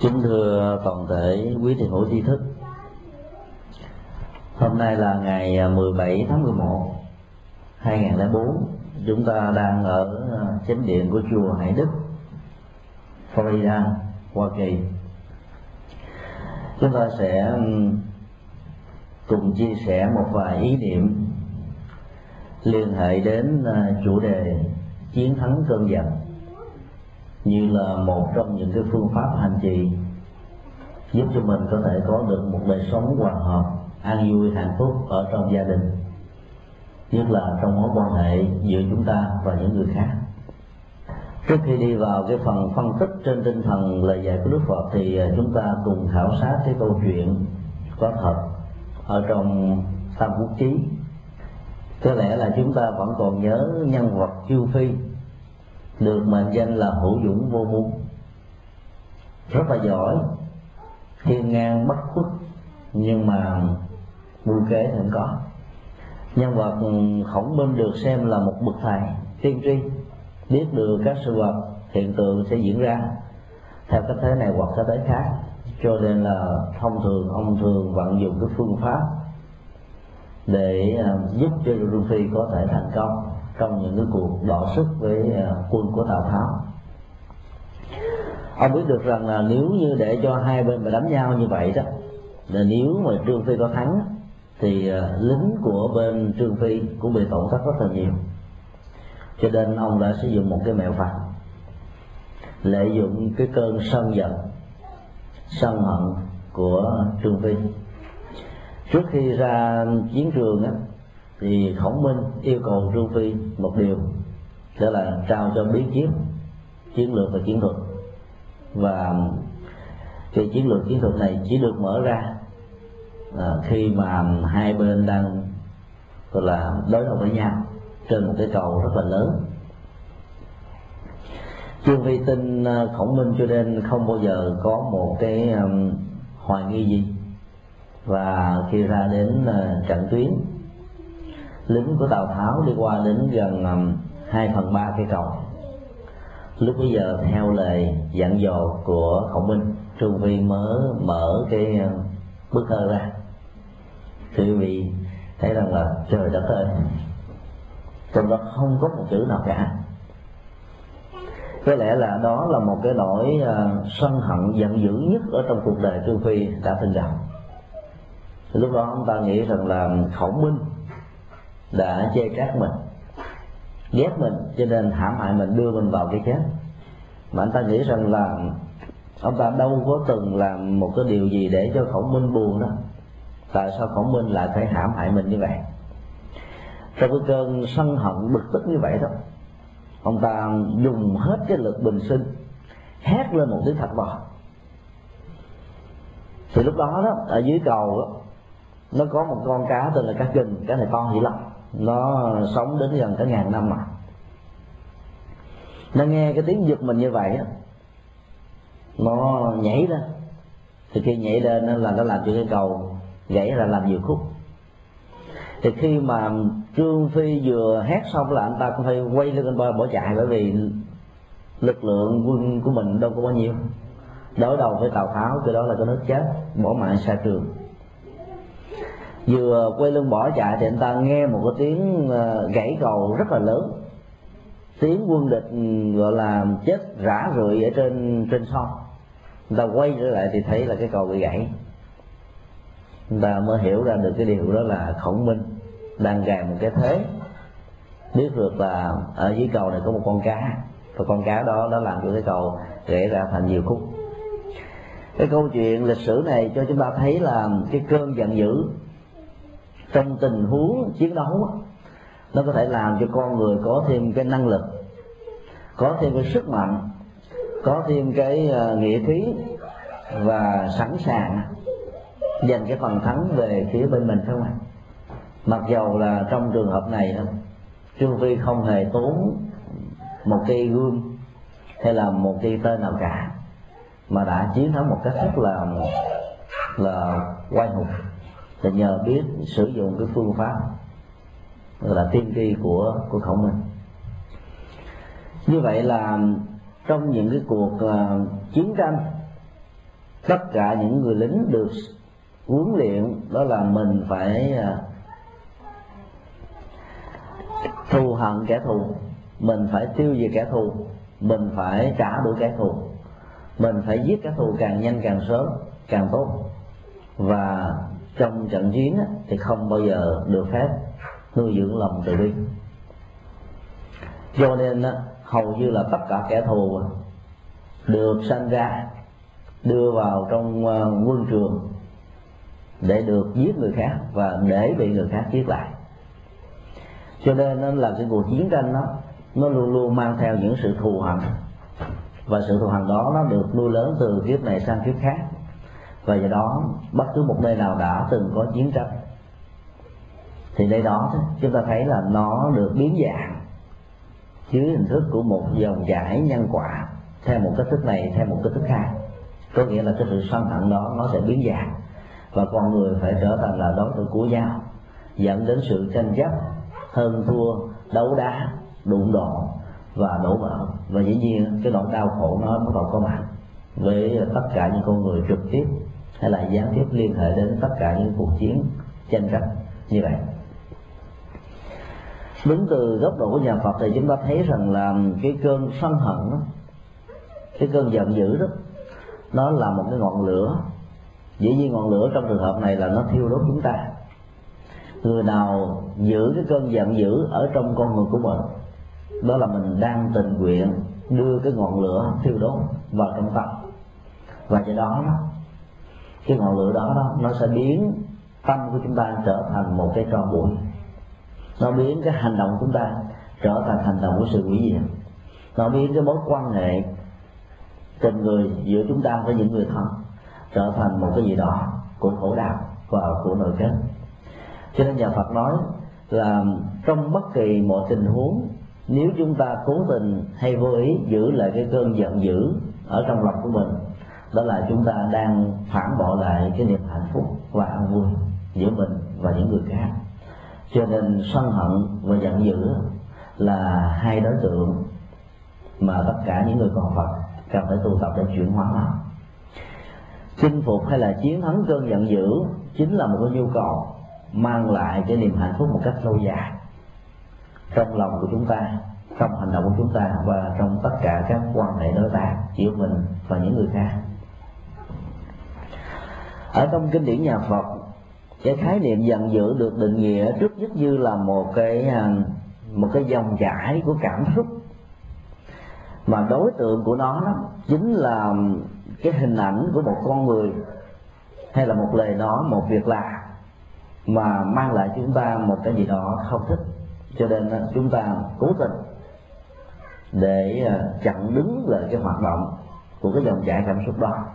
Kính thưa toàn thể quý thiền hữu tri thức. Hôm nay là ngày à, 17 tháng 11 2004 Chúng ta đang ở à, chánh điện của chùa Hải Đức Florida, Hoa Kỳ. Chúng ta sẽ cùng chia sẻ một vài ý niệm liên hệ đến à, chủ đề chiến thắng cơn giận như là một trong những cái phương pháp hành trì, giúp cho mình có thể có được một đời sống hòa hợp, an vui, hạnh phúc ở trong gia đình, nhất là trong mối quan hệ giữa chúng ta và những người khác. Trước khi đi vào cái phần phân tích trên tinh thần lời dạy của đức phật thì à, chúng ta cùng khảo sát cái câu chuyện có thật ở trong tam quốc chí. Có lẽ là chúng ta vẫn còn nhớ nhân vật chu phi được mệnh danh là hữu dũng vô môn. Rất là giỏi. Thiên ngang bất khuất. Nhưng mà mưu kế thì không có. Nhân vật khổng minh được xem là một bậc thầy, tiên tri. Biết được các sự vật hiện tượng sẽ diễn ra theo cách thế này hoặc cách thế khác. Cho nên là thông thường, ông thường vận dụng cái phương pháp để à, giúp cho Luffy có thể thành công trong những cái cuộc đọ sức với à, quân của tào tháo. Ông biết được rằng là nếu như để cho hai bên mà đánh nhau như vậy đó, là nếu mà trương phi có thắng, thì à, lính của bên trương phi cũng bị tổn thất rất là nhiều. Cho nên ông đã sử dụng một cái mẹo phạt, lợi dụng cái cơn sân giận, sân hận của trương phi. Trước khi ra chiến trường á thì khổng minh yêu cầu trương phi một điều đó là trao cho bí kiếp chiến lược và chiến thuật. Và cái chiến lược chiến thuật này chỉ được mở ra à, khi mà hai bên đang gọi là đối đầu với nhau trên một cái cầu rất là lớn. Trương phi tin à, khổng minh cho nên không bao giờ có một cái um, hoài nghi gì. Và khi ra đến uh, trận tuyến lính của tào tháo đi qua đến gần um, hai phần ba cây cầu. Lúc bây giờ theo lời dặn dò của khổng minh Trung phi mới mở cái uh, bức thơ ra. Thì quý vị thấy rằng là trời đất ơi trong đó không có một chữ nào cả. Có lẽ là đó là một cái nỗi uh, sân hận giận dữ nhất ở trong cuộc đời trương phi đã từng gặp. Lúc đó ông ta nghĩ rằng là khổng minh đã chê trách mình ghét mình cho nên hãm hại mình đưa mình vào cái chết. Mà anh ta nghĩ rằng là ông ta đâu có từng làm một cái điều gì để cho khổng minh buồn đó. Tại sao khổng minh lại phải hãm hại mình như vậy? Trong cái cơn sân hận bực tức như vậy đó ông ta dùng hết cái lực bình sinh hét lên một tiếng thật to thì lúc đó đó ở dưới cầu đó, nó có một con cá tên là cá kình cá này to dữ lắm nó sống đến gần cả ngàn năm mà. Nó nghe cái tiếng giật mình như vậy á, nó nhảy lên thì khi nhảy lên là nó làm cho cái cầu gãy là làm nhiều khúc. Thì khi mà trương phi vừa hét xong là anh ta cũng phải quay lên bờ bỏ chạy, bởi vì lực lượng quân của mình đâu có bao nhiêu. Đối đầu với tàu tháo, cái đó là cái nước chết, bỏ mạng xa trường vừa quay lưng bỏ chạy thì anh ta nghe một cái tiếng ờ, gãy cầu rất là lớn. Tiếng quân địch ừ, gọi là chết rã rượi ở trên trên sông. Người ta quay trở lại thì thấy là cái cầu bị gãy. Người ta mới hiểu ra được cái điều đó là khổng minh đang gài một cái thế. Biết được là ở dưới cầu này có một con cá. Và con cá đó đã làm cho cái cầu gãy ra thành nhiều khúc. Cái câu chuyện lịch sử này cho chúng ta thấy là cái cơn giận dữ trong tình huống chiến đấu nó có thể làm cho con người có thêm cái năng lực, có thêm cái sức mạnh, có thêm cái à, nghĩa khí và sẵn sàng dành cái phần thắng về phía bên mình không ạ? Mặc dầu là trong trường hợp này trương phi không hề tốn một cây gương hay là một cây tên nào cả, mà đã chiến thắng một cách rất là là quay hùng là nhờ biết sử dụng cái phương pháp là tiên tri của của khổng minh. Như vậy là trong những cái cuộc uh, chiến tranh tất cả những người lính được huấn luyện đó là mình phải à, thù hận kẻ thù. Mình phải tiêu diệt kẻ thù. Mình phải trả đuổi kẻ thù. Mình phải giết kẻ thù càng nhanh càng sớm càng tốt. Và trong trận chiến thì không bao giờ được phép nuôi dưỡng lòng từ bi. Cho nên hầu như là tất cả kẻ thù được sanh ra, đưa vào trong ờ, quân trường để được giết người khác và để bị người khác giết lại. Cho nên nó là cái cuộc chiến tranh đó, nó luôn luôn mang theo những sự thù hận. Và sự thù hận đó nó được nuôi lớn từ kiếp này sang kiếp khác và do đó, bất cứ một nơi nào đã từng có chiến tranh, thì nơi đó chúng ta thấy là nó được biến dạng dưới hình thức của một dòng chảy nhân quả theo một cách thức này, theo một cách thức khác. Có nghĩa là cái sự sân hận đó, nó sẽ biến dạng. Và con người phải trở thành là đối tượng của nhau, dẫn đến sự tranh chấp, hơn thua, đấu đá, đụng độ và đổ vỡ. Và dĩ nhiên, cái nỗi đau khổ nó bắt đầu có mặt với tất cả những con người trực tiếp hay là gián tiếp liên hệ đến tất cả những cuộc chiến tranh chấp như vậy. Đứng từ góc độ của nhà Phật thì chúng ta thấy rằng là cái cơn sân hận đó, cái cơn giận dữ đó nó là một cái ngọn lửa. Dĩ nhiên ngọn lửa trong trường hợp này là nó thiêu đốt chúng ta. Người nào giữ cái cơn giận dữ ở trong con người của mình đó là mình đang tình nguyện đưa cái ngọn lửa thiêu đốt vào trong tâm. Và do đó cái ngọn lửa đó, đó nó sẽ biến tâm của chúng ta trở thành một cái tro bụi. Nó biến cái hành động của chúng ta trở thành hành động của sự hủy diệt nó biến cái mối quan hệ tình người giữa chúng ta với những người thân trở thành một cái gì đó của khổ đau và của nội kết cho nên nhà Phật nói là trong bất kỳ mọi tình huống nếu chúng ta cố tình hay vô ý giữ lại cái cơn giận dữ ở trong lòng của mình đó là chúng ta đang phản bội lại cái niềm hạnh phúc và an vui giữa mình và những người khác. Cho nên sân hận và giận dữ là hai đối tượng mà tất cả những người còn Phật cần phải tu tập để chuyển hóa. Nó chinh phục hay là chiến thắng cơn giận dữ chính là một cái nhu cầu mang lại cái niềm hạnh phúc một cách lâu dài trong lòng của chúng ta, trong hành động của chúng ta và trong tất cả các quan hệ đối tác giữa mình và những người khác ở trong kinh điển nhà Phật, cái khái niệm giận dữ được định nghĩa trước nhất như là một cái à, một cái dòng chảy của cảm xúc. Mà đối tượng của nó chính là cái hình ảnh của một con người hay là một lời nói, một việc làm mà mang lại chúng ta một cái gì đó không thích. Cho nên à, chúng ta cố tình để à, chặn đứng lại cái hoạt động của cái dòng chảy cảm xúc đó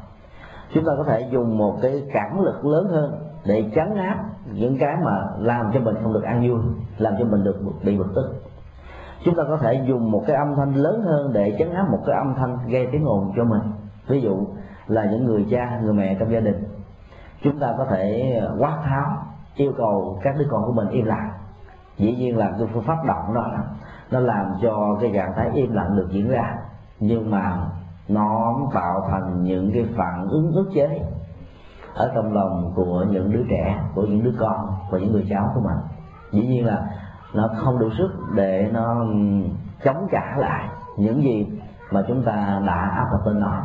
chúng ta có thể dùng một cái cản lực lớn hơn để chấn áp những cái mà làm cho mình không được an vui, làm cho mình được bị bực tức. Chúng ta có thể dùng một cái âm thanh lớn hơn để chấn áp một cái âm thanh gây tiếng ồn cho mình. Ví dụ là những người cha, người mẹ trong gia đình. Chúng ta có thể ờ, quát tháo, yêu cầu các đứa con của mình im lặng. Dĩ nhiên là cái phương pháp động đó, nó làm cho cái trạng thái im lặng được diễn ra. Nhưng mà nó tạo thành những cái phản ứng ức chế ở trong lòng của những đứa trẻ của những đứa con và những người cháu của mình. Dĩ nhiên là nó không đủ sức để nó chống trả lại những gì mà chúng ta đã áp đặt lên nó.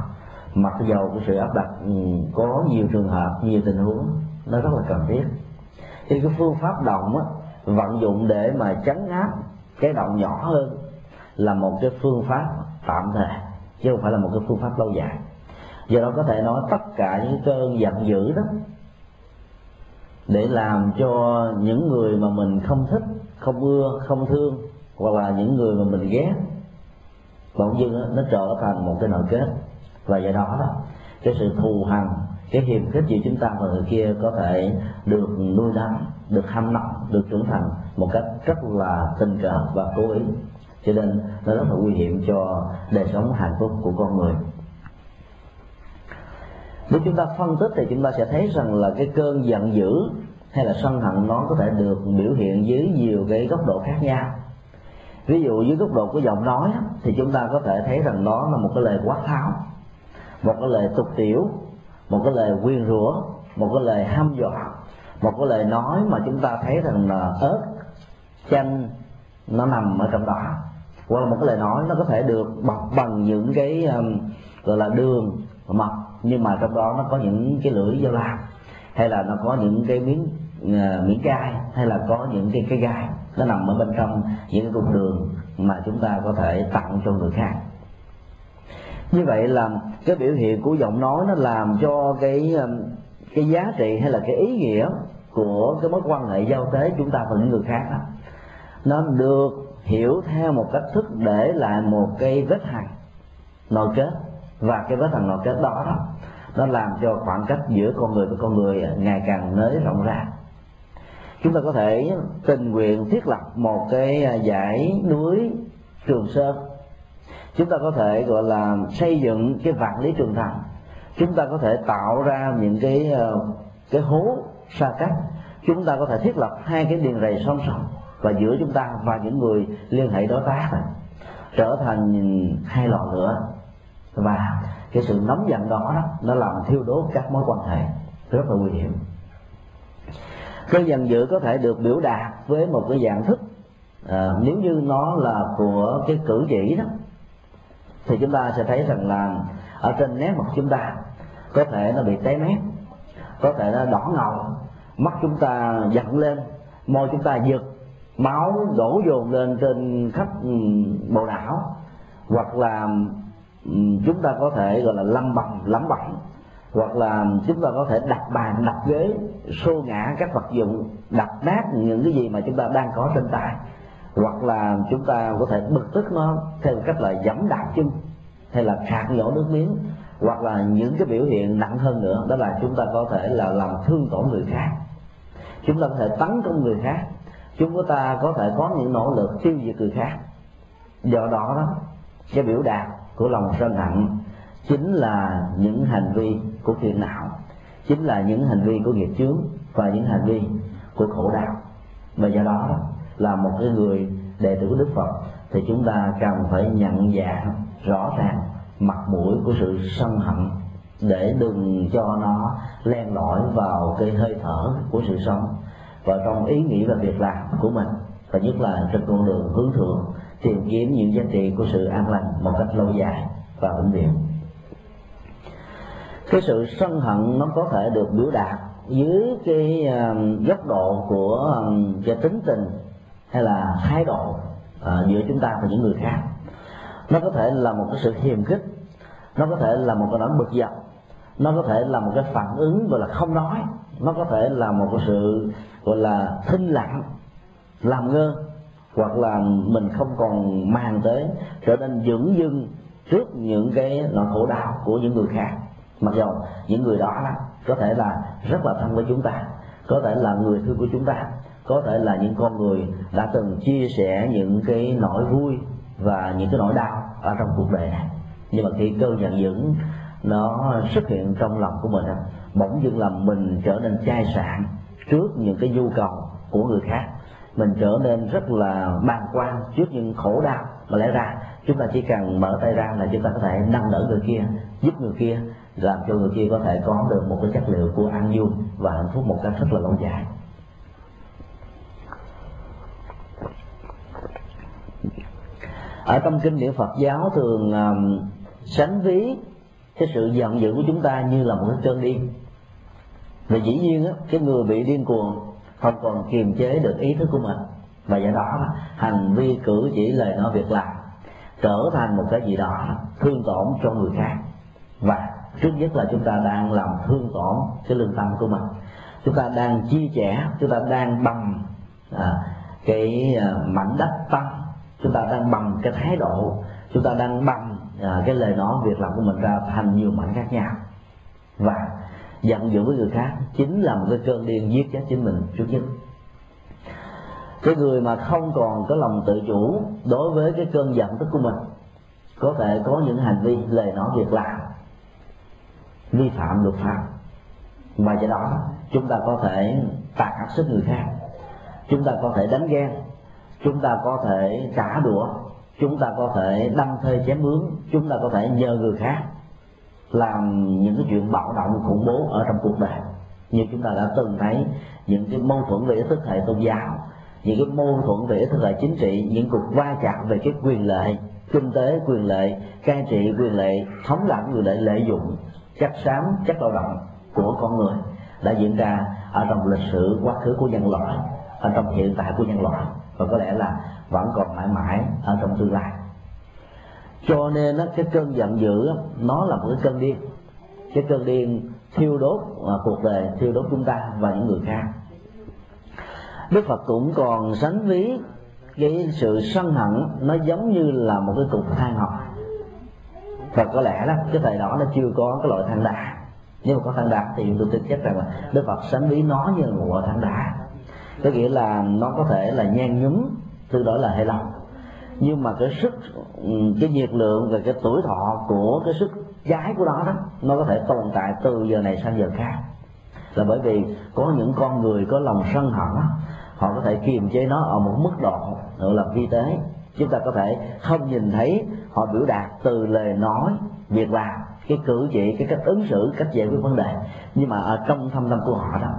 Mặc dầu cái sự áp đặt ừ, có nhiều trường hợp nhiều tình huống nó rất là cần thiết. Thì cái phương pháp động á, vận dụng để mà chấn áp cái động nhỏ hơn là một cái phương pháp tạm thời chứ không phải là một cái phương pháp lâu dài. Do đó có thể nói tất cả những cơn giận dữ đó để làm cho những người mà mình không thích, không ưa, không thương, hoặc là những người mà mình ghét, bỗng dưng nó trở thành một cái nội kết. Và do đó đó, cái sự thù hằn, cái hiềm khích giữa chúng ta và người kia có thể được nuôi nấng được hâm nóng, được trưởng thành một cách rất là tình cờ và cố ý cho nên nó rất là nguy hiểm cho đời sống hạnh phúc của con người. Nếu chúng ta phân tích thì chúng ta sẽ thấy rằng là cái cơn giận dữ hay là sân hận nó có thể được biểu hiện dưới nhiều cái góc độ khác nhau. Ví dụ dưới góc độ của giọng nói thì chúng ta có thể thấy rằng nó là một cái lời quát tháo, một cái lời tục tiểu, một cái lời quyên rủa, một cái lời hăm dọa, một cái lời nói mà chúng ta thấy rằng là ớt, chanh nó nằm ở trong đó hoặc là một cái lời nói nó có thể được bọc bằng những cái um, gọi là đường mật nhưng mà trong đó nó có những cái lưỡi dao lam hay là nó có những cái miếng uh, miếng gai hay là có những cái cái gai nó nằm ở bên trong những cái cục đường mà chúng ta có thể tặng cho người khác. Như vậy là cái biểu hiện của giọng nói nó làm cho cái um, cái giá trị hay là cái ý nghĩa của cái mối quan hệ giao tế chúng ta và những người khác đó nó được hiểu theo một cách thức để lại một cái vết hằn nội kết. Và cái vết hằn nội kết đó đó, nó làm cho khoảng cách giữa con người với con người ngày càng nới rộng ra. Chúng ta có thể tình nguyện thiết lập một cái dãy núi trường sơn. Chúng ta có thể, gọi là, xây dựng cái vạn lý trường thành. Chúng ta có thể tạo ra những cái ờ, cái hố xa cách. Chúng ta có thể thiết lập hai cái điền rầy song song và giữa chúng ta và những người liên hệ đối tác này trở thành hai lò lửa. Và cái sự nóng giận đó, đó nó làm thiêu đốt các mối quan hệ rất là nguy hiểm. Cơn giận dữ có thể được biểu đạt với một cái dạng thức à, nếu như nó là của cái cử chỉ đó thì chúng ta sẽ thấy rằng là ở trên nét mặt chúng ta có thể nó bị té mét có thể nó đỏ ngầu mắt chúng ta giận lên môi chúng ta giật máu đổ dồn lên trên khắp ừ, bộ não hoặc là ừ, chúng ta có thể gọi là lâm bằng lắm bẩm hoặc là chúng ta có thể đập bàn, đập ghế, xô ngã các vật dụng, đập nát những cái gì mà chúng ta đang có trên tay. Hoặc là chúng ta có thể bực tức nó theo cách là giẫm đạp chân, hay là khạc nhổ nước miếng. Hoặc là những cái biểu hiện nặng hơn nữa, đó là chúng ta có thể là làm thương tổn người khác. Chúng ta có thể tấn công người khác chúng ta có thể có những nỗ lực tiêu diệt người khác. Do đó đó, cái biểu đạt của lòng sân hận chính là những hành vi của phiền não, chính là những hành vi của nghiệp chướng và những hành vi của khổ đau. Và do đó là một cái người đệ tử của đức phật, thì chúng ta cần phải nhận dạng rõ ràng mặt mũi của sự sân hận để đừng cho nó len lỏi vào cái hơi thở của sự sống và trong ý nghĩ và việc làm của mình, và nhất là trên con đường hướng thượng, tìm kiếm những giá trị của sự an lành một cách lâu dài và vĩnh viễn. Cái sự sân hận nó có thể được biểu đạt dưới cái um, góc độ của um, cái tính tình hay là thái độ à, giữa chúng ta và những người khác. Nó có thể là một cái sự hiềm khích, nó có thể là một cái nỗi bực dọc, nó có thể là một cái phản ứng gọi là không nói, nó có thể là một cái sự gọi là thinh lặng, làm ngơ, hoặc là mình không còn mang tới, trở nên dưỡng dưng trước những cái nỗi khổ đau của những người khác. Mặc dù những người đó có thể là rất là thân với chúng ta, có thể là người thương của chúng ta, có thể là những con người đã từng chia sẻ những cái nỗi vui và những cái nỗi đau ở trong cuộc đời này. Nhưng mà khi cơn giận dữ nó xuất hiện trong lòng của mình bỗng dưng làm mình trở nên chai sạn trước những cái nhu cầu của người khác. Mình trở nên rất là bàng quan trước những khổ đau mà lẽ ra. Chúng ta chỉ cần mở tay ra là chúng ta có thể nâng đỡ người kia giúp người kia làm cho người kia có thể có được một cái chất liệu của an vui và hạnh phúc một cách rất là lâu dài. Ở trong kinh điển Phật giáo thường um, sánh ví cái sự giận dữ của chúng ta như là một cái cơn điên và dĩ nhiên á, cái người bị điên cuồng không còn kiềm chế được ý thức của mình. Và do đó hành vi cử chỉ lời nói việc làm trở thành một cái gì đó thương tổn cho người khác. Và trước nhất là chúng ta đang làm thương tổn cái lương tâm của mình. Chúng ta đang chia sẻ chúng ta đang bằng à, cái à, mảnh đất tâm chúng ta đang bằng cái thái độ. Chúng ta đang bằng à, cái lời nói việc làm của mình ra thành nhiều mảnh khác nhau. Và giận dữ với người khác chính là một cái cơn điên giết chết chính mình trước nhất. Cái người mà không còn có lòng tự chủ đối với cái cơn giận tức của mình có thể có những hành vi lời nói việc làm, vi phạm luật pháp. Và do đó, chúng ta có thể tàn ác sức người khác, chúng ta có thể đánh ghen, chúng ta có thể trả đũa, chúng ta có thể đâm thê chém mướn chúng ta có thể nhờ người khác làm những cái chuyện bạo động khủng bố ở trong cuộc đời. Như chúng ta đã từng thấy những cái mâu thuẫn về ý thức hệ tôn giáo, những cái mâu thuẫn về ý thức hệ chính trị, những cuộc va chạm về cái quyền lợi kinh tế, quyền lợi cai trị, quyền lợi thống lãnh quyền lợi lợi dụng, chất xám, chất lao động của con người đã diễn ra ở trong lịch sử quá khứ của nhân loại, ở trong hiện tại của nhân loại. Và có lẽ là vẫn còn mãi mãi ở trong tương lai cho nên cái cơn giận dữ nó là một cái cơn điên. Cái cơn điên thiêu đốt à, cuộc đời thiêu đốt chúng ta và những người khác. Đức phật cũng còn sánh ví cái sự sân hận nó giống như là một cái cục than học và có lẽ đó cái thời đó nó chưa có cái loại than đá. Nếu mà có than đá thì tôi tin chắc rằng là đức phật sánh ví nó như là một loại than đá. Có nghĩa là nó có thể là nhan nhúm từ đó là hệ lòng nhưng mà cái sức ừ, cái nhiệt lượng và cái tuổi thọ của cái sức cháy của nó đó, nó có thể tồn tại từ giờ này sang giờ khác. Là bởi vì có những con người có lòng sân hận họ có thể kiềm chế nó ở một mức độ gọi là vi tế. Chúng ta có thể không nhìn thấy họ biểu đạt từ lời nói, việc làm, cái cử chỉ, cái cách ứng xử, cách giải quyết vấn đề. Nhưng mà ở trong thâm tâm của họ đó,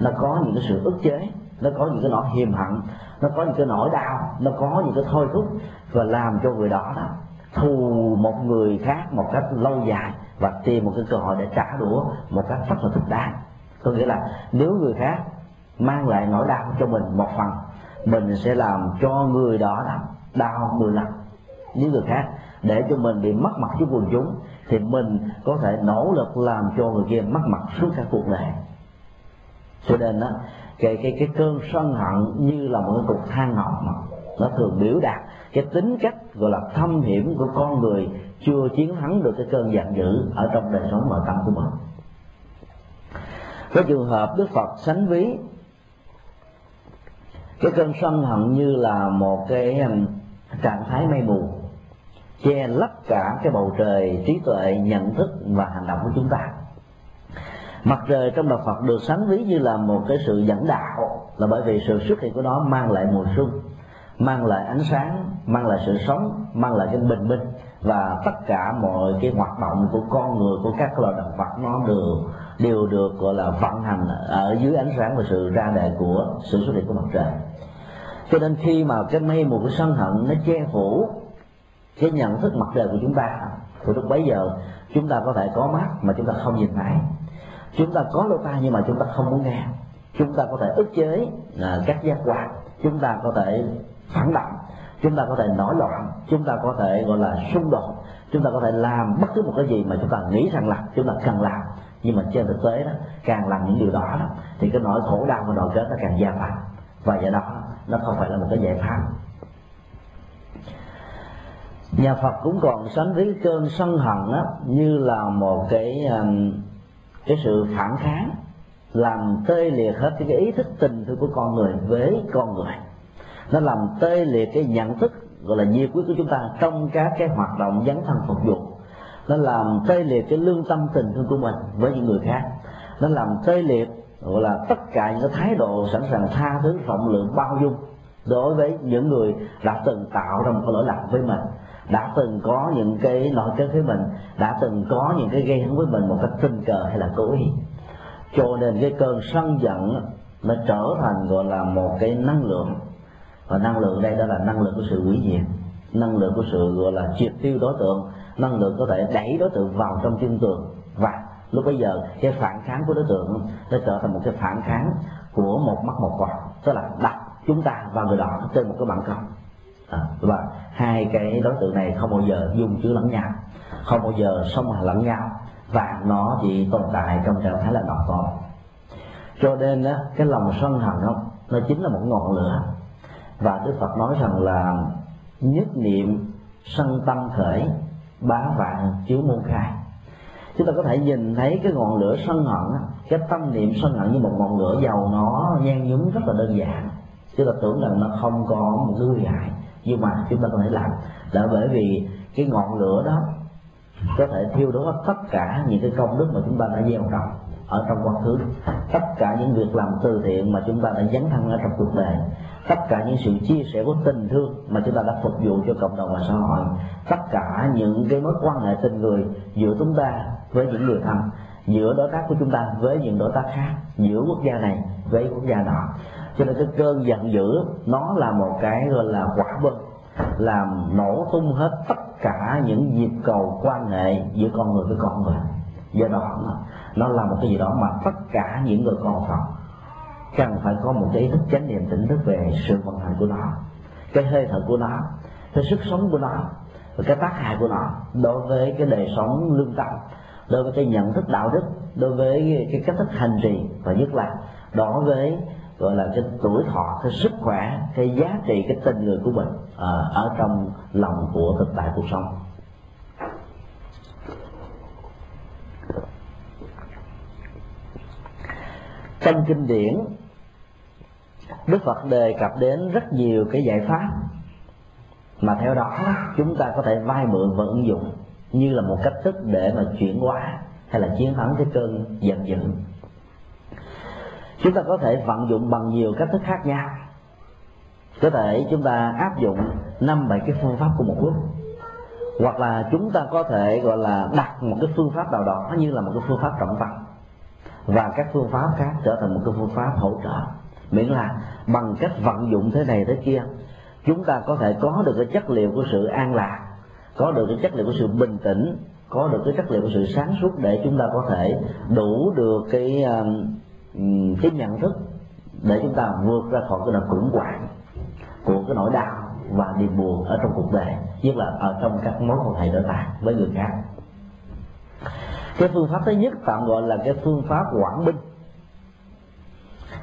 nó có những cái sự ức chế, nó có những cái nỗi hiềm hận nó có những cái nỗi đau, nó có những cái thôi thúc và làm cho người đó đó thù một người khác một cách lâu dài và tìm một cái cơ hội để trả đũa một cách rất là thích đáng có nghĩa là nếu người khác mang lại nỗi đau cho mình một phần, mình sẽ làm cho người đó đau mười lần. Nếu người khác để cho mình bị mất mặt trước quần chúng, thì mình có thể nỗ lực làm cho người kia mất mặt suốt cả cuộc đời. Cho nên đó cái cái cái cơn sân hận như là một cái cục than ngọn nó thường biểu đạt cái tính cách gọi là thâm hiểm của con người chưa chiến thắng được cái cơn giận dữ ở trong đời sống nội tâm của mình. Có trường hợp đức phật sánh ví, cái cơn sân hận như là một cái um, trạng thái mây mù, che lấp cả cái bầu trời trí tuệ, nhận thức và hành động của chúng ta mặt trời trong đạo Phật được sánh ví như là một cái sự dẫn đạo, là bởi vì sự xuất hiện của nó mang lại mùa xuân, mang lại ánh sáng, mang lại sự sống, mang lại cái bình minh, và tất cả mọi cái hoạt động của con người, của các loài động vật nó đều đều được, gọi là, vận hành ở dưới ánh sáng và sự ra đời của sự xuất hiện của mặt trời. Cho nên khi mà cái mây mù của sân hận nó che phủ cái nhận thức mặt trời của chúng ta, thì lúc bấy giờ chúng ta có thể có mắt mà chúng ta không nhìn thấy chúng ta có lỗ tai nhưng mà chúng ta không muốn nghe. Chúng ta có thể ức chế à, các giác quan. Chúng ta có thể phản động. Chúng ta có thể nổi loạn. Chúng ta có thể gọi là xung đột. Chúng ta có thể làm bất cứ một cái gì mà chúng ta nghĩ rằng là chúng ta cần làm. Nhưng mà trên thực tế đó càng làm những điều đó, đó thì cái nỗi khổ đau và nỗi kết nó càng gia tăng. Và do đó nó không phải là một cái giải pháp. Nhà Phật cũng còn sánh với cơn sân hận đó, như là một cái um, cái sự phản kháng, làm tê liệt hết cái ý thức tình thương của con người với con người. Nó làm tê liệt cái nhận thức, gọi là nhiệt quyết của chúng ta trong các cái hoạt động dấn thân phục vụ. Nó làm tê liệt cái lương tâm tình thương của mình với những người khác. Nó làm tê liệt, gọi là tất cả những cái thái độ sẵn sàng tha thứ, rộng lượng, bao dung đối với những người đã từng tạo ra một cái lỗi lầm với mình đã từng có những cái nội kết với mình đã từng có những cái gây hấn với mình một cách tình cờ hay là cố ý. Cho nên cái cơn sân giận nó trở thành gọi là một cái năng lượng. Và năng lượng đây đó là năng lượng của sự hủy diệt năng lượng của sự gọi là triệt tiêu đối tượng năng lượng có thể đẩy đối tượng vào trong chân tường. Và lúc bây giờ cái phản kháng của đối tượng nó trở thành một cái phản kháng của một mắt một quả tức là đặt chúng ta và người đó trên một cái bàn cân à, và hai cái đối tượng này không bao giờ dung chứa lẫn nhau không bao giờ xông hòa lẫn nhau và nó chỉ tồn tại trong trạng thái là độc tồn cho nên đó, cái lòng sân hận đó, nó chính là một ngọn lửa. Và đức phật nói rằng là nhất niệm sân tâm khởi bá vạn chiếu môn khai. Chúng ta có thể nhìn thấy cái ngọn lửa sân hận cái tâm niệm sân hận như một ngọn lửa dầu nó nhen nhúm rất là đơn giản. Chúng ta tưởng rằng nó không có một cái nguy hại nhưng mà chúng ta có thể làm. Là bởi vì cái ngọn lửa đó có thể thiêu đốt tất cả những cái công đức mà chúng ta đã gieo trồng ở trong quá khứ. Tất cả những việc làm từ thiện mà chúng ta đã dấn thân ở trong cuộc đời. Tất cả những sự chia sẻ của tình thương mà chúng ta đã phục vụ cho cộng đồng và xã hội. Tất cả những cái mối quan hệ tình người giữa chúng ta với những người thân, giữa đối tác của chúng ta với những đối tác khác, giữa quốc gia này với quốc gia nọ cho nên cái cơn giận dữ, nó là một cái, gọi là quả bơm, làm nổ tung hết tất cả những nhịp cầu quan hệ giữa con người với con người. Do đó nó là một cái gì đó mà tất cả những người con Phật cần phải có một cái ý thức chánh niệm tỉnh thức về sự vận hành của nó. Cái hơi thở của nó, cái sức sống của nó, và cái tác hại của nó đối với cái đời sống lương tâm, đối với cái nhận thức đạo đức, đối với cái cách thức hành trì, và nhất là đối với gọi là cái tuổi thọ cái sức khỏe cái giá trị cái tình người của mình à, ở trong lòng của thực tại cuộc sống. Trong kinh điển đức phật đề cập đến rất nhiều cái giải pháp mà theo đó chúng ta có thể vay mượn và ứng dụng như là một cách thức để mà chuyển hóa hay là chiến thắng cái cơn giận dữ chúng ta có thể vận dụng bằng nhiều cách thức khác nhau. Có thể chúng ta áp dụng năm bảy cái phương pháp của một lúc. Hoặc là chúng ta có thể, gọi là, đặt một cái phương pháp nào đó như là một cái phương pháp trọng tâm và các phương pháp khác trở thành một cái phương pháp hỗ trợ. Miễn là bằng cách vận dụng thế này thế kia, chúng ta có thể có được cái chất liệu của sự an lạc, có được cái chất liệu của sự bình tĩnh, có được cái chất liệu của sự sáng suốt để chúng ta có thể đủ được cái Ừ, cái nhận thức để chúng ta vượt ra khỏi cái nỗi khủng hoảng của cái nỗi đau và niềm buồn ở trong cuộc đời, nhất là ở trong các mối quan hệ đối tác với người khác. Cái phương pháp thứ nhất tạm gọi là cái phương pháp quảng binh,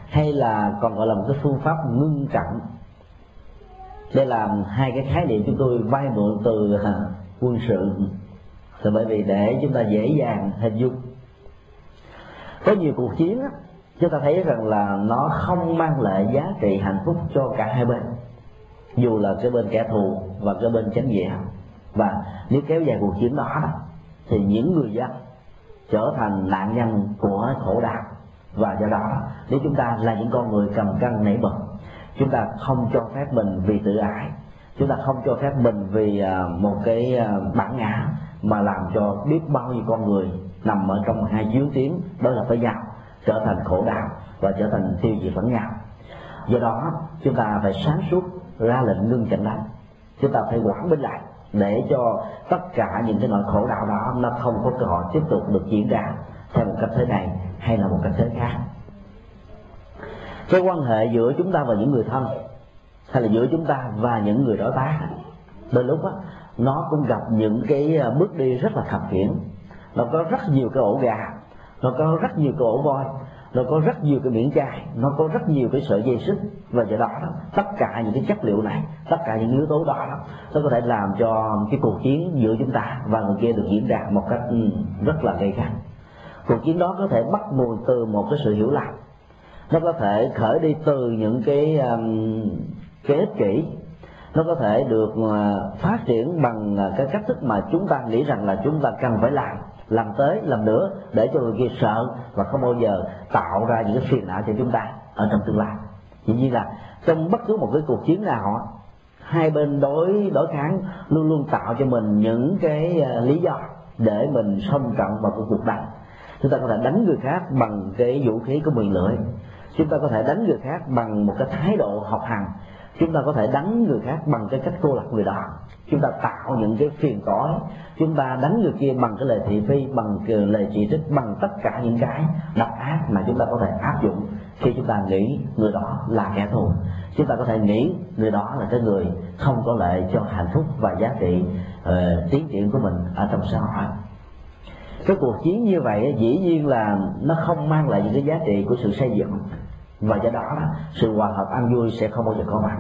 hay là còn gọi là một cái phương pháp ngưng trận đây là hai cái khái niệm chúng tôi vay mượn từ à, quân sự. Là bởi vì để chúng ta dễ dàng hình dung, có nhiều cuộc chiến chúng ta thấy rằng là nó không mang lại giá trị hạnh phúc cho cả hai bên. Dù là cái bên kẻ thù và cái bên chánh nghĩa. Và nếu kéo dài cuộc chiến đó, thì những người dân trở thành nạn nhân của khổ đau. Và do đó, nếu chúng ta là những con người cầm cân nảy bật, chúng ta không cho phép mình vì tự ái. Chúng ta không cho phép mình vì à, một cái à, bản ngã mà làm cho biết bao nhiêu con người nằm ở trong hai chiến tiếng đối lập với nhau trở thành khổ đau và trở thành tiêu diệt lẫn nhau. Do đó chúng ta phải sáng suốt ra lệnh ngưng trận đánh chúng ta phải quản binh lại để cho tất cả những cái nỗi khổ đau đó nó không có cơ hội tiếp tục được diễn ra theo một cách thế này hay là một cách thế khác. Cái quan hệ giữa chúng ta và những người thân hay là giữa chúng ta và những người đối tác đôi lúc đó, nó cũng gặp những cái ờ, bước đi rất là khập khiễng. Nó có rất nhiều cái ổ gà nó có rất nhiều cái ổ voi nó có rất nhiều cái miệng chai nó có rất nhiều cái sợi dây xích. Và do đó, đó tất cả những cái chất liệu này tất cả những yếu tố đó, đó nó có thể làm cho cái cuộc chiến giữa chúng ta và người kia được diễn ra một cách ừ, rất là gây gắt. Cuộc chiến đó có thể bắt nguồn từ một cái sự hiểu lầm. Nó có thể khởi đi từ những cái um, cái ích kỷ. Nó có thể được ờ, phát triển bằng ờ, cái cách thức mà chúng ta nghĩ rằng là chúng ta cần phải làm làm tới làm nữa, để cho người kia sợ và không bao giờ tạo ra những cái phiền não cho chúng ta ở trong tương lai. Dĩ nhiên là trong bất cứ một cái cuộc chiến nào hai bên đối đối kháng luôn luôn tạo cho mình những cái ờ, lý do để mình xông trận vào cuộc đánh. Chúng ta có thể đánh người khác bằng cái vũ khí của mình lưỡi. Chúng ta có thể đánh người khác bằng một cái thái độ học hành. Chúng ta có thể đánh người khác bằng cái cách cô lập người đó chúng ta tạo những cái phiền toái. Chúng ta đánh người kia bằng cái lời thị phi bằng cái lời chỉ trích bằng tất cả những cái độc ác mà chúng ta có thể áp dụng. Khi chúng ta nghĩ người đó là kẻ thù chúng ta có thể nghĩ người đó là cái người không có lợi cho hạnh phúc và giá trị uh, tiến triển của mình ở trong xã hội. Cái cuộc chiến như vậy dĩ nhiên là nó không mang lại những cái giá trị của sự xây dựng. Và do đó sự hòa hợp an vui sẽ không bao giờ có mặt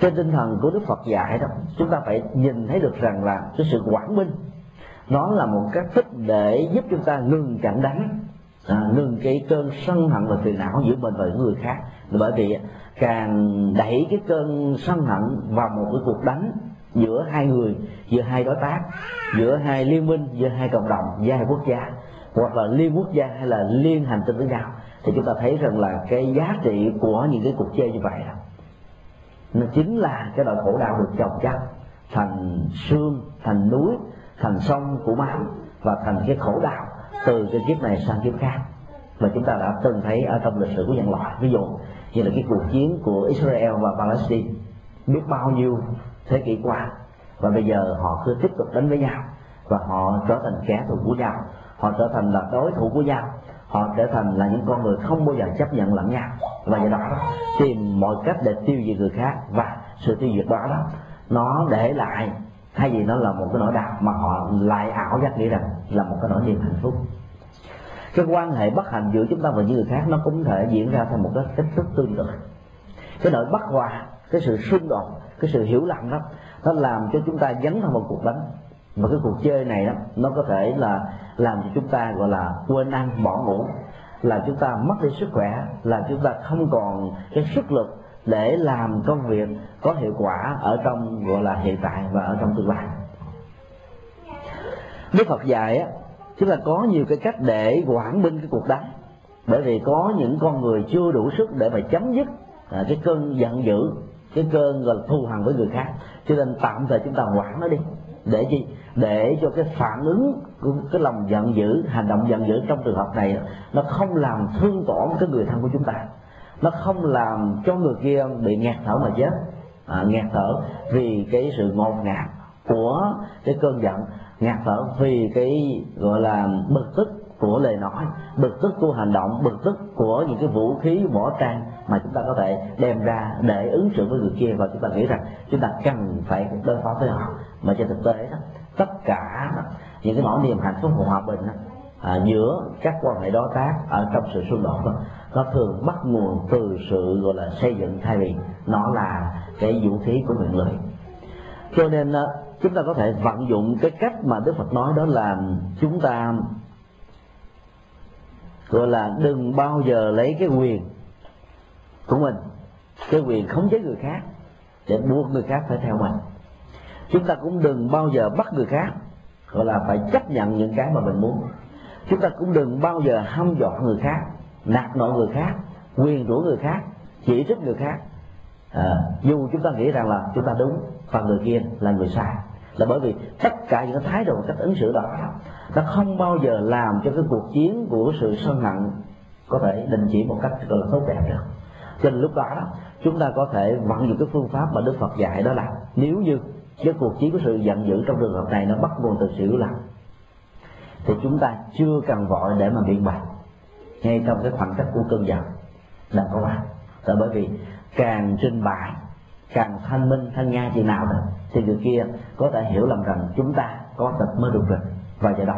trên tinh thần của đức phật dạy đó chúng ta phải nhìn thấy được rằng là cái sự quảng minh nó là một cách thức để giúp chúng ta ngừng trận đánh à, ngừng cái cơn sân hận và phiền não giữa mình và những người khác. Bởi vì càng đẩy cái cơn sân hận vào một cái cuộc đánh giữa hai người giữa hai đối tác giữa hai liên minh giữa hai cộng đồng giữa hai quốc gia hoặc là liên quốc gia hay là liên hành tinh với nhau thì chúng ta thấy rằng là cái giá trị của những cái cuộc chơi như vậy nó chính là cái nỗi khổ đau được chồng chất thành xương, thành núi, thành sông của máu và thành cái khổ đau từ cái kiếp này sang kiếp khác. Mà chúng ta đã từng thấy ở trong lịch sử của nhân loại. Ví dụ như là cái cuộc chiến của Israel và Palestine. Biết bao nhiêu thế kỷ qua. Và bây giờ họ cứ tiếp tục đánh với nhau. Và họ trở thành kẻ thù của nhau. Họ trở thành là đối thủ của nhau họ trở thành là những con người không bao giờ chấp nhận lẫn nhau. Và do đó, tìm mọi cách để tiêu diệt người khác và sự tiêu diệt đó đó, nó để lại, thay vì nó là một cái nỗi đau, mà họ lại ảo giác nghĩ rằng là một cái nỗi niềm hạnh phúc. Cái quan hệ bất hạnh giữa chúng ta và những người khác nó cũng thể diễn ra theo một cái cách thức tương tự. Cái nỗi bất hòa, cái sự xung đột, cái sự hiểu lầm đó, nó làm cho chúng ta dấn vào một cuộc đánh. Và cái cuộc chơi này đó, nó có thể là làm cho chúng ta gọi là quên ăn bỏ ngủ là chúng ta mất đi sức khỏe là chúng ta không còn cái sức lực để làm công việc có hiệu quả ở trong gọi là hiện tại và ở trong tương lai. Đức Phật dạy á chúng ta có nhiều cái cách để quản binh cái cuộc đánh. Bởi vì có những con người chưa đủ sức để mà chấm dứt à, cái cơn giận dữ cái cơn gọi là thù hằn với người khác. Cho nên tạm thời chúng ta quản nó đi. Để chi? Để cho cái phản ứng của cái lòng giận dữ hành động giận dữ trong trường hợp này nó không làm thương tổn cái người thân của chúng ta. Nó không làm cho người kia bị ngạt thở mà chết. À, ngạt thở vì cái sự ngột ngạt của cái cơn giận. Ngạt thở vì cái gọi là bực tức của lời nói bực tức của hành động bực tức của những cái vũ khí võ trang mà chúng ta có thể đem ra để ứng xử với người kia. Và chúng ta nghĩ rằng chúng ta cần phải đối phó với họ. Mà trên thực tế đó tất cả những cái nỗi niềm hạnh phúc và hòa bình đó, à, giữa các quan hệ đối tác ở trong sự xung đột đó, nó thường bắt nguồn từ sự gọi là xây dựng thay vì nó là cái vũ khí của miệng lưỡi cho nên à, chúng ta có thể vận dụng cái cách mà đức phật nói đó là chúng ta gọi là đừng bao giờ lấy cái quyền của mình cái quyền khống chế người khác để buộc người khác phải theo mình chúng ta cũng đừng bao giờ bắt người khác gọi là phải chấp nhận những cái mà mình muốn. Chúng ta cũng đừng bao giờ hăm dọa người khác nạt nộ người khác quyền rủa người khác chỉ trích người khác. À, dù chúng ta nghĩ rằng là chúng ta đúng và người kia là người sai là bởi vì tất cả những thái độ cách ứng xử đó nó không bao giờ làm cho cái cuộc chiến của sự sân hận có thể đình chỉ một cách gọi là tốt đẹp được. Cho nên lúc đó chúng ta có thể vận dụng cái phương pháp mà đức phật dạy đó là nếu như cái cuộc chiến của sự giận dữ trong trường hợp này nó bắt nguồn từ sự yếu lặng thì chúng ta chưa cần vội để mà biện bạch ngay trong cái khoảng cách của cơn giận là có ai? Tại bởi vì càng trình bày, càng thanh minh, thanh nha chừng nào đó, thì người kia có thể hiểu lầm rằng chúng ta có tật mới được rồi. Và do đó,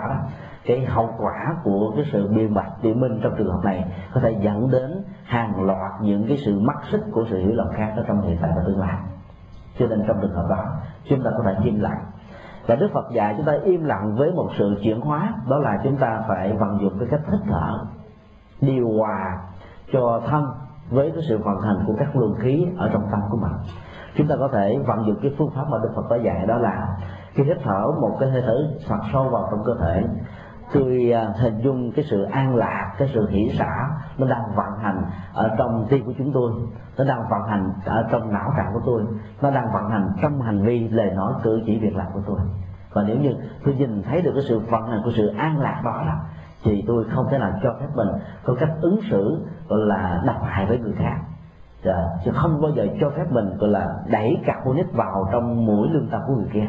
cái hậu quả của cái sự biên bạch biện minh trong trường hợp này có thể dẫn đến hàng loạt những cái sự mắc xích của sự hiểu lầm khác ở trong hiện tại và tương lai. Cho nên trong trường hợp đó chúng ta có thể im lặng. Và đức phật dạy chúng ta im lặng với một sự chuyển hóa, đó là chúng ta phải vận dụng cái cách hít thở, điều hòa cho thân với cái sự vận hành của các luồng khí ở trong tâm của mình. Chúng ta có thể vận dụng cái phương pháp mà đức phật đã dạy, đó là khi hít thở một cái hơi thở thật sâu vào trong cơ thể tôi à, hình dung cái sự an lạc, cái sự hỷ xả, nó đang vận hành ở trong tim của chúng tôi, nó đang vận hành ở trong não trạng của tôi, nó đang vận hành trong hành vi lời nói, cử chỉ, việc làm của tôi. Và nếu như tôi nhìn thấy được cái sự vận hành của sự an lạc đó là thì tôi không thể nào cho phép mình có cách ứng xử, gọi là, độc hại với người khác. Dạ, chứ không bao giờ cho phép mình, gọi là, đẩy carbonic vào trong mũi lương tâm của người kia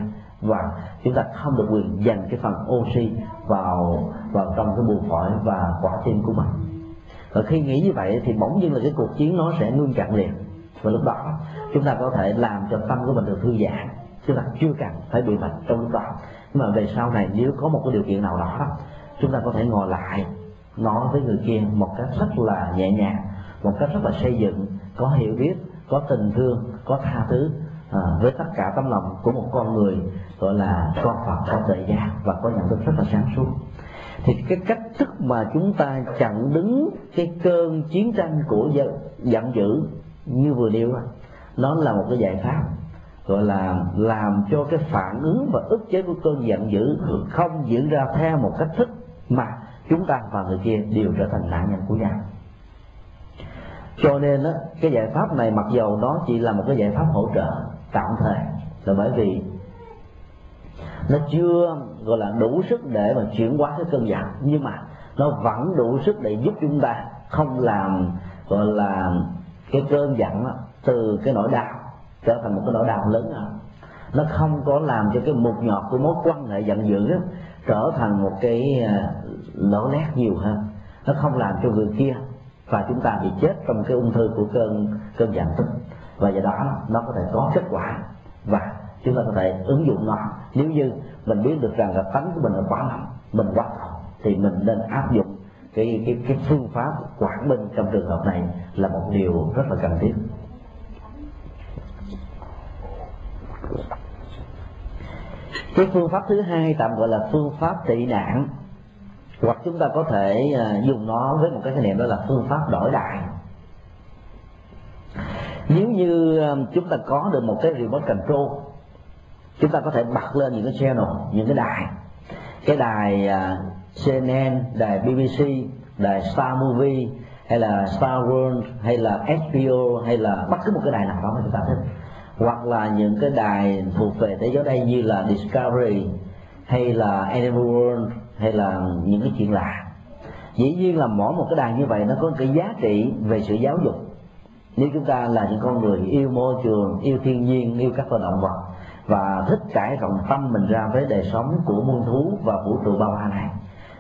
và chúng ta không được quyền dành cái phần oxy vào vào trong cái buồng phổi và quả tim của mình. Và khi nghĩ như vậy thì bỗng nhiên là cái cuộc chiến nó sẽ ngưng chặn liền. Và lúc đó chúng ta có thể làm cho tâm của mình được thư giãn. Chứ là chưa cần phải bị bệnh trong lúc đó. Nhưng mà về sau này nếu có một cái điều kiện nào đó chúng ta có thể ngồi lại nói với người kia một cách rất là nhẹ nhàng một cách rất là xây dựng có hiểu biết có tình thương có tha thứ à, với tất cả tấm lòng của một con người gọi là con Phật có thời gian và có nhận thức rất là sáng suốt. Thì cái cách thức mà chúng ta chặn đứng cái cơn chiến tranh của giận, giận dữ như vừa nêu nó là một cái giải pháp gọi là làm cho cái phản ứng và ức chế của cơn giận dữ không diễn ra theo một cách thức mà chúng ta và người kia đều trở thành nạn nhân của nhau cho nên đó, cái giải pháp này mặc dầu nó chỉ là một cái giải pháp hỗ trợ tạm thời là bởi vì nó chưa gọi là đủ sức để mà chuyển hóa cái cơn giận. Nhưng mà nó vẫn đủ sức để giúp chúng ta không làm gọi là cái cơn giận đó, từ cái nỗi đau trở thành một cái nỗi đau lớn hơn. Nó không có làm cho cái mục nhọt của mối quan hệ giận dữ đó, trở thành một cái à, lỗ lét nhiều hơn. Nó không làm cho người kia và chúng ta bị chết trong cái ung thư của cơn cơn giận. Tức và do đó nó có thể có kết quả và chúng ta có thể ứng dụng nó. Nếu như mình biết được rằng là tánh của mình là quá lắm mình quá rồi thì mình nên áp dụng cái cái cái phương pháp quản minh trong trường hợp này là một điều rất là cần thiết. Cái phương pháp thứ hai tạm gọi là phương pháp trị nạn, hoặc chúng ta có thể à, dùng nó với một cái khái niệm đó là phương pháp đổi đại. Nếu như à, chúng ta có được một cái remote control chúng ta có thể bật lên những cái channel những cái đài. Cái đài à, CNN, đài BBC, đài Star Movie hay là Star World hay là HBO hay là bất cứ một cái đài nào đó mà chúng ta thích. Hoặc là những cái đài thuộc về thế giới đây như là Discovery hay là Animal World hay là những cái chuyện lạ. Dĩ nhiên là mỗi một cái đài như vậy nó có cái giá trị về sự giáo dục. Nếu chúng ta là những con người yêu môi trường yêu thiên nhiên yêu các loài động vật và thích trải rộng tâm mình ra với đời sống của muôn thú và vũ trụ bao la này.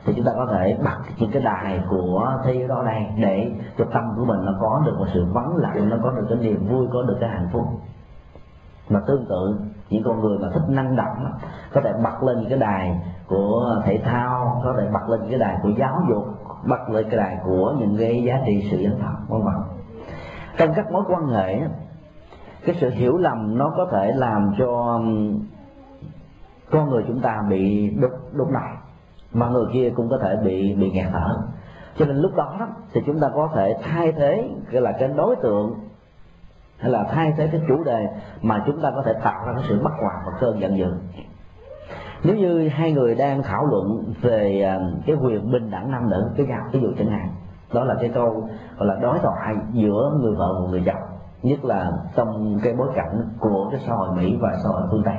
Thì chúng ta có thể bật những cái đài của thi đó này để cho tâm của mình nó có được một sự vắng lặng, nó có được cái niềm vui, có được cái hạnh phúc. Mà tương tự, những con người mà thích năng động có thể bật lên những cái đài của thể thao, có thể bật lên những cái đài của giáo dục, bật lên cái đài của những cái giá trị sự dân tộc vân vân. Trong các mối quan hệ cái sự hiểu lầm nó có thể làm cho um, con người chúng ta bị đục đục đầu mà người kia cũng có thể bị bị nghẹt thở. Cho nên lúc đó, thì chúng ta có thể thay thế cái là cái đối tượng hay là thay thế cái chủ đề mà chúng ta có thể tạo ra cái sự bất hòa và cơn giận dữ. Nếu như hai người đang thảo luận về um, cái quyền bình đẳng nam nữ cái nhau ví dụ chẳng hạn đó là cái câu gọi là đối thoại giữa người vợ và người chồng nhất là trong cái bối cảnh của cái xã hội mỹ và xã hội phương tây.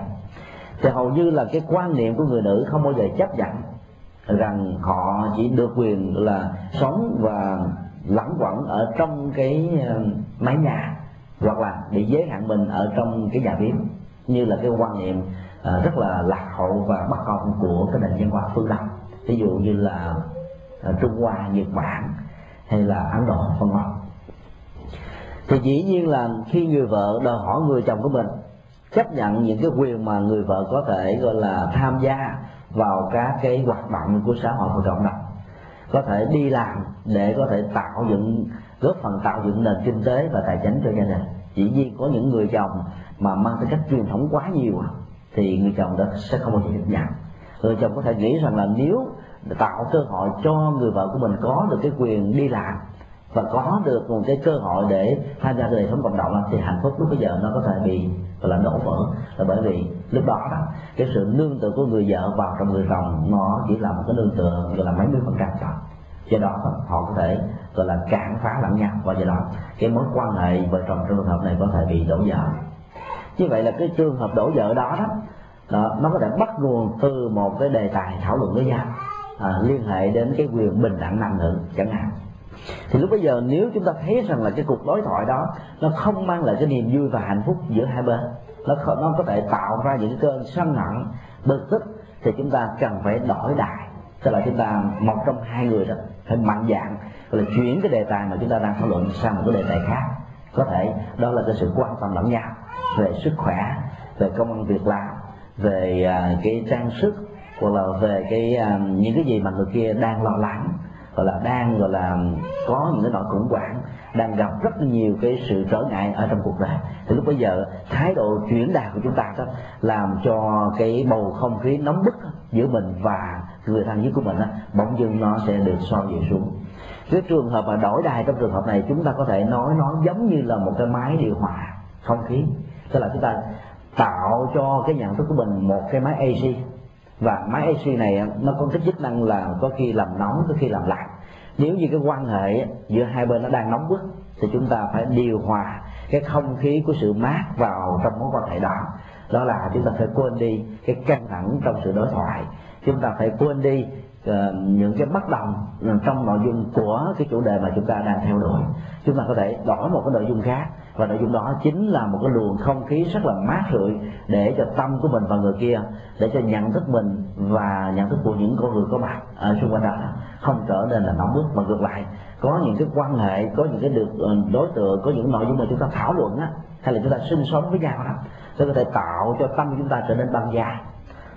Thì hầu như là cái quan niệm của người nữ không bao giờ chấp nhận rằng họ chỉ được quyền là sống và lẳng quẩn ở trong cái ờ, mái nhà hoặc là bị giới hạn mình ở trong cái nhà bếp như là cái quan niệm ờ, rất là lạc hậu và bất công của cái nền văn hóa phương đông ví dụ như là ờ, trung hoa, nhật bản hay là ấn độ, vân vân thì dĩ nhiên là khi người vợ đòi hỏi người chồng của mình, chấp nhận những cái quyền mà người vợ có thể, gọi là, tham gia vào các cái hoạt động của xã hội và cộng đồng có thể đi làm để có thể tạo dựng, góp phần tạo dựng nền kinh tế và tài chính cho gia đình. Dĩ nhiên có những người chồng mà mang tính cách truyền thống quá nhiều à, thì người chồng đó sẽ không bao giờ chấp nhận người chồng có thể nghĩ rằng là nếu tạo cơ hội cho người vợ của mình có được cái quyền đi làm và có được một cái cơ hội để tham gia cái đời sống cộng đồng thì hạnh phúc lúc bây giờ nó có thể bị gọi là đổ vỡ. Là bởi vì lúc đó cái sự nương tựa của người vợ vào trong người chồng nó chỉ là một cái nương tựa gọi là mấy mươi phần trăm thôi. Do đó họ có thể gọi là cản phá lẫn nhau. Và do đó cái mối quan hệ vợ chồng trong trường hợp này có thể bị đổ vỡ. Như vậy là cái trường hợp đổ vỡ đó đó, đó nó có thể bắt nguồn từ một cái đề tài thảo luận với nhau. À, liên hệ đến cái quyền bình đẳng nam nữ chẳng hạn thì lúc bây giờ nếu chúng ta thấy rằng là cái cuộc đối thoại đó nó không mang lại cái niềm vui và hạnh phúc giữa hai bên, nó nó có thể tạo ra những cơn sân hận bực tức, thì chúng ta cần phải đổi đài tức là chúng ta, một trong hai người đó, phải mạnh dạng là chuyển cái đề tài mà chúng ta đang thảo luận sang một cái đề tài khác. Có thể đó là cái sự quan tâm lẫn nhau về sức khỏe, về công ăn việc làm, về à, cái trang sức, hoặc là về cái à, những cái gì mà người kia đang lo lắng gọi là đang gọi là có những cái nỗi khủng hoảng đang gặp rất nhiều cái sự trở ngại ở trong cuộc đời. Thì lúc bây giờ thái độ chuyển đạt của chúng ta đó làm cho cái bầu không khí nóng bức giữa mình và người thân nhất của mình đó, bỗng dưng nó sẽ được soi dịu xuống. Cái trường hợp mà đổi đài trong trường hợp này chúng ta có thể nói nó giống như là một cái máy điều hòa không khí. Tức là chúng ta tạo cho cái nhận thức của mình một cái máy AC và máy AC này nó có cái chức năng là có khi làm nóng có khi làm lạnh. Nếu như cái quan hệ giữa hai bên nó đang nóng bức thì chúng ta phải điều hòa cái không khí của sự mát vào trong mối quan hệ đó. Đó là chúng ta phải quên đi cái căng thẳng trong sự đối thoại. Chúng ta phải quên đi uh, những cái bất đồng trong nội dung của cái chủ đề mà chúng ta đang theo đuổi. Chúng ta có thể đổi một cái nội dung khác và nội dung đó chính là một cái luồng không khí rất là mát rượi để cho tâm của mình và người kia, để cho nhận thức mình và nhận thức của những con người có mặt ở xung quanh đó không trở nên là nóng bức mà ngược lại. Có những cái quan hệ, có những cái được ờ, đối tượng, có những nội dung mà chúng ta thảo luận á, hay là chúng ta sinh sống với nhau đó sẽ có thể tạo cho tâm chúng ta trở nên băng giá.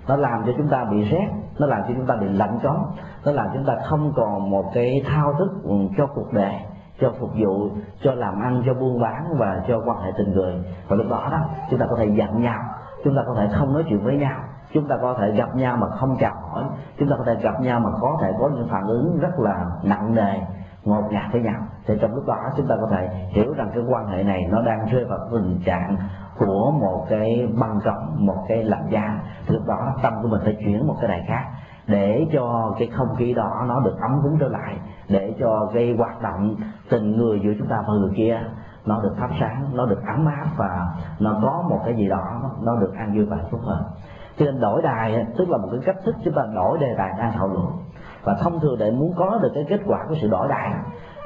Nó làm cho chúng ta bị rét, nó làm cho chúng ta bị lạnh cóng nó làm cho chúng ta không còn một cái thao thức ừ, cho cuộc đời cho phục vụ, cho làm ăn, cho buôn bán và cho quan hệ tình người. Và lúc đó đó, chúng ta có thể giận nhau, chúng ta có thể không nói chuyện với nhau, chúng ta có thể gặp nhau mà không chào hỏi, chúng ta có thể gặp nhau mà có thể có những phản ứng rất là nặng nề, ngột ngạt với nhau. Thì trong lúc đó, chúng ta có thể hiểu rằng cái quan hệ này nó đang rơi vào tình trạng của một cái băng cổng một cái lạnh giá. Thì lúc đó, tâm của mình phải chuyển một cái này khác để cho cái không khí đó nó được ấm cúng trở lại, để cho cái hoạt động tình người giữa chúng ta và người kia nó được thắp sáng nó được ấm áp và nó có một cái gì đó nó được an vui và hạnh phúc hơn. Cho nên đổi đài tức là một cái cách thức chúng ta đổi đề tài đang thảo luận. Và thông thường để muốn có được cái kết quả của sự đổi đài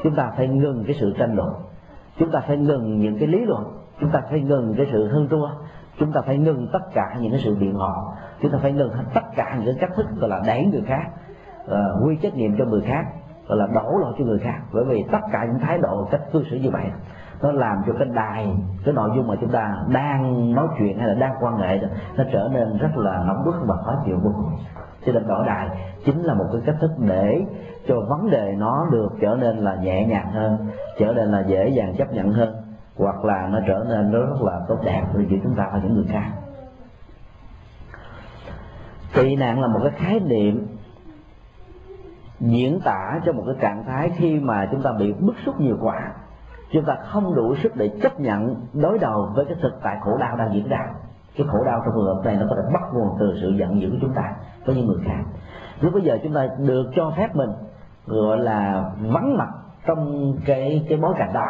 chúng ta phải ngừng cái sự tranh luận. Chúng ta phải ngừng những cái lý luận. Chúng ta phải ngừng cái sự hơn tua chúng ta phải ngừng tất cả những cái sự biện hộ chúng ta phải ngừng tất cả những cái cách thức gọi là đẩy người khác uh, quy trách nhiệm cho người khác gọi là đổ lỗi cho người khác. Bởi vì tất cả những thái độ, cách cư xử như vậy, nó làm cho cái đài, cái nội dung mà chúng ta đang nói chuyện hay là đang quan hệ nó trở nên rất là nóng bức và khó chịu vô cùng. Cho nên đổi đài chính là một cái cách thức để cho vấn đề nó được trở nên là nhẹ nhàng hơn, trở nên là dễ dàng chấp nhận hơn, hoặc là nó trở nên nó rất là tốt đẹp với giữa chúng ta và những người khác. Tị nạn là một cái khái niệm diễn tả cho một cái trạng thái khi mà chúng ta bị bức xúc nhiều quá. Chúng ta không đủ sức để chấp nhận, đối đầu với cái thực tại khổ đau đang diễn ra. Cái khổ đau trong trường hợp này nó có thể bắt nguồn từ sự giận dữ của chúng ta với những người khác. Lúc bây giờ chúng ta được cho phép mình, gọi là vắng mặt trong cái cái bối cảnh đó,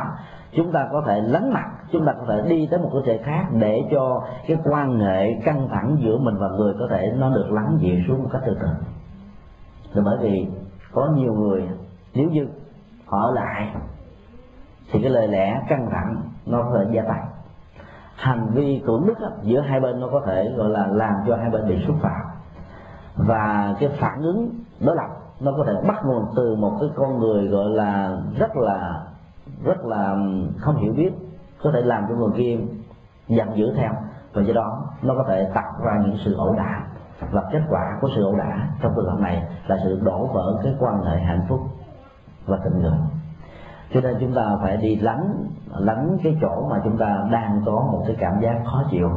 chúng ta có thể lánh mặt, chúng ta có thể đi tới một cái thể khác để cho cái quan hệ căng thẳng giữa mình và người có thể nó được lắng dịu xuống một cách từ từ. Là bởi vì có nhiều người, nếu như họ ở lại, thì cái lời lẽ căng thẳng nó có thể gia tăng. Hành vi cưỡng bức giữa hai bên nó có thể gọi là làm cho hai bên bị xúc phạm. Và cái phản ứng đối lập nó có thể bắt nguồn từ một cái con người gọi là rất là rất là không hiểu biết, có thể làm cho người kia giận dữ theo. Và do đó nó có thể tạo ra những sự ẩu đả và kết quả của sự ẩu đả trong trường hợp này là sự đổ vỡ cái quan hệ hạnh phúc và tình người. Cho nên chúng ta phải đi lánh lánh cái chỗ mà chúng ta đang có một cái cảm giác khó chịu.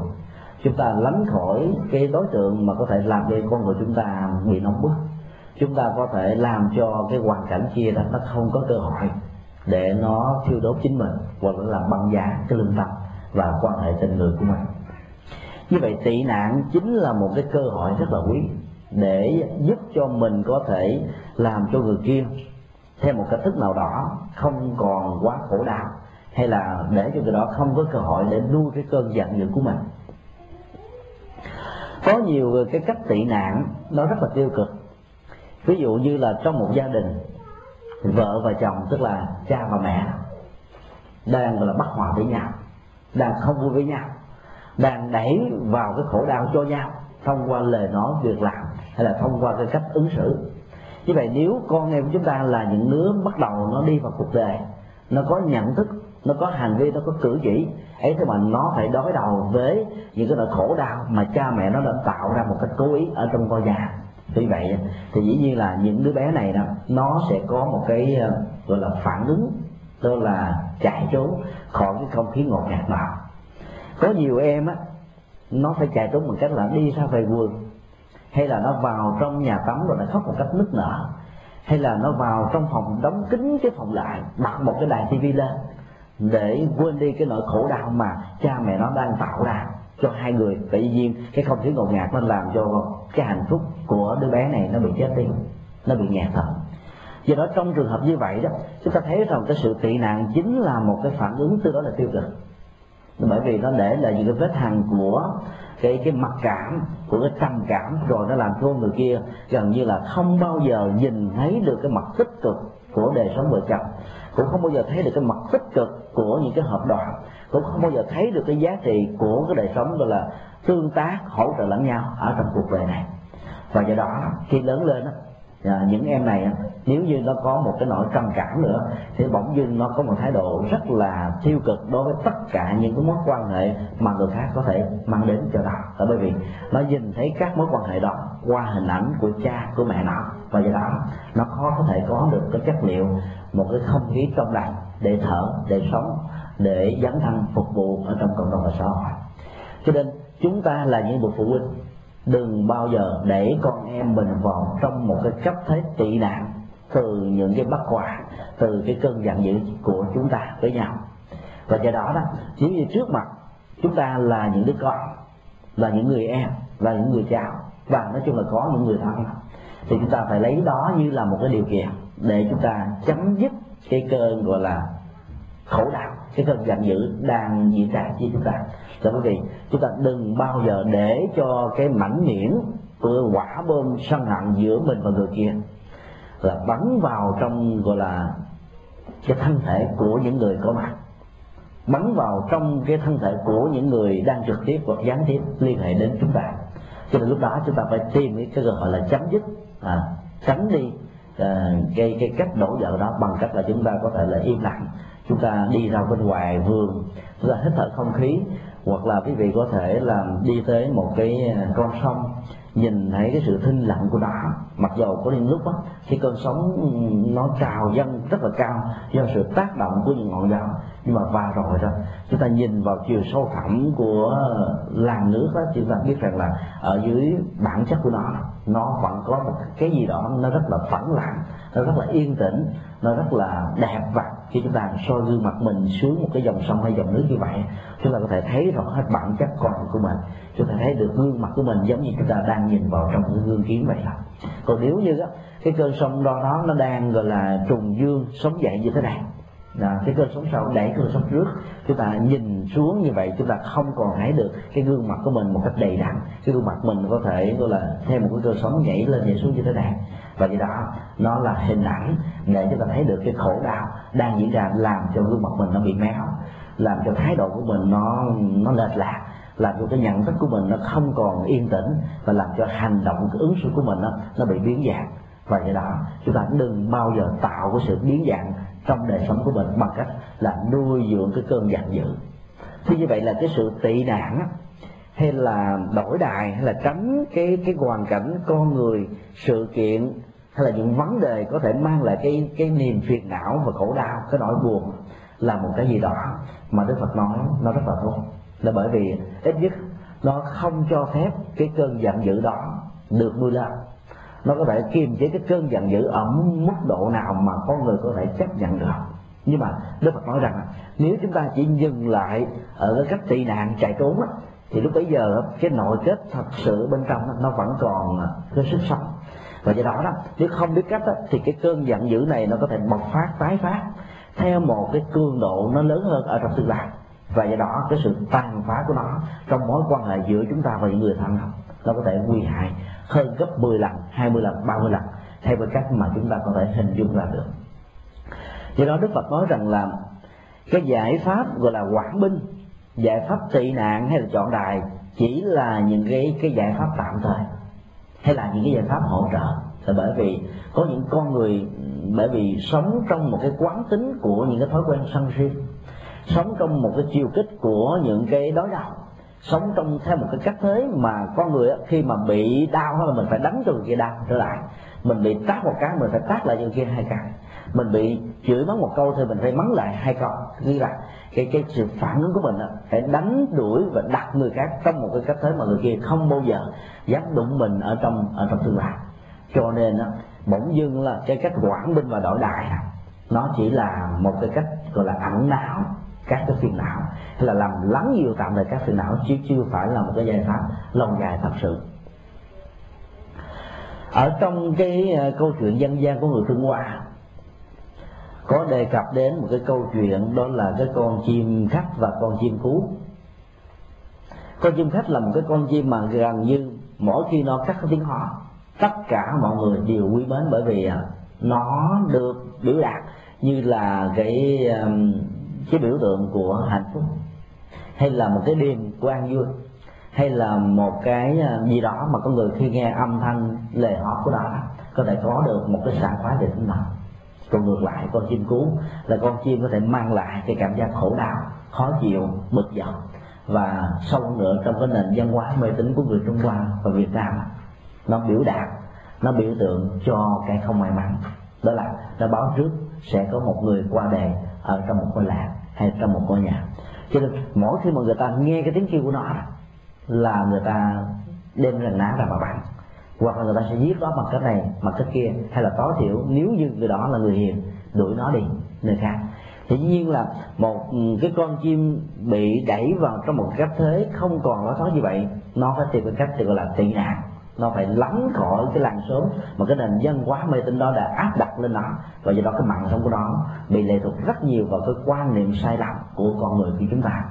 Chúng ta lánh khỏi cái đối tượng mà có thể làm cho con người chúng ta bị nóng bức. Chúng ta có thể làm cho cái hoàn cảnh kia đó nó không có cơ hội để nó thiêu đốt chính mình hoặc là làm băng giá cái lương tâm và quan hệ tình người của mình như vậy tị nạn chính là một cái cơ hội rất là quý để giúp cho mình có thể làm cho người kia theo một cách thức nào đó không còn quá khổ đau, hay là để cho người đó không có cơ hội để nuôi cái cơn giận dữ của mình. Có nhiều cái cách tị nạn nó rất là tiêu cực. Ví dụ như là trong một gia đình, vợ và chồng, tức là cha và mẹ, đang gọi là bất hòa với nhau, đang không vui với nhau đang đẩy vào cái khổ đau cho nhau thông qua lời nói, việc làm hay là thông qua cái cách ứng xử. Như vậy nếu con em của chúng ta là những đứa bắt đầu nó đi vào cuộc đời, nó có nhận thức, nó có hành vi, nó có cử chỉ, ấy thế mà nó phải đối đầu với những cái nỗi khổ đau mà cha mẹ nó đã tạo ra một cách cố ý ở trong ngôi nhà. Vì vậy thì dĩ nhiên là những đứa bé này đó, nó sẽ có một cái ờ, gọi là phản ứng, tức là chạy trốn khỏi cái không khí ngột ngạt nào có nhiều em á, nó phải chạy trốn bằng cách là đi ra về vườn hay là nó vào trong nhà tắm rồi nó khóc một cách nức nở. Hay là nó vào trong phòng đóng kín cái phòng lại, đặt một cái đài tivi lên, để quên đi cái nỗi khổ đau mà cha mẹ nó đang tạo ra cho hai người. Tự nhiên cái không khí ngột ngạt nó làm cho cái hạnh phúc của đứa bé này nó bị chết đi, nó bị nghẹt thở. Do đó trong trường hợp như vậy đó, chúng ta thấy rằng cái sự tị nạn chính là một cái phản ứng, tương đối là tiêu cực bởi vì nó để là những cái vết hằn của cái cái mặc cảm của cái trầm cảm rồi nó làm cho người kia. Gần như là không bao giờ nhìn thấy được cái mặt tích cực của đời sống vợ chồng. Cũng không bao giờ thấy được cái mặt tích cực của những cái hợp đoàn cũng không bao giờ thấy được cái giá trị của cái đời sống gọi là tương tác hỗ trợ lẫn nhau ở trong cuộc đời này. Và do đó khi lớn lên đó, à, những em này nếu như nó có một cái nỗi trầm cảm nữa thì bỗng dưng nó có một thái độ rất là tiêu cực đối với tất cả những cái mối quan hệ mà người khác có thể mang đến cho nó. Là bởi vì nó nhìn thấy các mối quan hệ đó qua hình ảnh của cha của mẹ nó. Và do đó nó khó có thể có được cái chất liệu một cái không khí trong lành để thở để sống để dấn thân phục vụ ở trong cộng đồng và xã hội. Cho nên chúng ta là những bậc phụ huynh đừng bao giờ để con em mình vào trong một cái cấp thế tị nạn từ những cái bất hòa từ cái cơn giận dữ của chúng ta với nhau. Và do đó đó chỉ như trước mặt chúng ta là những đứa con là những người em là những người cha, và nói chung là có những người thân. Thì chúng ta phải lấy đó như là một cái điều kiện để chúng ta chấm dứt cái cơn gọi là khổ đau cái cơn giận dữ đang diễn ra với chúng ta. Cho quý vị chúng ta đừng bao giờ để cho cái mảnh miễn của quả bom sân hận giữa mình và người kia là bắn vào trong gọi là cái thân thể của những người có mặt. Bắn vào trong cái thân thể của những người đang trực tiếp hoặc gián tiếp liên hệ đến chúng ta. Cho nên lúc đó chúng ta phải tìm cái cơ hội là chấm dứt à, tránh đi à, cái cái cách đổ vợ đó bằng cách là chúng ta có thể là im lặng chúng ta đi ra bên ngoài vườn chúng ta hít thở không khí hoặc là quý vị có thể là đi tới một cái à, con sông nhìn thấy cái sự thinh lặng của nó. Mặc dầu có những lúc đó, khi cơn sóng nó trào dâng rất là cao do sự tác động của những ngọn gió. Nhưng mà và rồi đó chúng ta nhìn vào chiều sâu thẳm của làn nước đó chúng ta biết rằng là ở dưới bản chất của nó nó vẫn có một cái gì đó nó rất là phẳng lặng nó rất là yên tĩnh nó rất là đẹp và khi chúng ta soi gương mặt mình xuống một cái dòng sông hay dòng nước như vậy chúng ta có thể thấy rõ hết bản chất con của mình. Chúng ta thấy được gương mặt của mình giống như chúng ta đang nhìn vào trong cái gương kiến vậy là. còn nếu như đó, cái cơn sông đo đó nó đang gọi là trùng dương sống dậy như thế này là cái cơn sống sau đẩy cơn sống trước chúng ta nhìn xuống như vậy chúng ta không còn thấy được cái gương mặt của mình một cách đầy đặn. Cái gương mặt mình có thể gọi là thêm một cái cơn sống nhảy lên nhảy xuống như thế này và vì đó nó là hình ảnh để chúng ta thấy được cái khổ đau đang diễn ra làm cho gương mặt mình nó bị méo làm cho thái độ của mình nó nó lệch lạc làm cho cái nhận thức của mình nó không còn yên tĩnh và làm cho hành động cái ứng xử của mình nó, nó bị biến dạng. Và do đó chúng ta đừng bao giờ tạo cái sự biến dạng trong đời sống của mình bằng cách là nuôi dưỡng cái cơn giận dữ. Thì như vậy là cái sự tị nạn hay là đổi đài hay là tránh cái cái hoàn cảnh con người sự kiện hay là những vấn đề có thể mang lại cái cái niềm phiền não và khổ đau cái nỗi buồn là một cái gì đó mà Đức Phật nói nó rất là tốt. Là bởi vì ít nhất nó không cho phép cái cơn giận dữ đó được nuôi lên. Nó có thể kiềm chế cái cơn giận dữ ở mức độ nào mà con người có thể chấp nhận được. Nhưng mà Đức Phật nói rằng nếu chúng ta chỉ dừng lại ở cái cách tị nạn chạy trốn á, thì lúc bấy giờ cái nội kết thật sự bên trong nó vẫn còn cái sức sống và do đó đó nếu không biết cách đó, thì cái cơn giận dữ này nó có thể bộc phát tái phát theo một cái cường độ nó lớn hơn ở trong tương lai. Và do đó cái sự tàn phá của nó trong mối quan hệ giữa chúng ta và những người thân nó có thể nguy hại hơn gấp 10 lần 20 lần 30 lần theo cái cách mà chúng ta có thể hình dung ra được. Do đó Đức Phật nói rằng là cái giải pháp gọi là quản binh giải pháp tị nạn hay là chọn đài chỉ là những cái cái giải pháp tạm thời hay là những cái giải pháp hỗ trợ. Là bởi vì có những con người bởi vì sống trong một cái quán tính của những cái thói quen sân si sống trong một cái chiều kích của những cái đối đầu, sống trong theo một cái cách thế mà con người khi mà bị đau là mình phải đánh cho người kia đau trở lại mình bị tát một cái mình phải tát lại cho kia hai cái mình bị chửi mắng một câu thì mình phải mắng lại hai câu. Như là cái cái sự phản ứng của mình phải đánh đuổi và đặt người khác trong một cái cách thế mà người kia không bao giờ dám đụng mình ở trong ở trong tương lai. Cho nên đó, bỗng dưng là cái cách quản binh và đổi đại nó chỉ là một cái cách gọi là ẩn não các cái phiền não hay là làm lắng nhiều tạm thời các phiền não chứ chưa phải là một cái giải pháp lâu dài thật sự. Ở trong cái ờ, câu chuyện dân gian của người phương hoa có đề cập đến một cái câu chuyện, đó là cái con chim khách và con chim cú. Con chim khách là một cái con chim mà gần như mỗi khi nó cắt tiếng ho tất cả mọi người đều quý mến bởi vì à, nó được biểu đạt như là cái cái biểu tượng của hạnh phúc. Hay là một cái đêm quan vui. Hay là một cái à, gì đó mà con người khi nghe âm thanh lời hót của nó, có thể có được một cái sảng khoái về tinh thần còn ngược lại, con chim cú, là con chim có thể mang lại cái cảm giác khổ đau, khó chịu, bực dọc và sâu nữa trong cái nền văn hóa mê tín của người Trung Hoa và Việt Nam, nó biểu đạt, nó biểu tượng cho cái không may mắn. Đó là nó báo trước sẽ có một người qua đời ở trong một ngôi làng hay trong một ngôi nhà. Cho nên mỗi khi mà người ta nghe cái tiếng kêu của nó là người ta đem rành ná ra mà bắn hoặc là người ta sẽ giết nó bằng cách này, bằng cách kia, hay là tối thiểu nếu như người đó là người hiền, đuổi nó đi nơi khác. Thì dĩ nhiên là một ừ, cái con chim bị đẩy vào trong một cách thế không còn lối thoát như vậy, nó phải tìm cái cách thì gọi là tị nạn. Nó phải lánh khỏi cái làng sớm mà cái nền dân hóa mê tín đó đã áp đặt lên nó, và do đó cái mạng sống của nó bị lệ thuộc rất nhiều vào cái quan niệm sai lầm của con người của chúng ta.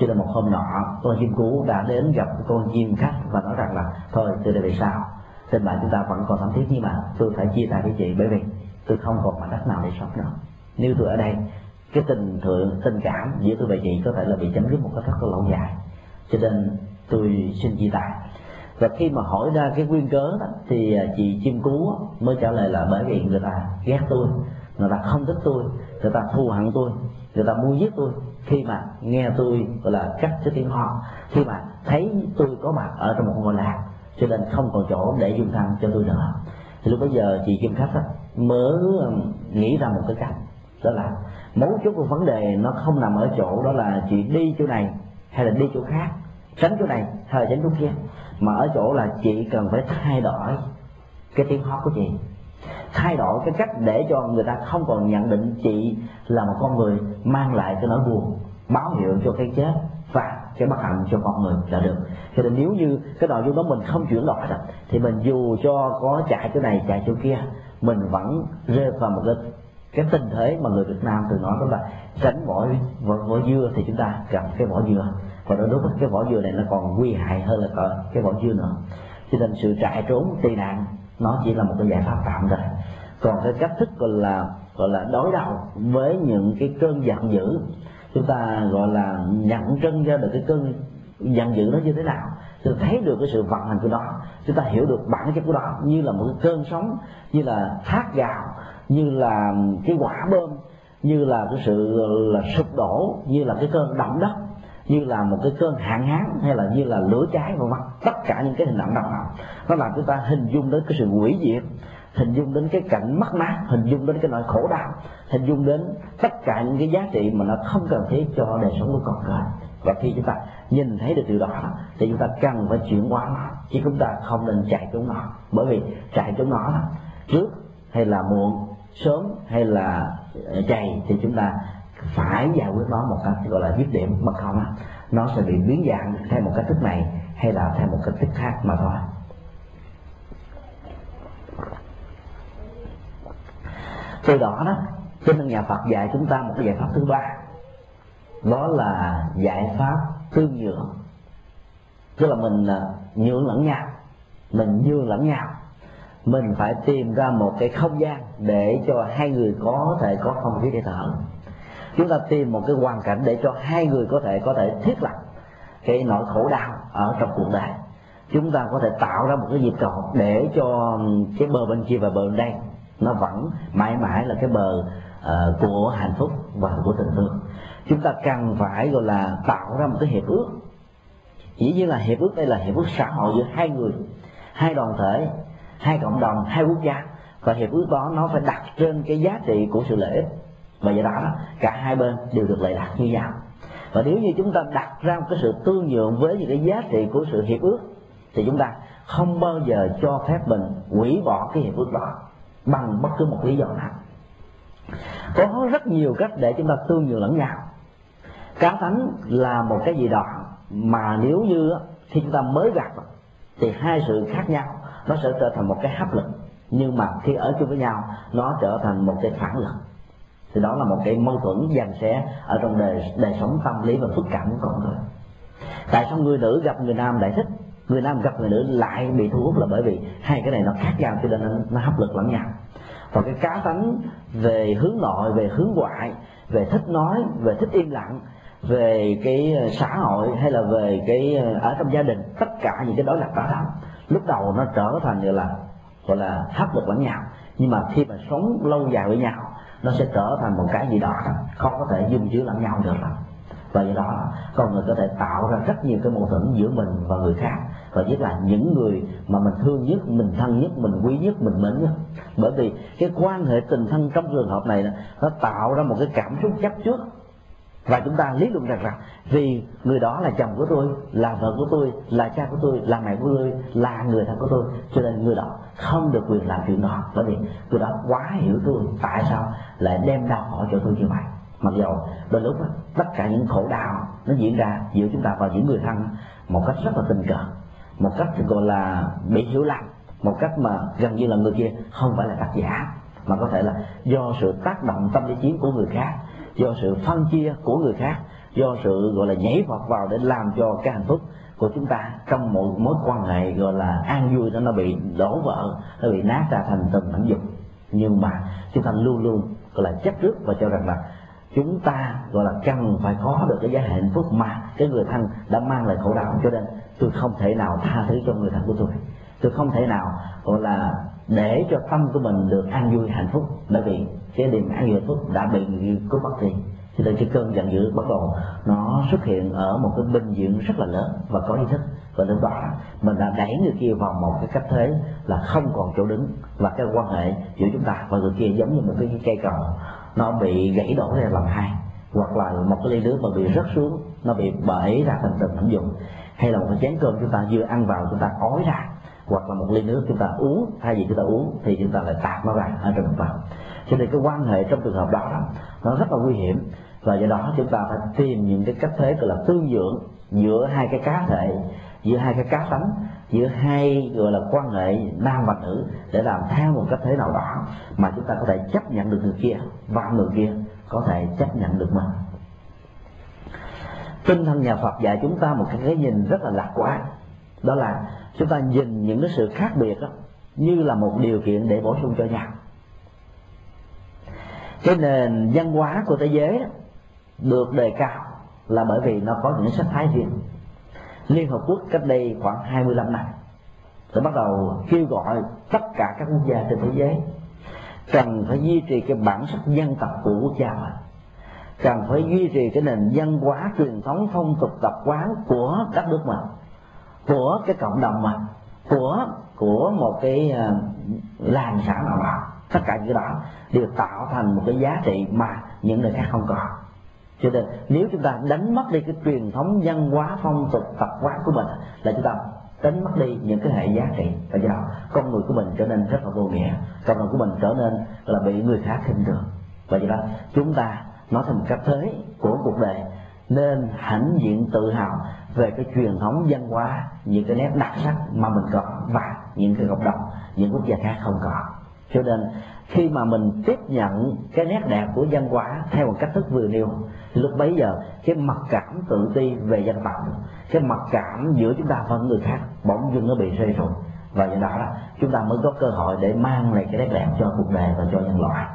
Cho nên một hôm nọ, con chim cú đã đến gặp con chim khách và nói rằng là, thôi từ đây về sau trên bạn chúng ta vẫn còn thắm thiết nhưng mà tôi phải chia tay với chị bởi vì tôi không còn mảnh đất nào để sống nữa. Nếu tôi ở đây, cái tình thượng, tình cảm giữa tôi và chị có thể là bị chấm dứt một cách rất là lâu dài. Cho nên tôi xin chia tay. Và khi mà hỏi ra cái nguyên cớ đó, thì à, chị chim cú mới trả lời là bởi vì người ta ghét tôi, người ta không thích tôi, người ta thù hận tôi, người ta muốn giết tôi. Khi mà nghe tôi gọi là cắt cái tiếng ho, khi mà thấy tôi có mặt ở trong một ngôi làng cho nên không còn chỗ để dung thân cho tôi nữa. Thì lúc bây giờ chị kim khách mới um, nghĩ ra một cái cách. Đó là mấu chốt của vấn đề nó không nằm ở chỗ đó là chị đi chỗ này hay là đi chỗ khác. Tránh chỗ này hay là tránh chỗ kia. Mà ở chỗ là chị cần phải thay đổi cái tiếng hót của chị. Thay đổi cái cách để cho người ta không còn nhận định chị là một con người mang lại cái nỗi buồn, báo hiệu cho cái chết và cái bất hạnh cho con người là được. Cho nên nếu như cái nội dung đó mình không chuyển đổi đó thì mình dù cho có chạy chỗ này chạy chỗ kia mình vẫn rơi vào một cái cái tình thế mà người Việt Nam thường nói đó là tránh vỏ vỏ, vỏ dưa thì chúng ta gặp cái vỏ dừa. Và đôi lúc cái vỏ dừa này nó còn nguy hại hơn là cái vỏ dưa nữa. Cho nên sự chạy trốn tị nạn nó chỉ là một cái giải pháp tạm thời. Còn cái cách thức gọi là gọi là đối đầu với những cái cơn giận dữ chúng ta gọi là nhận trân ra được cái cơn giận dữ nó như thế nào? Chúng ta thấy được cái sự vận hành của nó. Chúng ta hiểu được bản chất của nó như là một cái cơn sóng như là thác gạo như là cái quả bơm như là cái sự là sụp đổ như là cái cơn động đất như là một cái cơn hạn hán hay là như là lửa cháy vào mắt, tất cả những cái hình ảnh đó. Nó làm chúng ta hình dung đến cái sự hủy diệt hình dung đến cái cảnh mất mát hình dung đến cái nỗi khổ đau hình dung đến tất cả những cái giá trị mà nó không cần thiết cho đời sống của con người. Và khi chúng ta nhìn thấy được điều đó, thì chúng ta cần phải chuyển hóa nó, chứ chúng ta không nên chạy trốn nó bởi vì chạy trốn nó trước hay là muộn, sớm hay là ờ, chạy, thì chúng ta phải giải quyết nó một cách, gọi là, dứt điểm. Mà không nó sẽ bị biến dạng theo một cách thức này hay là theo một cách thức khác mà thôi. Từ đó đó cho nên nhà Phật dạy chúng ta một cái giải pháp thứ ba. Đó là giải pháp tương nhượng. Tức là mình à, nhượng lẫn nhau. Mình nhường lẫn nhau. Mình phải tìm ra một cái không gian để cho hai người có thể có không khí để thở chúng ta tìm một cái hoàn cảnh để cho hai người có thể có thể thiết lập cái nỗi khổ đau ở trong cuộc đời. Chúng ta có thể tạo ra một cái nhịp cầu để cho cái bờ bên kia và bờ bên đây nó vẫn mãi mãi là cái bờ uh, của hạnh phúc và của tình thương. Chúng ta cần phải gọi là tạo ra một cái hiệp ước. Chỉ như là hiệp ước đây là hiệp ước xã hội giữa hai người hai đoàn thể hai cộng đồng hai quốc gia. Và hiệp ước đó nó phải đặt trên cái giá trị của sự lợi ích. Và do đó cả hai bên đều được lợi lạc như nhau. Và nếu như chúng ta đặt ra một cái sự tương nhượng với những cái giá trị của sự hiệp ước thì chúng ta không bao giờ cho phép mình hủy bỏ cái hiệp ước đó bằng bất cứ một lý do nào có rất nhiều cách để chúng ta tương nhượng lẫn nhau. Cá tánh là một cái gì đó mà nếu như khi chúng ta mới gặp thì hai sự khác nhau. Nó sẽ trở thành một cái hấp lực nhưng mà khi ở chung với nhau nó trở thành một cái phản lực. Thì đó là một cái mâu thuẫn dằn xé ở trong đời đời sống tâm lý và phức cảm của con người. Tại sao người nữ gặp người nam lại thích? Người nam gặp người nữ lại bị thu hút là bởi vì hai cái này nó khác nhau cho nên nó, nó hấp lực lẫn nhau và cái cá tánh về hướng nội, về hướng ngoại, về thích nói, về thích im lặng, về cái ờ, xã hội hay là về cái ờ, ở trong gia đình, tất cả những cái đối lập đó đó. Lúc đầu nó trở thành gọi là gọi là hấp lực lẫn nhau. Nhưng mà khi mà sống lâu dài với nhau, nó sẽ trở thành một cái gì đó khó có thể dung chứa lẫn nhau được. Đâu và do đó, con người có thể tạo ra rất nhiều cái mâu thuẫn giữa mình và người khác và nhất là những người mà mình thương nhất mình thân nhất mình quý nhất mình mến nhất. Bởi vì cái quan hệ tình thân trong trường hợp này nó tạo ra một cái cảm xúc chấp trước. Và chúng ta lý luận rằng rằng vì người đó là chồng của tôi là vợ của tôi là cha của tôi là mẹ của tôi là người thân của tôi cho nên người đó không được quyền làm chuyện đó. Bởi vì người đó quá hiểu tôi tại sao lại đem đau khổ cho tôi như vậy? Mặc dầu đôi lúc đó, tất cả những khổ đau nó diễn ra giữa chúng ta và những người thân một cách rất là tình cờ một cách gọi là bị hiểu lầm, một cách mà gần như là người kia không phải là tác giả, mà có thể là do sự tác động tâm lý chiến của người khác, do sự phân chia của người khác, do sự, gọi là, nhảy vọt vào để làm cho cái hạnh phúc của chúng ta trong một mối quan hệ, gọi là, an vui đó, nó bị đổ vỡ, nó bị nát ra thành từng mảnh dục. Nhưng mà chúng ta luôn luôn, gọi là, chấp trước và cho rằng là chúng ta, gọi là, cần phải có được cái giá hạnh phúc mà cái người thân đã mang lại khổ đau cho nên tôi không thể nào tha thứ cho người thân của tôi. Tôi không thể nào, gọi là, để cho tâm của mình được an vui, hạnh phúc. Bởi vì cái niềm an vui, hạnh phúc đã bị cướp mất đi. Cho nên cái cơn giận dữ bắt đầu, nó xuất hiện ở một cái bệnh viện rất là lớn và có ý thức. Và lúc đó, mình đã đẩy người kia vào một cái cách thế là không còn chỗ đứng. Và cái quan hệ giữa chúng ta và người kia giống như một cái cây cầu. Nó bị gãy đổ ra làm hai. Hoặc là một cái ly nước mà bị rớt xuống, nó bị bể ra thành từng mảnh dụng hay là một cái chén cơm chúng ta vừa ăn vào chúng ta ói ra, hoặc là một ly nước chúng ta uống, thay vì chúng ta uống thì chúng ta lại tạt nó ra ở trong vào. Cho nên cái quan hệ trong trường hợp đó nó rất là nguy hiểm. Và do đó chúng ta phải tìm những cái cách thế gọi là tương dưỡng giữa hai cái cá thể, giữa hai cái cá tánh, giữa hai gọi là quan hệ nam và nữ để làm theo một cách thế nào đó mà chúng ta có thể chấp nhận được người kia và người kia có thể chấp nhận được mình tinh thần nhà Phật dạy chúng ta một cái nhìn rất là lạc quan. Đó là chúng ta nhìn những cái sự khác biệt đó, như là một điều kiện để bổ sung cho nhau. Cái nền văn hóa của thế giới đó, được đề cao là bởi vì nó có những sắc thái riêng. Liên Hợp Quốc cách đây khoảng 25 năm đã bắt đầu kêu gọi tất cả các quốc gia trên thế giới cần phải duy trì cái bản sắc dân tộc của quốc gia mình cần phải duy trì cái nền văn hóa truyền thống phong tục tập quán của đất nước mình, của cái cộng đồng mình, của của một cái à, làng xã nào đó. Tất cả những đó đều tạo thành một cái giá trị mà những người khác không có. Cho nên nếu chúng ta đánh mất đi cái truyền thống văn hóa phong tục tập quán của mình là chúng ta đánh mất đi những cái hệ giá trị. Và do con người của mình trở nên rất là vô nghĩa con người của mình trở nên là bị người khác khinh thường. Và do đó, chúng ta nói thành một cách thế của cuộc đời. Nên hãnh diện tự hào về cái truyền thống văn hóa, những cái nét đặc sắc mà mình có và những cái cộng đồng những quốc gia khác không có. Cho nên, khi mà mình tiếp nhận cái nét đẹp của văn hóa theo một cách thức vừa nêu, lúc bấy giờ, cái mặc cảm tự ti về dân tộc cái mặc cảm giữa chúng ta và người khác bỗng dưng nó bị rơi rụng và do đó, chúng ta mới có cơ hội để mang lại cái nét đẹp cho cuộc đời và cho nhân loại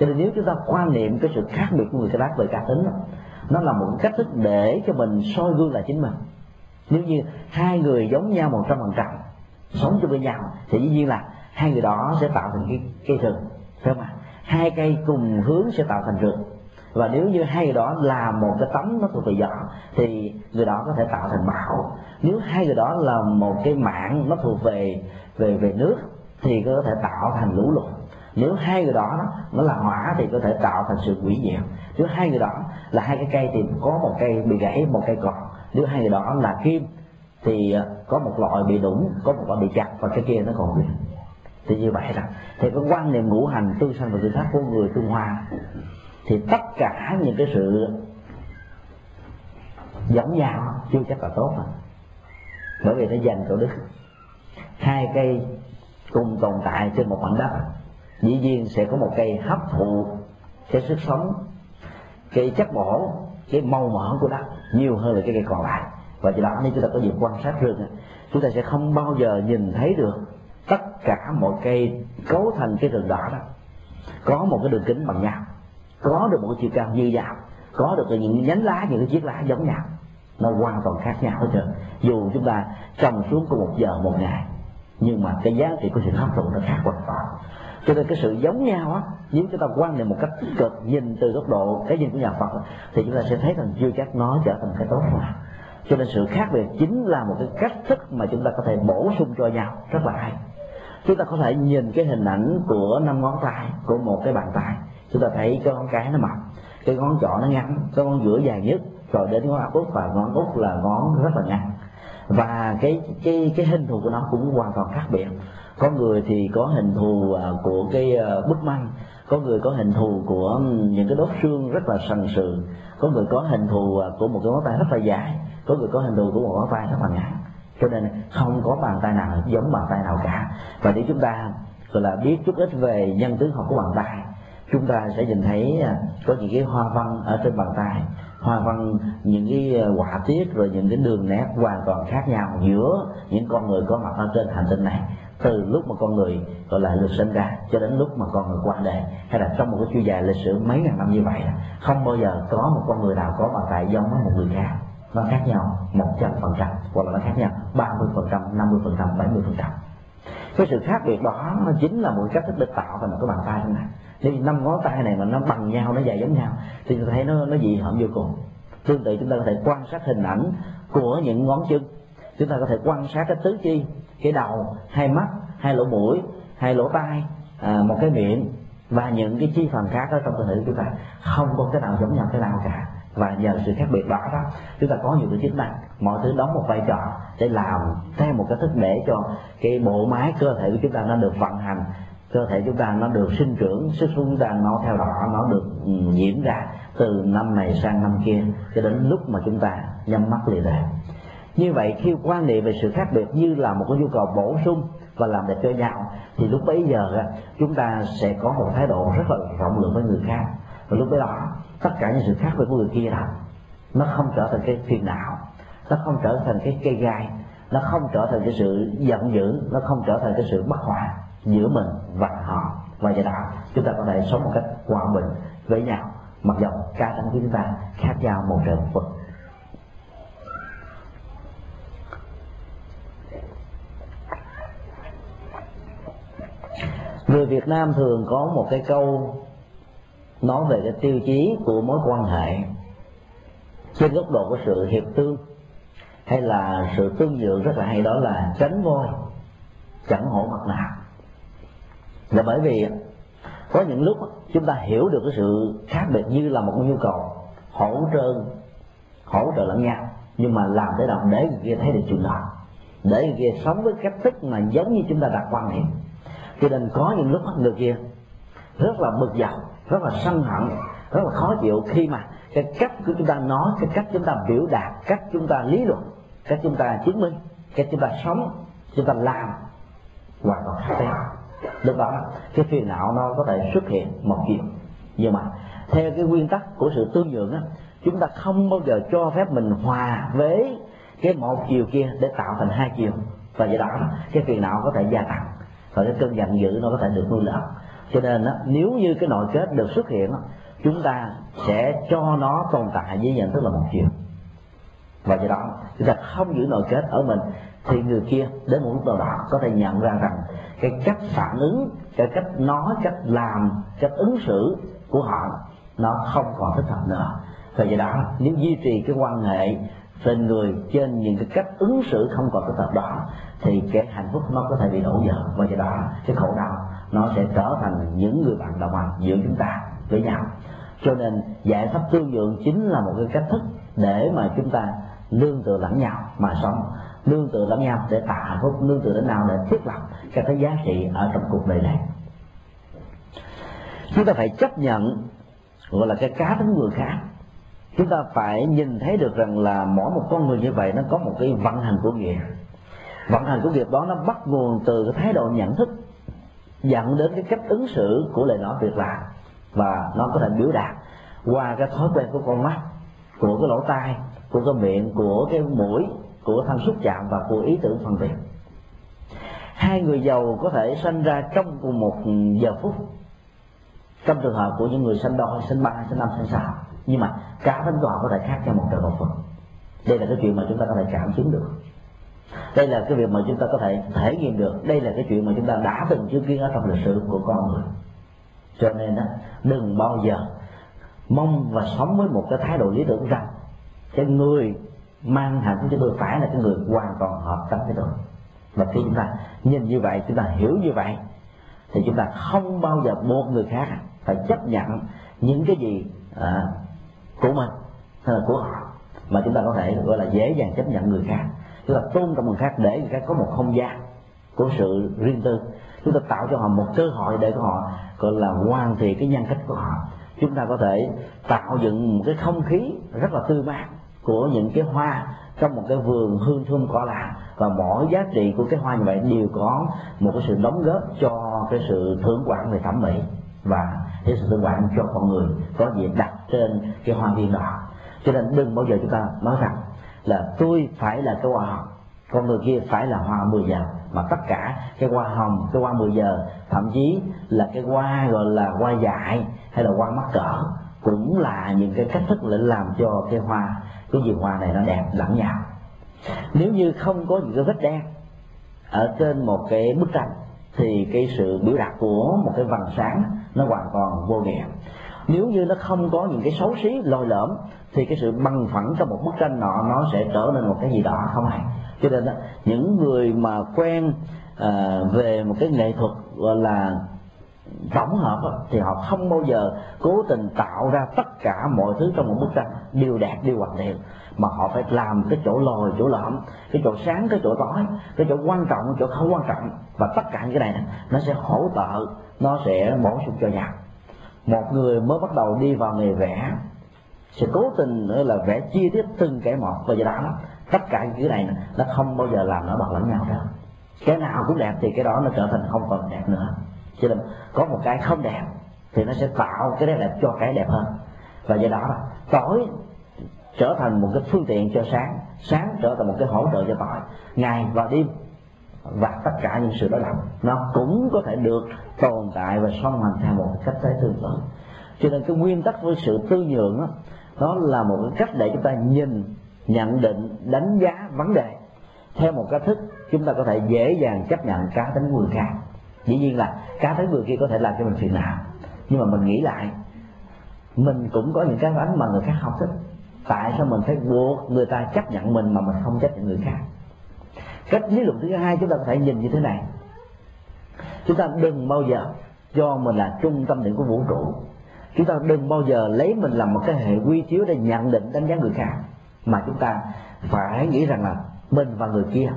cho nên nếu chúng ta quan niệm cái sự khác biệt của người khác về cá tính nó là một cách thức để cho mình soi gương là chính mình. Nếu như hai người giống nhau một trăm phần trăm, sống chung với nhau, thì dĩ nhiên là hai người đó sẽ tạo thành cái cây rừng phải không ạ? Hai cây cùng hướng sẽ tạo thành rừng. Và nếu như hai người đó là một cái tấm nó thuộc về gió thì người đó có thể tạo thành bão nếu hai người đó là một cái mạng nó thuộc về về về nước, thì có thể tạo thành lũ lụt nếu hai người đó nó là hỏa thì có thể tạo thành sự quỷ diệt nếu hai người đó là hai cái cây thì có một cây bị gãy, một cây còn nếu hai người đó là kim thì ờ, có một loại bị đủng, có một loại bị chặt và cái kia nó còn nguyên. Thì như vậy là thì cái quan niệm ngũ hành tương sanh và tương khắc của người trung hoa thì tất cả những cái sự giống nhau chưa chắc là tốt. Rồi bởi vì nó dành chỗ đức. Hai cây cùng tồn tại trên một mảnh đất dĩ nhiên sẽ có một cây hấp thụ cái sức sống cái chất bổ, cái màu mỡ của đất nhiều hơn là cái cây còn lại. Và do đó, nếu chúng ta có dịp quan sát rừng chúng ta sẽ không bao giờ nhìn thấy được tất cả mọi cây cấu thành cái rừng đỏ đó. Có một cái đường kính bằng nhau, có được một chiều cao như nhau, có được những nhánh lá, những cái chiếc lá giống nhau. Nó hoàn toàn khác nhau hết trơn. Dù chúng ta trồng xuống có một giờ, một ngày, nhưng mà cái giá trị của sự hấp thụ nó khác hoàn toàn cho nên cái sự giống nhau á nếu chúng ta quan niệm một cách tích cực, nhìn từ góc độ cái nhìn của nhà Phật thì chúng ta sẽ thấy rằng chưa chắc nó trở thành cái tốt mà cho nên sự khác biệt chính là một cái cách thức mà chúng ta có thể bổ sung cho nhau, rất là hay. Chúng ta có thể nhìn cái hình ảnh của năm ngón tay của một cái bàn tay. Chúng ta thấy cái ngón cái nó mập, cái ngón trỏ nó ngắn, cái ngón giữa dài nhất, rồi đến ngón út và ngón út là ngón rất là ngắn. Và cái cái cái hình thù của nó cũng hoàn toàn khác biệt có người thì có hình thù à, của cái à, bức măng. Có người có hình thù của những cái đốt xương rất là sần sừ. Có người có hình thù à, của một cái ngón tay rất là dài. Có người có hình thù của một ngón tay rất là ngắn. Cho nên không có bàn tay nào giống bàn tay nào cả. Và để chúng ta, gọi là, biết chút ít về nhân tướng học của bàn tay, chúng ta sẽ nhìn thấy có những cái hoa văn ở trên bàn tay. Hoa văn, những cái họa tiết rồi những cái đường nét hoàn toàn khác nhau giữa những con người có mặt ở trên hành tinh này từ lúc mà con người gọi là được sinh ra cho đến lúc mà con người qua đời, hay là trong một cái chu dài lịch sử mấy ngàn năm như vậy không bao giờ có một con người nào có bàn tay giống với một người khác. Nó khác nhau một trăm phần trăm, hoặc là nó khác nhau ba mươi phần trăm, năm mươi phần trăm, bảy mươi phần trăm. Cái sự khác biệt đó, nó chính là một cách thức để tạo thành một cái bàn tay thế này thì năm ngón tay này mà nó bằng nhau, nó dài giống nhau, thì chúng ta thấy nó nó dị hợm vô cùng. Tương tự chúng ta có thể quan sát hình ảnh của những ngón chân. Chúng ta có thể quan sát cái tứ chi cái đầu hai mắt hai lỗ mũi hai lỗ tai à, một cái miệng và những cái chi phần khác ở trong cơ thể của chúng ta. Không có cái nào giống nhau cái nào cả. Và nhờ sự khác biệt đó đó chúng ta có nhiều cái chức năng. Mọi thứ đóng một vai trò để làm theo một cái thức để cho cái bộ máy cơ thể của chúng ta nó được vận hành cơ thể chúng ta nó được sinh trưởng sức sống chúng ta nó theo đó nó được ừ, diễn ra từ năm này sang năm kia cho đến lúc mà chúng ta nhắm mắt lìa đời như vậy khi quan niệm về sự khác biệt như là một cái nhu cầu bổ sung và làm đẹp cho nhau, thì lúc bấy giờ chúng ta sẽ có một thái độ rất là rộng lượng với người khác. Và lúc bấy đó, tất cả những sự khác biệt của người kia đó, nó không trở thành cái phiền não, nó không trở thành cái cây gai, nó không trở thành cái sự giận dữ, nó không trở thành cái sự bất hòa giữa mình và họ. Và do đó, chúng ta có thể sống một cách hòa bình với nhau, mặc dầu cá tính của chúng ta khác nhau một trời một vực. Người Việt Nam thường có một cái câu nói về cái tiêu chí của mối quan hệ trên góc độ của sự hiệp tương hay là sự tương nhượng rất là hay, đó là tránh voi, chẳng hổ mặt nào là bởi vì có những lúc chúng ta hiểu được cái sự khác biệt như là một nhu cầu hỗ trợ hỗ trợ lẫn nhau, nhưng mà làm thế nào để người kia thấy được chuyện đó, để người kia sống với cách thức mà giống như chúng ta đặt quan niệm cho nên có những lúc người kia rất là bực dọc, rất là sân hận, rất là khó chịu khi mà cái cách của chúng ta nói, cái cách chúng ta biểu đạt, cách chúng ta lý luận, cách chúng ta chứng minh, cách chúng ta sống, chúng ta làm hoàn toàn khác nhau. Lúc đó, cái phiền não nó có thể xuất hiện một chiều nhưng mà theo cái nguyên tắc của sự tương nhượng á, chúng ta không bao giờ cho phép mình hòa với cái một chiều kia để tạo thành hai chiều. Và do đó, cái phiền não có thể gia tăng và cái cơn giận dữ nó có thể được nuôi lớn. Cho nên nếu như cái nội kết được xuất hiện chúng ta sẽ cho nó tồn tại với nhận thức là một chiều và do đó, chúng ta không giữ nội kết ở mình, thì người kia đến một lúc nào đó có thể nhận ra rằng cái cách phản ứng, cái cách nói, cách làm, cách ứng xử của họ nó không còn thích hợp nữa. Và do đó, nếu duy trì cái quan hệ tình người trên những cái cách ứng xử không còn thích hợp đó thì cái hạnh phúc nó có thể bị đổ vỡ và do đó. Cái khổ đau, nó sẽ trở thành những người bạn đồng hành giữa chúng ta với nhau. Cho nên giải pháp tương nhượng chính là một cái cách thức để mà chúng ta lương tựa lẫn nhau mà sống. Lương tựa lẫn nhau để tạo hạnh phúc lương tựa lẫn nhau để thiết lập các cái giá trị ở trong cuộc đời này. Chúng ta phải chấp nhận, gọi là cái cá tính người khác. Chúng ta phải nhìn thấy được rằng là mỗi một con người như vậy nó có một cái vận hành của nghiệp vận hành của nghiệp đó nó bắt nguồn từ cái thái độ nhận thức, dẫn đến cái cách ứng xử của lời nói việc làm. Và nó có thể biểu đạt qua cái thói quen của con mắt, của cái lỗ tai, của cái miệng, của cái mũi, của thân xúc chạm và của ý tưởng phân biệt. Hai người giàu có thể sanh ra trong cùng một giờ phút, trong trường hợp của những người sinh đôi sinh ba sinh năm sinh sáu. Nhưng mà cả tính tòa có thể khác nhau một trời một vực. Đây là cái chuyện mà chúng ta có thể cảm chứng được đây là cái việc mà chúng ta có thể thể nghiệm được. Đây là cái chuyện mà chúng ta đã từng chứng kiến ở trong lịch sử của con người. Cho nên đó đừng bao giờ mong và sống với một cái thái độ lý tưởng rằng cái người mang hạnh phúc cho tôi phải là cái người hoàn toàn hợp tâm với tôi. Và khi chúng ta nhìn như vậy chúng ta hiểu như vậy thì chúng ta không bao giờ buộc người khác phải chấp nhận những cái gì à, của mình hay là của họ. Mà chúng ta có thể gọi là dễ dàng chấp nhận người khác chúng ta tôn trọng người khác, để người khác có một không gian của sự riêng tư. Chúng ta tạo cho họ một cơ hội để họ, gọi là, hoàn thiện cái nhân cách của họ. Chúng ta có thể tạo dựng một cái không khí rất là tươi mát của những cái hoa trong một cái vườn hương thơm cỏ lạ. Và mỗi giá trị của cái hoa như vậy đều có một cái sự đóng góp cho cái sự thưởng quản về thẩm mỹ và cái sự thưởng quản cho con người có gì đặt trên cái hoa viên đó. Cho nên đừng bao giờ chúng ta nói rằng là tôi phải là cái hoa hồng, con người kia phải là hoa 10 giờ. Mà tất cả cái hoa hồng, cái hoa 10 giờ, thậm chí là cái hoa gọi là hoa dại hay là hoa mắc cỡ, cũng là những cái cách thức để làm cho cái hoa, cái gì hoa này nó đẹp lẫn nhau. Nếu như không có những cái vết đen ở trên một cái bức tranh, thì cái sự biểu đạt của một cái vầng sáng nó hoàn toàn vô nghĩa. Nếu như nó không có những cái xấu xí, lôi lõm thì cái sự bằng phẳng trong một bức tranh nọ nó sẽ trở nên một cái gì đó không hay cho nên đó, những người mà quen à, về một cái nghệ thuật gọi là tổng hợp thì họ không bao giờ cố tình tạo ra tất cả mọi thứ trong một bức tranh đều đẹp đều hoàn thiện. Mà họ phải làm cái chỗ lồi chỗ lõm cái chỗ sáng cái chỗ tối cái chỗ quan trọng cái chỗ không quan trọng. Và tất cả những cái này nó sẽ hỗ trợ nó sẽ bổ sung cho nhau. Một người mới bắt đầu đi vào nghề vẽ sẽ cố tình nữa là vẽ chi tiết từng cái một. Và do đó tất cả những cái này nó không bao giờ làm nó bằng lẫn nhau đâu. Cái nào cũng đẹp thì cái đó nó trở thành không còn đẹp nữa. Cho nên có một cái không đẹp thì nó sẽ tạo cái đẹp cho cái đẹp hơn. Và do đó tối trở thành một cái phương tiện cho sáng. Sáng trở thành một cái hỗ trợ cho tối ngày và đêm và tất cả những sự đó lập. Nó cũng có thể được tồn tại và song hành theo một cách thế tương tự cho nên cái nguyên tắc với sự tư nhượng đó, nó là một cái cách để chúng ta nhìn, nhận định, đánh giá vấn đề. Theo một cách thức, chúng ta có thể dễ dàng chấp nhận cá tính người khác. Dĩ nhiên là cá tính người kia có thể làm cho mình phiền não. Nhưng mà mình nghĩ lại, mình cũng có những cái bánh mà người khác không thích. Tại sao mình phải buộc người ta chấp nhận mình mà mình không chấp nhận người khác? Cách lý luận thứ hai chúng ta có thể nhìn như thế này. Chúng ta đừng bao giờ cho mình là trung tâm điểm của vũ trụ chúng ta đừng bao giờ lấy mình làm một cái hệ quy chiếu để nhận định đánh giá người khác. Mà chúng ta phải nghĩ rằng là mình và người kia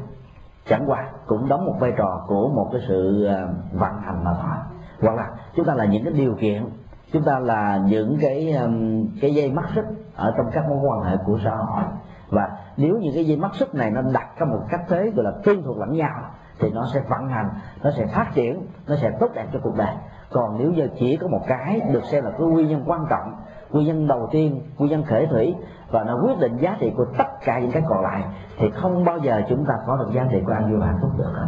chẳng qua cũng đóng một vai trò của một cái sự ờ, vận hành mà thôi. Hoặc là chúng ta là những cái điều kiện, chúng ta là những cái cái dây mắt xích ở trong các mối quan hệ của xã hội. Và nếu những cái dây mắt xích này nó đặt trong một cách thế gọi là tương thuộc lẫn nhau, thì nó sẽ vận hành, nó sẽ phát triển, nó sẽ tốt đẹp cho cuộc đời còn nếu giờ chỉ có một cái được xem là cái nguyên nhân quan trọng, nguyên nhân đầu tiên, nguyên nhân khởi thủy, và nó quyết định giá trị của tất cả những cái còn lại, thì không bao giờ chúng ta có được giá trị của an vui hạnh phúc được hết.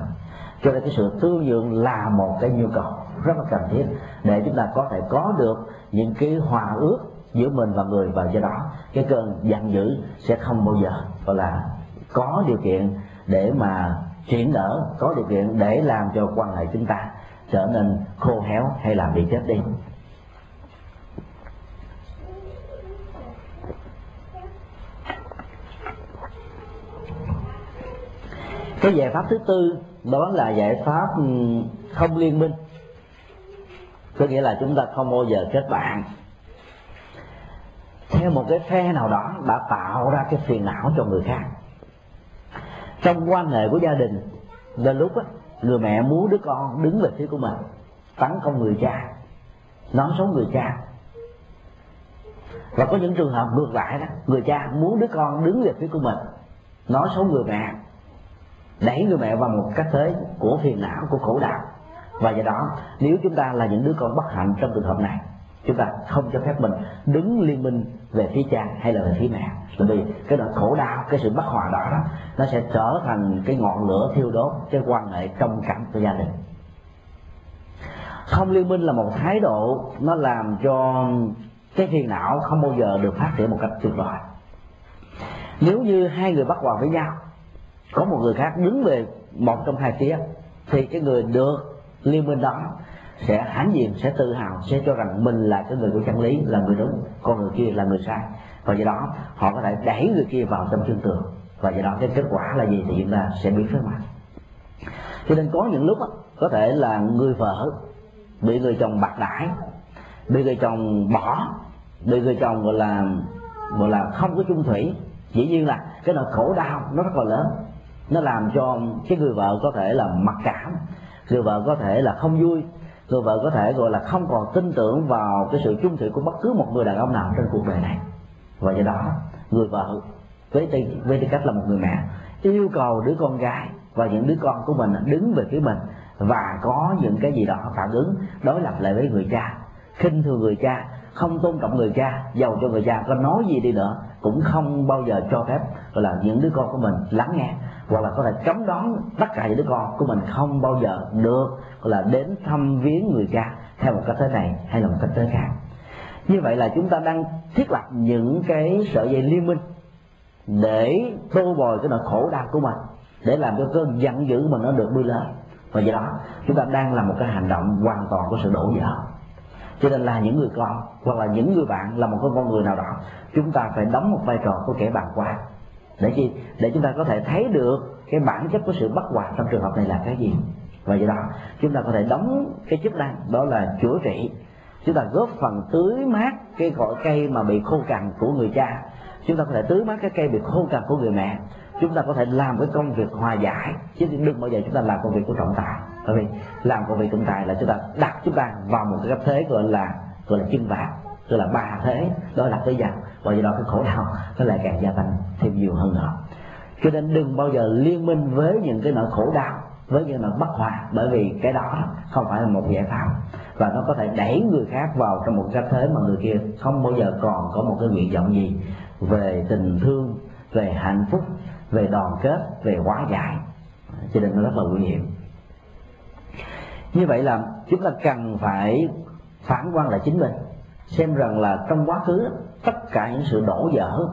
Cho nên cái sự tương nhượng là một cái nhu cầu rất là cần thiết để chúng ta có thể có được những cái hòa ước giữa mình và người và do đó. Cái cơn giận dữ sẽ không bao giờ gọi là có điều kiện để mà chuyển nở, có điều kiện để làm cho quan hệ chúng ta trở nên khô héo hay là bị chết đi? Cái giải pháp thứ tư đó là giải pháp ừ, không liên minh. Có nghĩa là chúng ta không bao giờ kết bạn. Theo một cái phe nào đó đã tạo ra cái phiền não cho người khác. Trong quan hệ của gia đình đến lúc á, người mẹ muốn đứa con đứng về phía của mình, tấn công người cha, nói xấu người cha. Và có những trường hợp ngược lại đó, người cha muốn đứa con đứng về phía của mình, nói xấu người mẹ, đẩy người mẹ vào một cách thế của phiền não, của khổ đạo và do đó, nếu chúng ta là những đứa con bất hạnh trong trường hợp này chúng ta không cho phép mình đứng liên minh về phía cha hay là về phía mẹ. Bởi vì cái nỗi khổ đau cái sự bất hòa đó, đó nó sẽ trở thành cái ngọn lửa thiêu đốt cái quan hệ trong cảm của gia đình. Không liên minh là một thái độ nó làm cho cái phiền não không bao giờ được phát triển một cách tuyệt vời. Nếu như hai người bắt hòa với nhau có một người khác đứng về một trong hai phía thì cái người được liên minh đó sẽ hãnh diện sẽ tự hào sẽ cho rằng mình là cái người của chân lý là người đúng con người kia là người sai. Và do đó họ có thể đẩy người kia vào trong chân tường và do đó cái kết quả là gì thì chúng ta sẽ biết trước mặt. Cho nên có những lúc đó, có thể là người vợ bị người chồng bạc đãi bị người chồng bỏ bị người chồng gọi là gọi là không có chung thủy. Dĩ nhiên là cái nỗi khổ đau nó rất là lớn. Nó làm cho cái người vợ có thể là mặc cảm người vợ có thể là không vui người vợ có thể gọi là không còn tin tưởng vào cái sự chung thủy của bất cứ một người đàn ông nào trên cuộc đời này. Và do đó, người vợ với tư với tư cách là một người mẹ, yêu cầu đứa con gái và những đứa con của mình đứng về phía mình và có những cái gì đó phản ứng, đối lập lại với người cha, khinh thường người cha, không tôn trọng người cha, giàu cho người cha, có nói gì đi nữa cũng không bao giờ cho phép gọi là những đứa con của mình lắng nghe hoặc là có thể cấm đón tất cả những đứa con của mình không bao giờ được là đến thăm viếng người cha theo một cách thế này hay là một cách thế khác. Như vậy là chúng ta đang thiết lập những cái sợi dây liên minh để tô bồi cái nỗi khổ đau của mình, để làm cho cơn giận dữ mà mình nó được bươi lên. Và do đó, chúng ta đang làm một cái hành động hoàn toàn của sự đổ vỡ. Cho nên là những người con hoặc là những người bạn, là một cái con người nào đó, chúng ta phải đóng một vai trò của kẻ bàn quan. Để chi? Để chúng ta có thể thấy được cái bản chất của sự bất hòa trong trường hợp này là cái gì? Và do đó, chúng ta có thể đóng cái chức năng đó là chữa trị. Chúng ta góp phần tưới mát cái cội cây mà bị khô cằn của người cha. Chúng ta có thể tưới mát cái cây bị khô cằn của người mẹ. Chúng ta có thể làm cái công việc hòa giải. Chứ đừng bao giờ chúng ta làm công việc của trọng tài. Bởi vì làm công việc trọng tài là chúng ta đặt chúng ta vào một cái cấp thế gọi là gọi là chân vàng tức là ba thế. Đó là cái dần và do đó cái khổ đau nó lại càng gia tăng thêm nhiều hơn nữa. Cho nên đừng bao giờ liên minh với những cái nỗi khổ đau với những nỗi bất hòa bởi vì cái đó không phải là một giải pháp. Và nó có thể đẩy người khác vào trong một cách thế mà người kia không bao giờ còn có một cái nguyện vọng gì về tình thương, về hạnh phúc, về đoàn kết, về hóa giải. Cho nên nó rất là nguy hiểm. Như vậy là chúng ta cần phải phản quan lại chính mình. Xem rằng là trong quá khứ, tất cả những sự đổ vỡ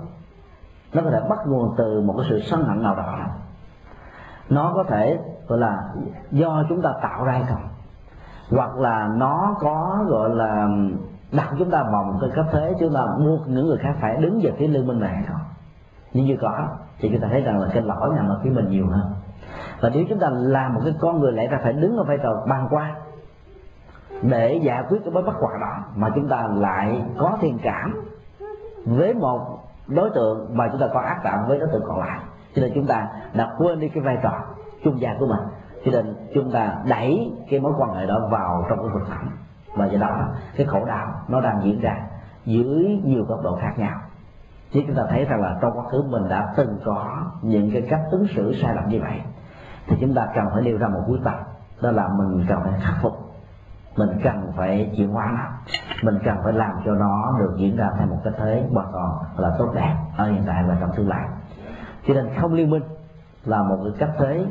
nó có thể bắt nguồn từ một cái sự sân hận nào đó. Nó có thể gọi là do chúng ta tạo ra hay không? Hoặc là nó có, gọi là, đặt chúng ta vào một cái cấp thế chúng ta buộc những người khác phải đứng về phía lưng bên này hay không? Nhưng như có, thì chúng ta thấy rằng là cái lỗi nằm ở phía mình nhiều hơn. Và nếu chúng ta làm một cái con người lẽ ra phải đứng ở vai trò ban quan để giải quyết cái mối bất hòa đó, mà chúng ta lại có thiện cảm với một đối tượng mà chúng ta có ác cảm với đối tượng còn lại, cho nên chúng ta đã quên đi cái vai trò trung gian của mình. Cho nên chúng ta đẩy cái mối quan hệ đó vào trong cái vực thẳm và do đó cái khổ đau nó đang diễn ra dưới nhiều góc độ khác nhau. Chứ chúng ta thấy rằng là trong quá khứ mình đã từng có những cái cách ứng xử sai lầm như vậy, thì chúng ta cần phải nêu ra một quyết tâm. Đó là mình cần phải khắc phục. Mình cần phải chuyển hóa nó. Mình cần phải làm cho nó được diễn ra theo một cái thế hoàn toàn là tốt đẹp ở hiện tại và trong tương lai. Cho nên không liên minh là một cái cách thế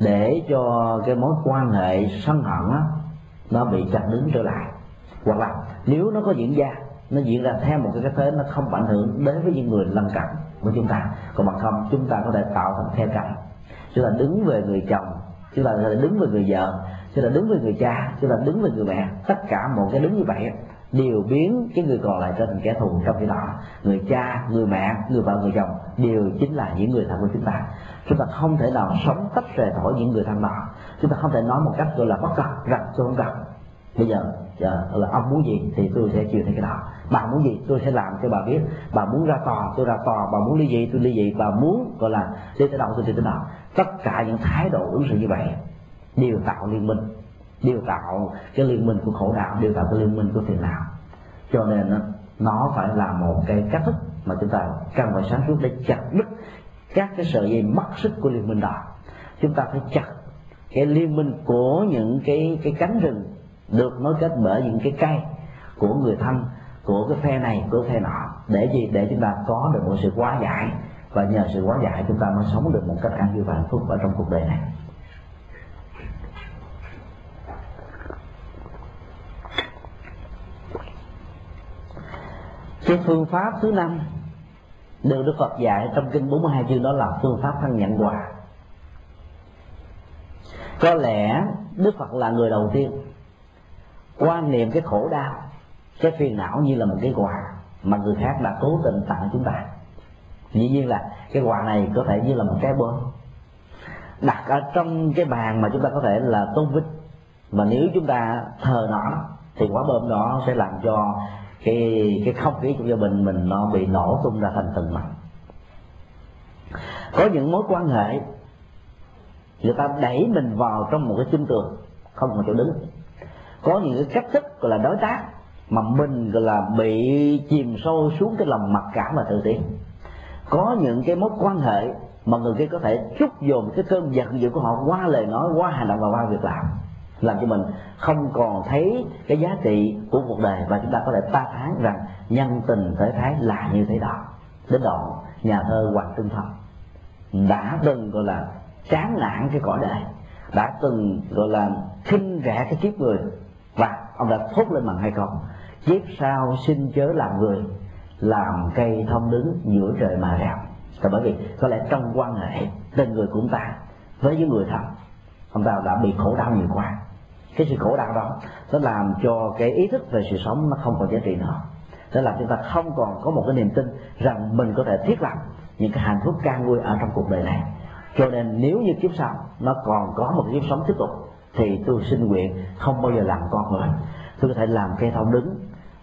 để cho cái mối quan hệ sân hận đó, nó bị chặt đứng trở lại. Hoặc là nếu nó có diễn ra nó diễn ra theo một cái cách thế nó không ảnh hưởng đến với những người lân cận của chúng ta. Còn bằng không chúng ta có thể tạo thành theo cạnh chúng ta đứng về người chồng chúng ta có thể đứng về người vợ chúng ta đứng về người cha chúng ta đứng về người mẹ. Tất cả một cái đứng như vậy đều biến cái người còn lại trở thành kẻ thù trong khi đó. Người cha, người mẹ, người vợ, người chồng, đều chính là những người thân của chúng ta. Chúng ta không thể nào sống tách rời khỏi những người thân đó. Chúng ta không thể nói một cách gọi là bất cập rằng tôi không cần. Bây giờ giờ là ông muốn gì thì tôi sẽ chịu theo cái đó. Bà muốn gì tôi sẽ làm cho bà biết. Bà muốn ra tòa, tôi ra tòa. Bà muốn ly dị, tôi ly dị. Bà muốn gọi là đi tới đâu tôi đi tới đó. Tất cả những thái độ ứng xử như vậy đều tạo liên minh điều tạo cái liên minh của khổ đạo điều tạo cái liên minh của phiền não. Cho nên nó phải là một cái cách thức mà chúng ta cần phải sáng suốt để chặt đứt các cái sợi dây mất sức của liên minh đó. Chúng ta phải chặt cái liên minh của những cái cái cánh rừng được nối kết bởi những cái cây của người thân, của cái phe này, của phe nọ, để gì? Để chúng ta có được một sự quá giải. Và nhờ sự quá giải, chúng ta mới sống được một cách an vui và hạnh phúc ở trong cuộc đời này. Cái phương pháp thứ năm được Đức Phật dạy trong kinh 42 chương đó là phương pháp thân nhận quà có lẽ Đức Phật là người đầu tiên quan niệm cái khổ đau, cái phiền não như là một cái quà mà người khác đã cố tình tặng chúng ta. Dĩ nhiên là cái quà này có thể như là một cái bơm đặt ở trong cái bàn mà chúng ta có thể là tôn vinh. Mà nếu chúng ta thờ nó thì quả bơm đó sẽ làm cho cái cái không khí trong gia đình mình nó bị nổ tung ra thành từng mảnh. Có những mối quan hệ, người ta đẩy mình vào trong một cái chân tường, không còn chỗ đứng. Có những cái cách thức gọi là đối tác mà mình gọi là bị chìm sâu xuống cái lòng mặc cảm và tự ti. Có những cái mối quan hệ mà người kia có thể trút dồn cái cơn giận dữ của họ qua lời nói, qua hành động và qua việc làm làm cho mình không còn thấy cái giá trị của cuộc đời và chúng ta có thể ta thán rằng nhân tình thể thái là như thế đó. Đến đoạn nhà thơ hoàng trung thọ đã từng, gọi là, chán nản cái cõi đời, đã từng, gọi là, khinh rẻ cái kiếp người và ông đã thốt lên bằng hai câu kiếp sau xin chớ làm người, làm cây thông đứng giữa trời mà rào. Là bởi vì có lẽ trong quan hệ tên người của chúng ta với những người thân, ông ta đã bị khổ đau nhiều quá cái sự khổ đau đó, nó làm cho cái ý thức về sự sống nó không còn giá trị nữa. Nó làm chúng ta không còn có một cái niềm tin rằng mình có thể thiết lập những cái hạnh phúc can vui ở trong cuộc đời này. Cho nên nếu như kiếp sau nó còn có một kiếp sống tiếp tục, thì tôi xin nguyện không bao giờ làm con người. Tôi có thể làm cây thông đứng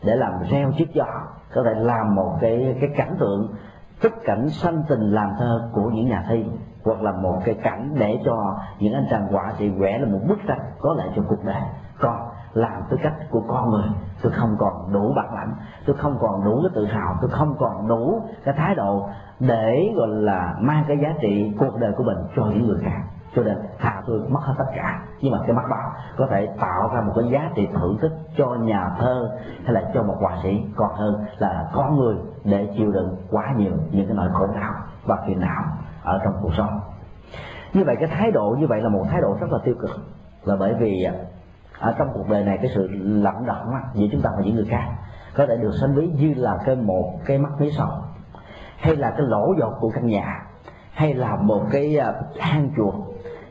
để làm reo chiếc gió có thể làm một cái cái cảnh tượng tích cảnh sanh tình làm thơ của những nhà thi hoặc là một cái cảnh để cho những anh chàng họa sĩ vẽ là một bức tranh có lại cho cuộc đời. Còn làm tư cách của con người, tôi không còn đủ bản lãnh, tôi không còn đủ cái tự hào, tôi không còn đủ cái thái độ để, gọi là, mang cái giá trị cuộc đời của mình cho những người khác. Cho nên thà tôi mất hết tất cả, nhưng mà cái mắt bảo có thể tạo ra một cái giá trị thưởng thức cho nhà thơ hay là cho một họa sĩ. Còn hơn là con người để chịu đựng quá nhiều những cái nỗi khổ đau và phiền não ở trong cuộc sống. Như vậy cái thái độ, như vậy là một thái độ rất là tiêu cực. Là bởi vì à, ở trong cuộc đời này cái sự lẫn động giữa chúng ta và những người khác có thể được sánh ví như là cái một cái mắt mí sầu hay là cái lỗ dột của căn nhà, hay là một cái à, hang chuột,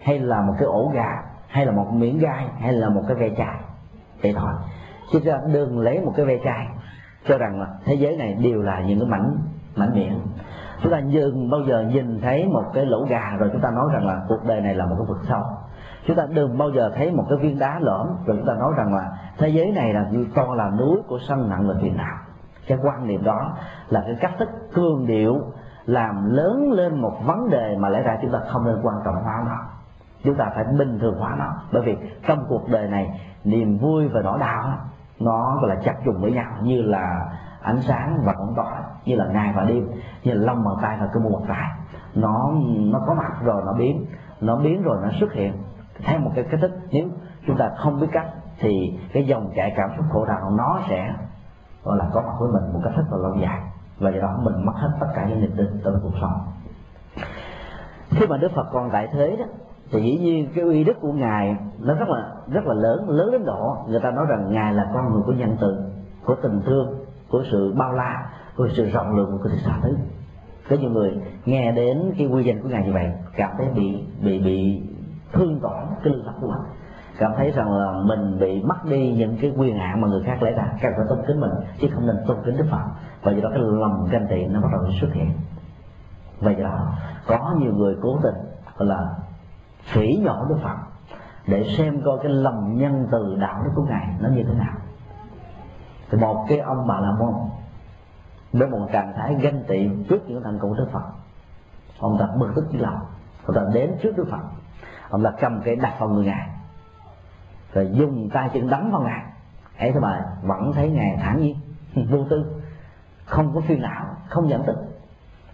hay là một cái ổ gà, hay là một miếng gai, hay là một cái ve chai. Vậy thôi. Chứ đừng lấy một cái ve chai cho rằng là thế giới này đều là những cái mảnh mảnh miệng chúng ta dừng bao giờ nhìn thấy một cái lỗ gà rồi chúng ta nói rằng là cuộc đời này là một cái vực sâu. Chúng ta đừng bao giờ thấy một cái viên đá lõm rồi chúng ta nói rằng là thế giới này là như to là núi của sân nặng là tiền nào. Cái quan niệm đó là cái cách thức cương điệu làm lớn lên một vấn đề mà lẽ ra chúng ta không nên quan trọng hóa nó. Chúng ta phải bình thường hóa nó. Bởi vì trong cuộc đời này, niềm vui và nỗi đau nó gọi là chặt trùng với nhau, như là ánh sáng và bóng tối như là ngày và đêm. Như là lông bàn tay và cái một tay nó nó có mặt rồi nó biến. Nó biến rồi nó xuất hiện. Theo một cái cách thức nếu chúng ta không biết cách, thì cái dòng chảy cảm xúc khổ đau nó sẽ, gọi là, có mặt với mình một cách rất là lâu dài. Và do đó mình mất hết tất cả những niềm tin trong cuộc sống. Khi mà đức phật còn tại thế đó, thì dĩ nhiên cái uy đức của ngài nó rất là rất là lớn lớn đến độ người ta nói rằng ngài là con người của nhân từ, của tình thương của sự bao la, của sự rộng lượng của sự xa thứ có nhiều người nghe đến cái quy danh của ngài như vậy, cảm thấy bị bị bị thương tổn cái lương tâm của mình. Cảm thấy rằng là mình bị mất đi những cái quyền hạn mà người khác lấy ra. Cần phải tôn kính mình, chứ không nên tôn kính đức phật. Và do đó cái lòng ganh tị nó bắt đầu xuất hiện. Và do đó có nhiều người cố tình, gọi là, phỉ nhỏ đức phật để xem coi cái lòng nhân từ đạo đức của ngài nó như thế nào thì một cái ông bà la môn với một trạng thái ganh tị trước những thành công đức phật, ông ta bực tức như lòng. Ông ta đến trước đức phật, ông ta cầm cái đặt vào người ngài, rồi dùng tay chân đấm vào ngài. Ấy thế mà vẫn thấy ngài thản nhiên, vô tư, không có phiền não, không giận tức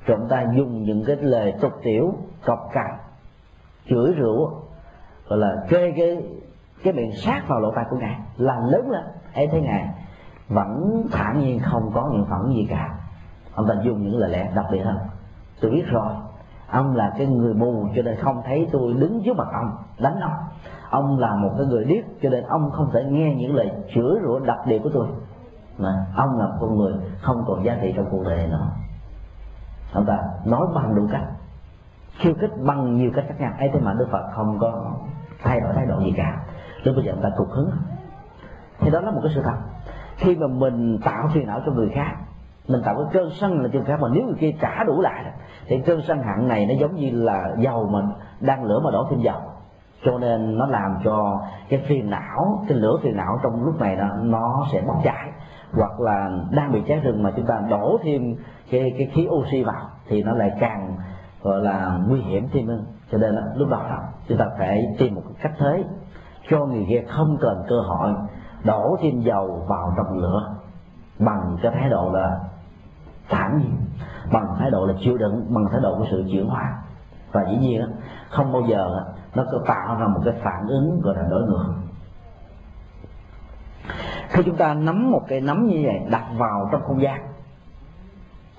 rồi ông ta dùng những cái lời tục tiểu, cọc cằn, chửi rủa, gọi là kê cái cái miệng sát vào lỗ tai của ngài làm lớn lên. Ấy thấy ngài vẫn thản nhiên không có những phẩm gì cả. Ông ta dùng những lời lẽ đặc biệt hơn. Tôi biết rồi. Ông là cái người mù cho nên không thấy tôi đứng trước mặt ông, đánh ông. Ông là một cái người điếc cho nên ông không thể nghe những lời chửi rủa đặc biệt của tôi. Mà ông là một con người không còn giá trị trong cuộc đời này nữa. Ông ta nói bằng đủ cách. Khiêu khích bằng nhiều cách khác nhau. Ấy thế mà đức phật không có thay đổi thái độ gì cả. Lúc bây giờ ông ta cục hứng. Thì đó là một cái sự thật khi mà mình tạo phiền não cho người khác mình tạo cái cơn sân là cho khác mà nếu người kia trả đủ lại thì cơn sân hạn này nó giống như là dầu mà đang lửa mà đổ thêm dầu. Cho nên nó làm cho cái phiền não cái lửa phiền não trong lúc này nó, nó sẽ bốc cháy. Hoặc là đang bị cháy rừng mà chúng ta đổ thêm cái cái khí oxy vào thì nó lại càng gọi là nguy hiểm thêm hơn. Cho nên lúc đó chúng ta phải tìm một cách thế cho người kia không cần cơ hội đổ thêm dầu vào trong lửa bằng cái thái độ là thản nhiên, bằng thái độ là chịu đựng, bằng thái độ của sự chuyển hóa. Và dĩ nhiên không bao giờ nó có tạo ra một cái phản ứng gọi là đối ngược. Khi chúng ta nắm một cái nắm như vậy, đặt vào trong không gian,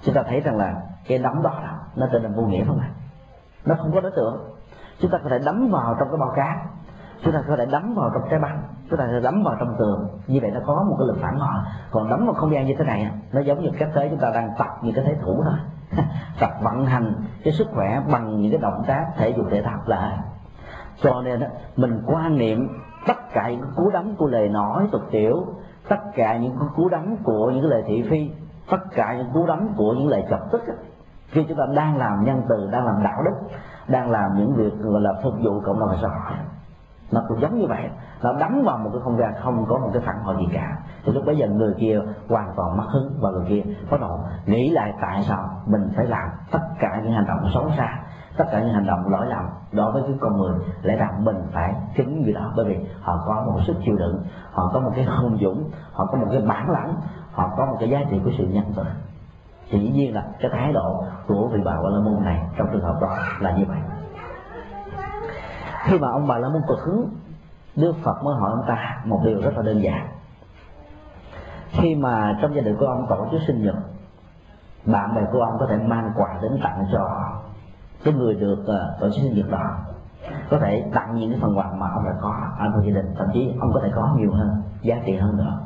chúng ta thấy rằng là cái nắm đó nó trở nên vô nghĩa không ạ? Nó không có đối tượng. Chúng ta có thể đấm vào trong cái bao cá, chúng ta có thể đấm vào trong trái băng chúng ta sẽ đấm vào trong tường. Như vậy nó có một cái lực phản hồi. Còn đấm vào không gian như thế này nó giống như cách thế chúng ta đang tập như cái thế thủ thôi. Tập vận hành cái sức khỏe bằng những cái động tác thể dục thể thao là cho nên mình quan niệm tất cả những cú đấm của lời nói tục tiểu, tất cả những cú đấm của những lời thị phi, tất cả những cú đấm của những lời chọc tức khi chúng ta đang làm nhân từ, đang làm đạo đức, đang làm những việc gọi là phục vụ cộng đồng xã hội nó cũng giống như vậy. Nó đắm vào một cái không gian không có một cái phản hồi gì cả. Thì lúc bấy giờ người kia hoàn toàn mất hứng và người kia bắt đầu nghĩ lại tại sao mình phải làm tất cả những hành động xấu xa, tất cả những hành động lỗi lầm đối với cái con người, lẽ ra mình phải kính người đó? Bởi vì họ có một sức chịu đựng, họ có một cái hung dũng, họ có một cái bản lãnh, họ có một cái giá trị của sự nhân từ. Thì dĩ nhiên là cái thái độ của vị bà la môn này trong trường hợp đó là như vậy khi mà ông bà la môn cực hứng đức phật mới hỏi ông ta một điều rất là đơn giản. Khi mà trong gia đình của ông tổ chức sinh nhật bạn bè của ông có thể mang quà đến tặng cho cái người được uh, tổ chức sinh nhật đó. Có thể tặng những cái phần quà mà ông đã có ở trong gia đình thậm chí ông có thể có nhiều hơn giá trị hơn nữa.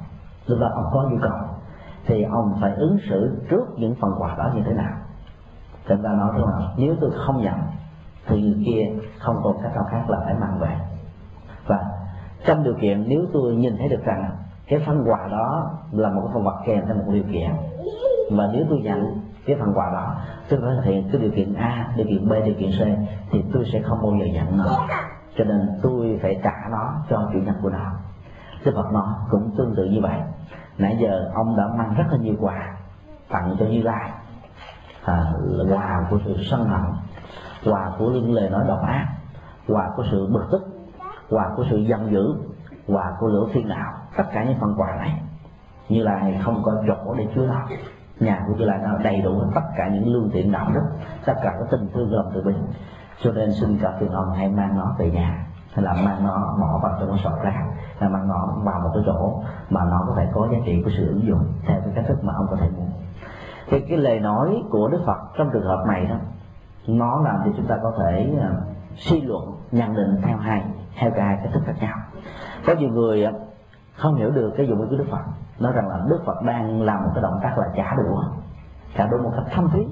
Lúc đó ông có nhu cầu thì ông phải ứng xử trước những phần quà đó như thế nào. Chúng ta nói thế nào? Nếu tôi không nhận thì người kia không còn cách nào khác là phải mang về. Và trong điều kiện nếu tôi nhìn thấy được rằng cái phần quà đó là một cái phần quà kèm theo một điều kiện và nếu tôi nhận cái phần quà đó tôi phải thực hiện cái điều kiện A, điều kiện B, điều kiện C thì tôi sẽ không bao giờ nhận nó. Cho nên tôi phải trả nó cho chủ nhân của nó. Đức Phật nó cũng tương tự như vậy. Nãy giờ ông đã mang rất là nhiều quà tặng cho Như Lai. À, quà của sự sân hận quà của những lời nói độc ác quà của sự bực tức quà của sự giận dữ quà của lửa phiền não, tất cả những phần quà này như là không có chỗ để chứa nó nhà của Như là nó đầy đủ tất cả những lương thiện đạo đức, tất cả các tình thương lòng từ bi. Cho nên xin các thiền ông hãy mang nó về nhà. Hay là mang nó bỏ vào trong cái sọt rác, hay mang nó vào một cái chỗ mà nó có thể có giá trị của sự ứng dụng theo cái cách thức mà ông có thể muốn. Thì cái lời nói của Đức Phật trong trường hợp này đó nó làm cho chúng ta có thể uh, suy luận nhận định theo hai theo cả hai cách thức khác nhau. Có nhiều người uh, không hiểu được cái dụng ý của Đức Phật. Nói rằng là Đức Phật đang làm một cái động tác là trả đũa. Trả đũa một cách thâm thúy.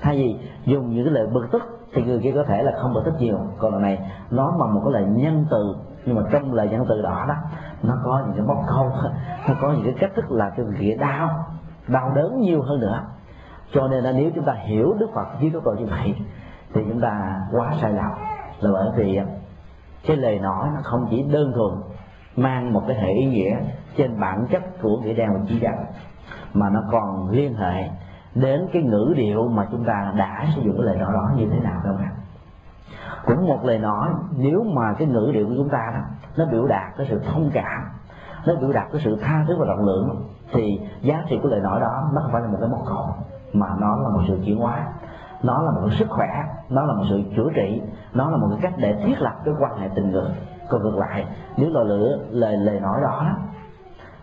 Thay vì dùng những cái lời bực tức thì người kia có thể là không bực tức nhiều. Còn lần này nó bằng một cái lời nhân từ nhưng mà trong lời nhân từ đó đó nó có những cái móc câu nó có những cái cách thức là cho người kia đau đau đớn nhiều hơn nữa cho nên là nếu chúng ta hiểu đức phật với góc độ như vậy, thì chúng ta quá sai lầm. Là bởi vì cái lời nói nó không chỉ đơn thuần mang một cái hệ ý nghĩa trên bản chất của nghĩa đen và chỉ dẫn, mà nó còn liên hệ đến cái ngữ điệu mà chúng ta đã sử dụng cái lời nói đó như thế nào các bạn cũng một lời nói, nếu mà cái ngữ điệu của chúng ta đó, nó biểu đạt cái sự thông cảm, nó biểu đạt cái sự tha thứ và rộng lượng, thì giá trị của lời nói đó nó không phải là một cái mốc cầu mà nó là một sự chuyển hóa. Nó là một cái sức khỏe nó là một sự chữa trị nó là một cái cách để thiết lập cái quan hệ tình người. Còn ngược lại nếu lời lửa lời lời nói đó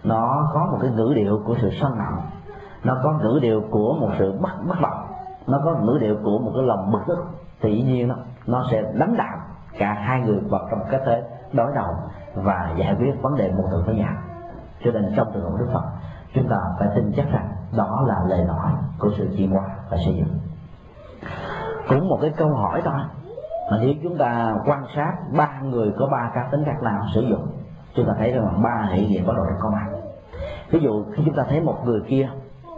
nó có một cái ngữ điệu của sự sân hận nó có ngữ điệu của một sự bất bất bằng, nó có ngữ điệu của một cái lòng bực tức tự nhiên nó nó sẽ đánh đạp cả hai người vào trong cái thế đối đầu và giải quyết vấn đề mâu thuẫn với nhau. Cho nên trong trường hợp đức phật chúng ta phải tin chắc rằng đó là lời nói của sự chuyển hóa và xây dựng. Cũng một cái câu hỏi thôi mà nếu chúng ta quan sát ba người có ba cá tính khác nào sử dụng chúng ta thấy rằng là ba hệ nghiệm bắt đầu có mặt ví dụ khi chúng ta thấy một người kia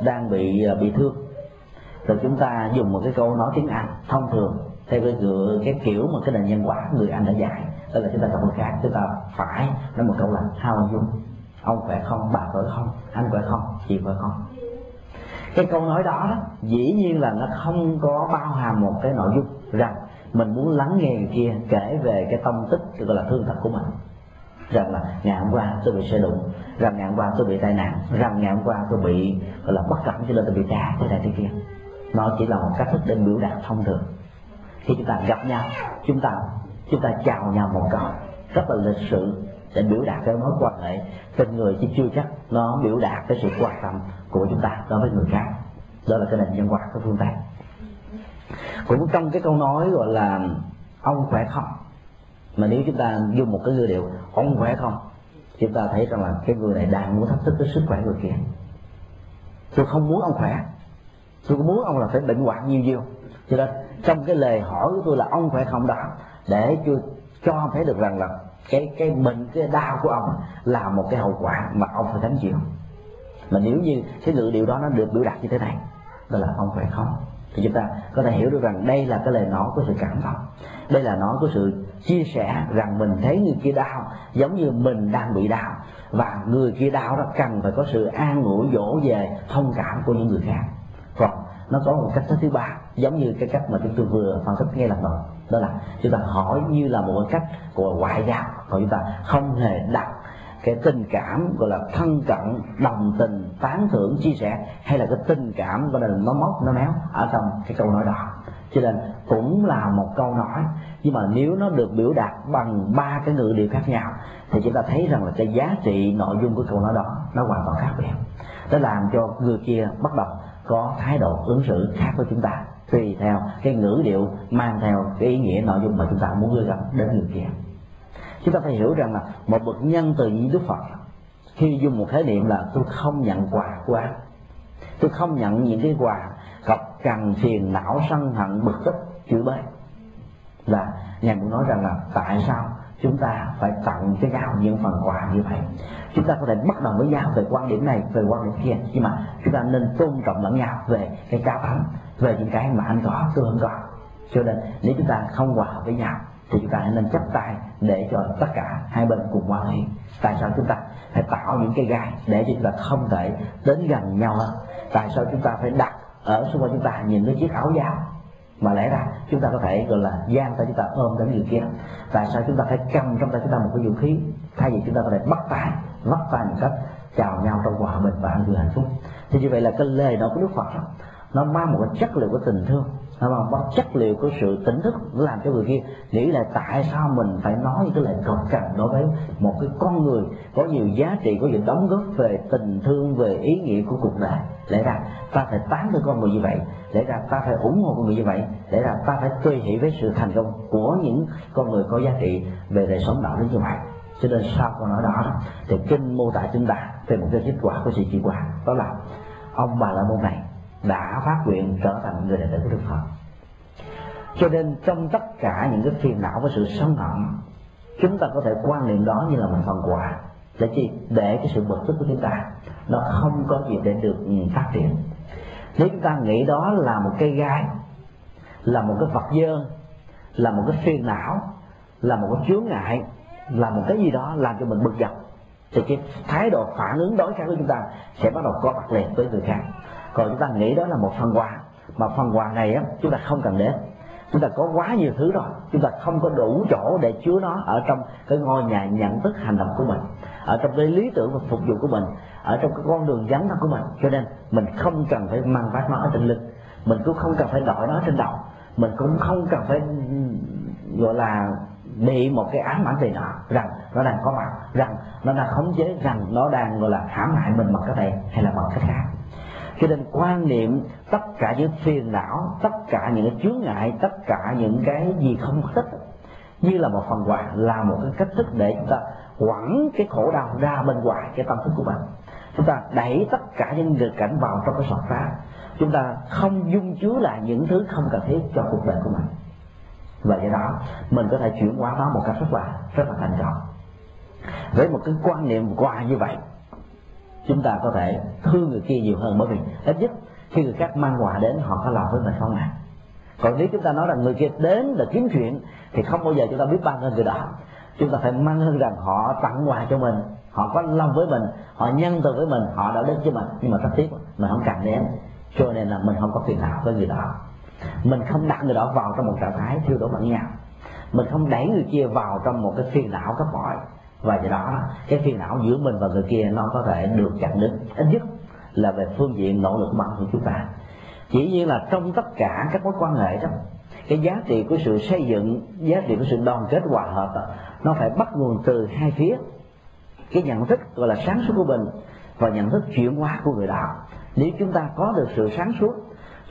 đang bị à, bị thương rồi chúng ta dùng một cái câu nói tiếng Anh thông thường theo cái kiểu, cái kiểu mà cái nền nhân quả người Anh đã dạy tức là chúng ta gặp người khác chúng ta phải nói một câu là how are you ông khỏe không bà khỏe không anh khỏe không chị khỏe không. Cái câu nói đó, đó dĩ nhiên là nó không có bao hàm một cái nội dung rằng mình muốn lắng nghe người kia kể về cái tâm tích gọi là thương thật của mình. Rằng là ngày hôm qua tôi bị xe đụng rằng ngày hôm qua tôi bị tai nạn rằng ngày hôm qua tôi bị gọi là bất cẩn cho nên tôi bị đá thế này thế kia. Nó chỉ là một cách thức để biểu đạt thông thường. Khi chúng ta gặp nhau chúng ta chúng ta chào nhau một câu rất là lịch sự để biểu đạt cái mối quan hệ. Tình người chứ chưa chắc nó biểu đạt cái sự quan tâm của chúng ta đối với người khác. Đó là cái nền nhân quả của phương tây. Cũng trong cái câu nói gọi là ông khỏe không, mà nếu chúng ta dùng một cái ngữ điệu ông khỏe không, chúng ta thấy rằng là cái người này đang muốn thách thức cái sức khỏe người kia. Tôi không muốn ông khỏe. Tôi muốn ông là phải bệnh hoạn nhiều nhiều. Cho nên trong cái lời hỏi của tôi là ông khỏe không đó, để tôi cho thấy được rằng là cái cái bệnh cái đau của ông là một cái hậu quả mà ông phải gánh chịu. Mà nếu như cái ngữ điều đó nó được biểu đạt như thế này đó là ông phải không? Thì chúng ta có thể hiểu được rằng đây là cái lời nói của sự cảm thông. Đây là nói của sự chia sẻ rằng mình thấy người kia đau giống như mình đang bị đau. Và người kia đau đó cần phải có sự an ủi, dỗ về thông cảm của những người khác. Còn nó có một cách thứ ba, giống như cái cách mà chúng tôi vừa phân tích ngay lần đầu đó là chúng ta hỏi như là một cái cách của ngoại giao. Còn chúng ta không hề đặt cái tình cảm gọi là thân cận, đồng tình, tán thưởng, chia sẻ, hay là cái tình cảm gọi là nó móc, nó méo ở trong cái câu nói đó. Cho nên cũng là một câu nói, nhưng mà nếu nó được biểu đạt bằng ba cái ngữ điệu khác nhau, thì chúng ta thấy rằng là cái giá trị nội dung của câu nói đó nó hoàn toàn khác biệt. Nó làm cho người kia bắt đầu có thái độ ứng xử khác với chúng ta tùy theo cái ngữ điệu mang theo cái ý nghĩa nội dung mà chúng ta muốn gửi gắm đến người kia. Chúng ta phải hiểu rằng là một bậc nhân từ như đức phật, khi dùng một khái niệm là tôi không nhận quà của anh, tôi không nhận những cái quà gặp cằn phiền não sân hận bực tức chửi bới, là ngài muốn nói rằng là tại sao chúng ta phải tặng cho nhau những phần quà như vậy? Chúng ta có thể bất đồng với nhau về quan điểm này, về quan điểm kia, nhưng mà chúng ta nên tôn trọng lẫn nhau về cái cá tánh về những cái mà anh có tôi không có cho nên nếu chúng ta không hòa hợp với nhau thì chúng ta hãy nên chấp tay để cho tất cả hai bên cùng hòa hợp tại sao chúng ta phải tạo những cái gai để cho chúng ta không thể đến gần nhau hơn tại sao chúng ta phải đặt ở xung quanh chúng ta nhìn cái chiếc áo dao mà lẽ ra chúng ta có thể gọi là gian? tay chúng ta ôm đến người kia tại sao chúng ta phải cầm trong tay chúng ta một cái vũ khí thay vì chúng ta có thể bắt tay bắt tay một cách chào nhau trong hòa bình và an vui hạnh phúc thì như vậy là cái lời đó của đức phật đó, nó mang một cái chất liệu của tình thương. Nó mang một chất liệu của sự tỉnh thức làm cho người kia nghĩ là tại sao mình phải nói những cái lời cầu cằn đối với một cái con người có nhiều giá trị, có nhiều đóng góp về tình thương, về ý nghĩa của cuộc đời. Lẽ ra ta phải tán cho con người như vậy. Lẽ ra ta phải ủng hộ con người như vậy. Lẽ ra ta phải tùy hỷ với sự thành công của những con người có giá trị về đời sống đạo đức như vậy. Cho nên sau câu nói đó, thì kinh mô tả chúng ta về một cái kết quả của sự chuyển quả đó là ông bà la môn này đã phát nguyện trở thành người đệ tử của Đức Phật. Cho nên trong tất cả những cái phiền não và sự sân hận, chúng ta có thể quan niệm đó như là một phần quà để chi? Để cái sự bực tức của chúng ta nó không có gì để được phát triển. Nếu chúng ta nghĩ đó là một cây gai, là một cái vật dơ, là một cái phiền não, là một cái chướng ngại, là một cái gì đó làm cho mình bực dọc, thì cái thái độ phản ứng đối kháng của chúng ta sẽ bắt đầu có mặt liền với người khác còn chúng ta nghĩ đó là một phần quà. Mà phần quà này á, chúng ta không cần đến. Chúng ta có quá nhiều thứ rồi. Chúng ta không có đủ chỗ để chứa nó ở trong cái ngôi nhà nhận thức hành động của mình, ở trong cái lý tưởng và phục vụ của mình, ở trong cái con đường dẫn thân của mình. Cho nên mình không cần phải mang vác nó ở trên lưng. Mình cũng không cần phải đội nó trên đầu. Mình cũng không cần phải, gọi là, bị một cái ám ảnh về nó rằng nó đang có mặt, rằng nó đang khống chế, rằng nó đang, gọi là, hãm hại mình bằng cái này hay là bằng cách khác cho nên quan niệm tất cả những phiền não, tất cả những cái chướng ngại, tất cả những cái gì không thích như là một phần quà, là một cái cách thức để chúng ta quẳng cái khổ đau ra bên ngoài cái tâm thức của mình. Chúng ta đẩy tất cả những nghịch cảnh vào trong cái sọt rác chúng ta không dung chứa lại những thứ không cần thiết cho cuộc đời của mình. Và do đó, mình có thể chuyển hóa nó một cách rất là rất là thành công. Với một cái quan niệm quà như vậy chúng ta có thể thương người kia nhiều hơn bởi vì ít nhất khi người khác mang quà đến, họ có lòng với mình không ạ? À? còn nếu chúng ta nói rằng người kia đến là kiếm chuyện, thì không bao giờ chúng ta biết ban ơn người đó. Chúng ta phải mang hơn rằng họ tặng quà cho mình, họ có lòng với mình, họ nhân từ với mình, họ đã đến với mình. Nhưng mà rất tiếc, mình không cần đến. Cho nên là mình không có phiền não với người đó. Mình không đặt người đó vào trong một trạng thái thiêu đổ lẫn nhau. Mình không đẩy người kia vào trong một cái phiền não cấp bội và do đó cái phiền não giữa mình và người kia nó có thể được chặn đứt ít nhất là về phương diện nỗ lực mạnh của chúng ta. Chỉ như là trong tất cả các mối quan hệ đó cái giá trị của sự xây dựng giá trị của sự đoàn kết hòa hợp đó, nó phải bắt nguồn từ hai phía. Cái nhận thức gọi là sáng suốt của mình và nhận thức chuyển hóa của người đạo. Nếu chúng ta có được sự sáng suốt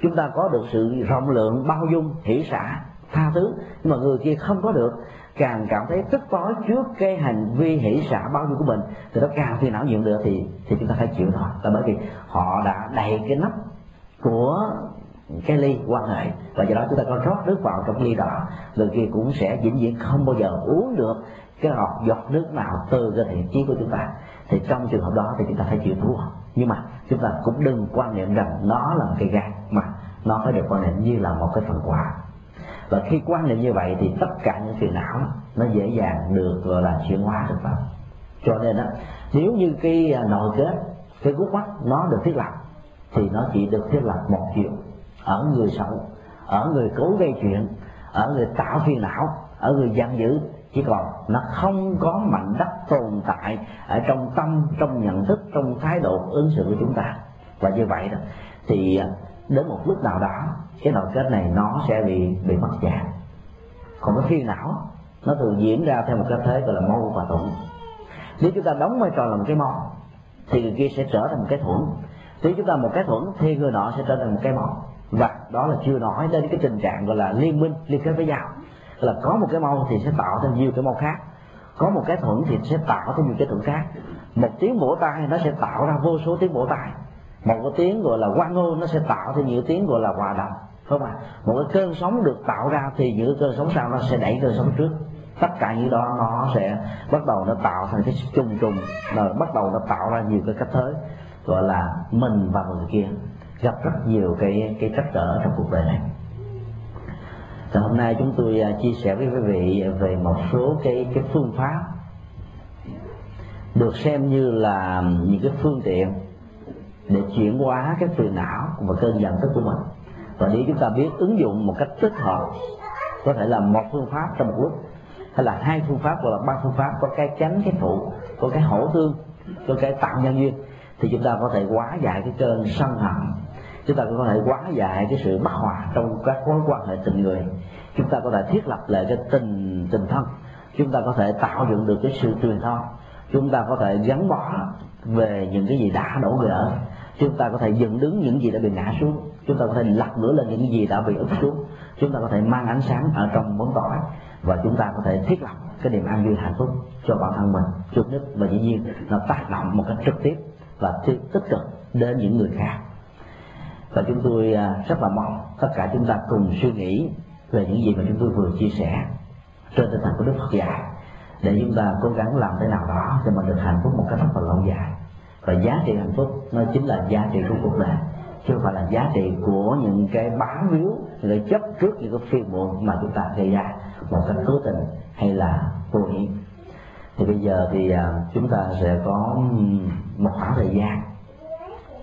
chúng ta có được sự rộng lượng bao dung hỷ xả tha thứ nhưng mà người kia không có được càng cảm thấy tức tối trước cái hành vi hỷ xả bao nhiêu của mình thì nó càng phiền não nhiều nữa thì thì chúng ta phải chịu thôi. Là bởi vì họ đã đầy cái nắp của cái ly quan hệ, và do đó chúng ta có rót nước vào trong ly đó người kia cũng sẽ vĩnh viễn không bao giờ uống được cái hột giọt nước nào từ cái thiện chí của chúng ta. Thì trong trường hợp đó thì chúng ta phải chịu thua. Nhưng mà chúng ta cũng đừng quan niệm rằng nó là một cái gan mà nó phải được quan niệm như là một cái phần quà và khi quan niệm như vậy thì tất cả những phiền não nó dễ dàng được, gọi là, chuyển hóa được vào. Cho nên á, nếu như cái à, nội kết, cái gút mắt nó được thiết lập, thì nó chỉ được thiết lập một chiều ở người xấu, ở người cố gây chuyện, ở người tạo phiền não, ở người giam dữ chỉ còn nó không có mạnh đất tồn tại ở trong tâm, trong nhận thức, trong thái độ ứng xử của chúng ta. Và như vậy đó, thì à, đến một lúc nào đó, cái nội kết này nó sẽ bị bị mất dạng còn cái phiền não, nó thường diễn ra theo một cái thế gọi là mâu và thuận nếu chúng ta đóng vai trò là một cái mâu thì người kia sẽ trở thành một cái thuận nếu chúng ta một cái thuận thì người nọ sẽ trở thành một cái mâu và đó là chưa nói đến cái tình trạng gọi là liên minh, liên kết với nhau. Là có một cái mâu thì sẽ tạo thêm nhiều cái mâu khác. Có một cái thuận thì sẽ tạo thêm nhiều cái thuận khác. Một tiếng vỗ tay nó sẽ tạo ra vô số tiếng vỗ tay một cái tiếng gọi là quan ngôn nó sẽ tạo thêm nhiều tiếng gọi là hòa đồng, không à? Một cái cơn sóng được tạo ra thì những cơn sóng sau nó sẽ đẩy cơn sóng trước. Tất cả những đó nó sẽ bắt đầu nó tạo thành cái trùng trùng rồi bắt đầu nó tạo ra nhiều cái cách thế, gọi là mình và người kia gặp rất nhiều cái cái trắc trở trong cuộc đời này. Thì hôm nay chúng tôi à, chia sẻ với quý vị về một số cái cái phương pháp được xem như là những cái phương tiện để chuyển hóa cái phiền não và cơn giận tức của mình. Và nếu chúng ta biết ứng dụng một cách tích hợp, có thể là một phương pháp trong một lúc, hay là hai phương pháp hoặc là ba phương pháp, có cái tránh cái phụ có cái hổ thương, có cái tạo nhân duyên, thì chúng ta có thể hóa giải cái cơn sân hận. Chúng ta có thể hóa giải cái sự bất hòa trong các mối quan hệ tình người. Chúng ta có thể thiết lập lại cái tình tình thân. Chúng ta có thể tạo dựng được cái sự truyền thông. Chúng ta có thể gắn bó về những cái gì đã đổ gỡ chúng ta có thể dựng đứng những gì đã bị ngã xuống. Chúng ta có thể lật ngửa lên những gì đã bị ức xuống. Chúng ta có thể mang ánh sáng ở trong bóng tối. Và chúng ta có thể thiết lập cái niềm an vui hạnh phúc cho bản thân mình. Trước nhất và dĩ nhiên nó tác động một cách trực tiếp và tích cực đến những người khác. Và chúng tôi à, rất là mong tất cả chúng ta cùng suy nghĩ về những gì mà chúng tôi vừa chia sẻ trên tinh thần của Đức Phật dạy, để chúng ta cố gắng làm thế nào đó để mà được hạnh phúc một cách rất là lâu dài và giá trị hạnh phúc nó chính là giá trị của cuộc đời, chứ không phải là giá trị của những cái bám víu, những cái chấp trước, những cái phiền muộn mà chúng ta gây ra một cách cố tình hay là vô ý. Thì bây giờ thì à, chúng ta sẽ có một khoảng thời gian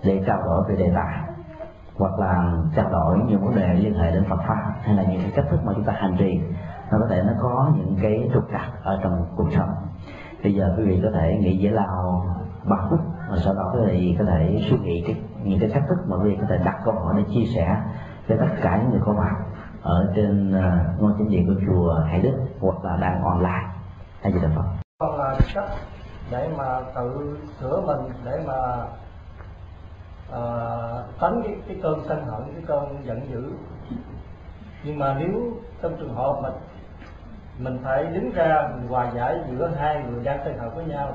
để trao đổi về đề tài, hoặc là trao đổi những vấn đề liên hệ đến Phật pháp, hay là những cái cách thức mà chúng ta hành trì. Nó có thể nó có những cái trục trặc ở trong cuộc sống. Bây giờ quý vị có thể nghĩ giải lao ba và sau đó thì có thể suy nghĩ cái, những cái thách thức mà quý vị có thể đặt câu hỏi để chia sẻ với tất cả những người có mặt ở trên uh, ngôi chính điện của chùa Hải Đức hoặc là đang online. Hay gì đó Phật. Còn là cách để mà tự sửa mình để mà uh, tránh cái, cái cơn sân hận cái cơn giận dữ. Nhưng mà nếu trong trường hợp mình mình phải đứng ra mình hòa giải giữa hai người đang sân hận với nhau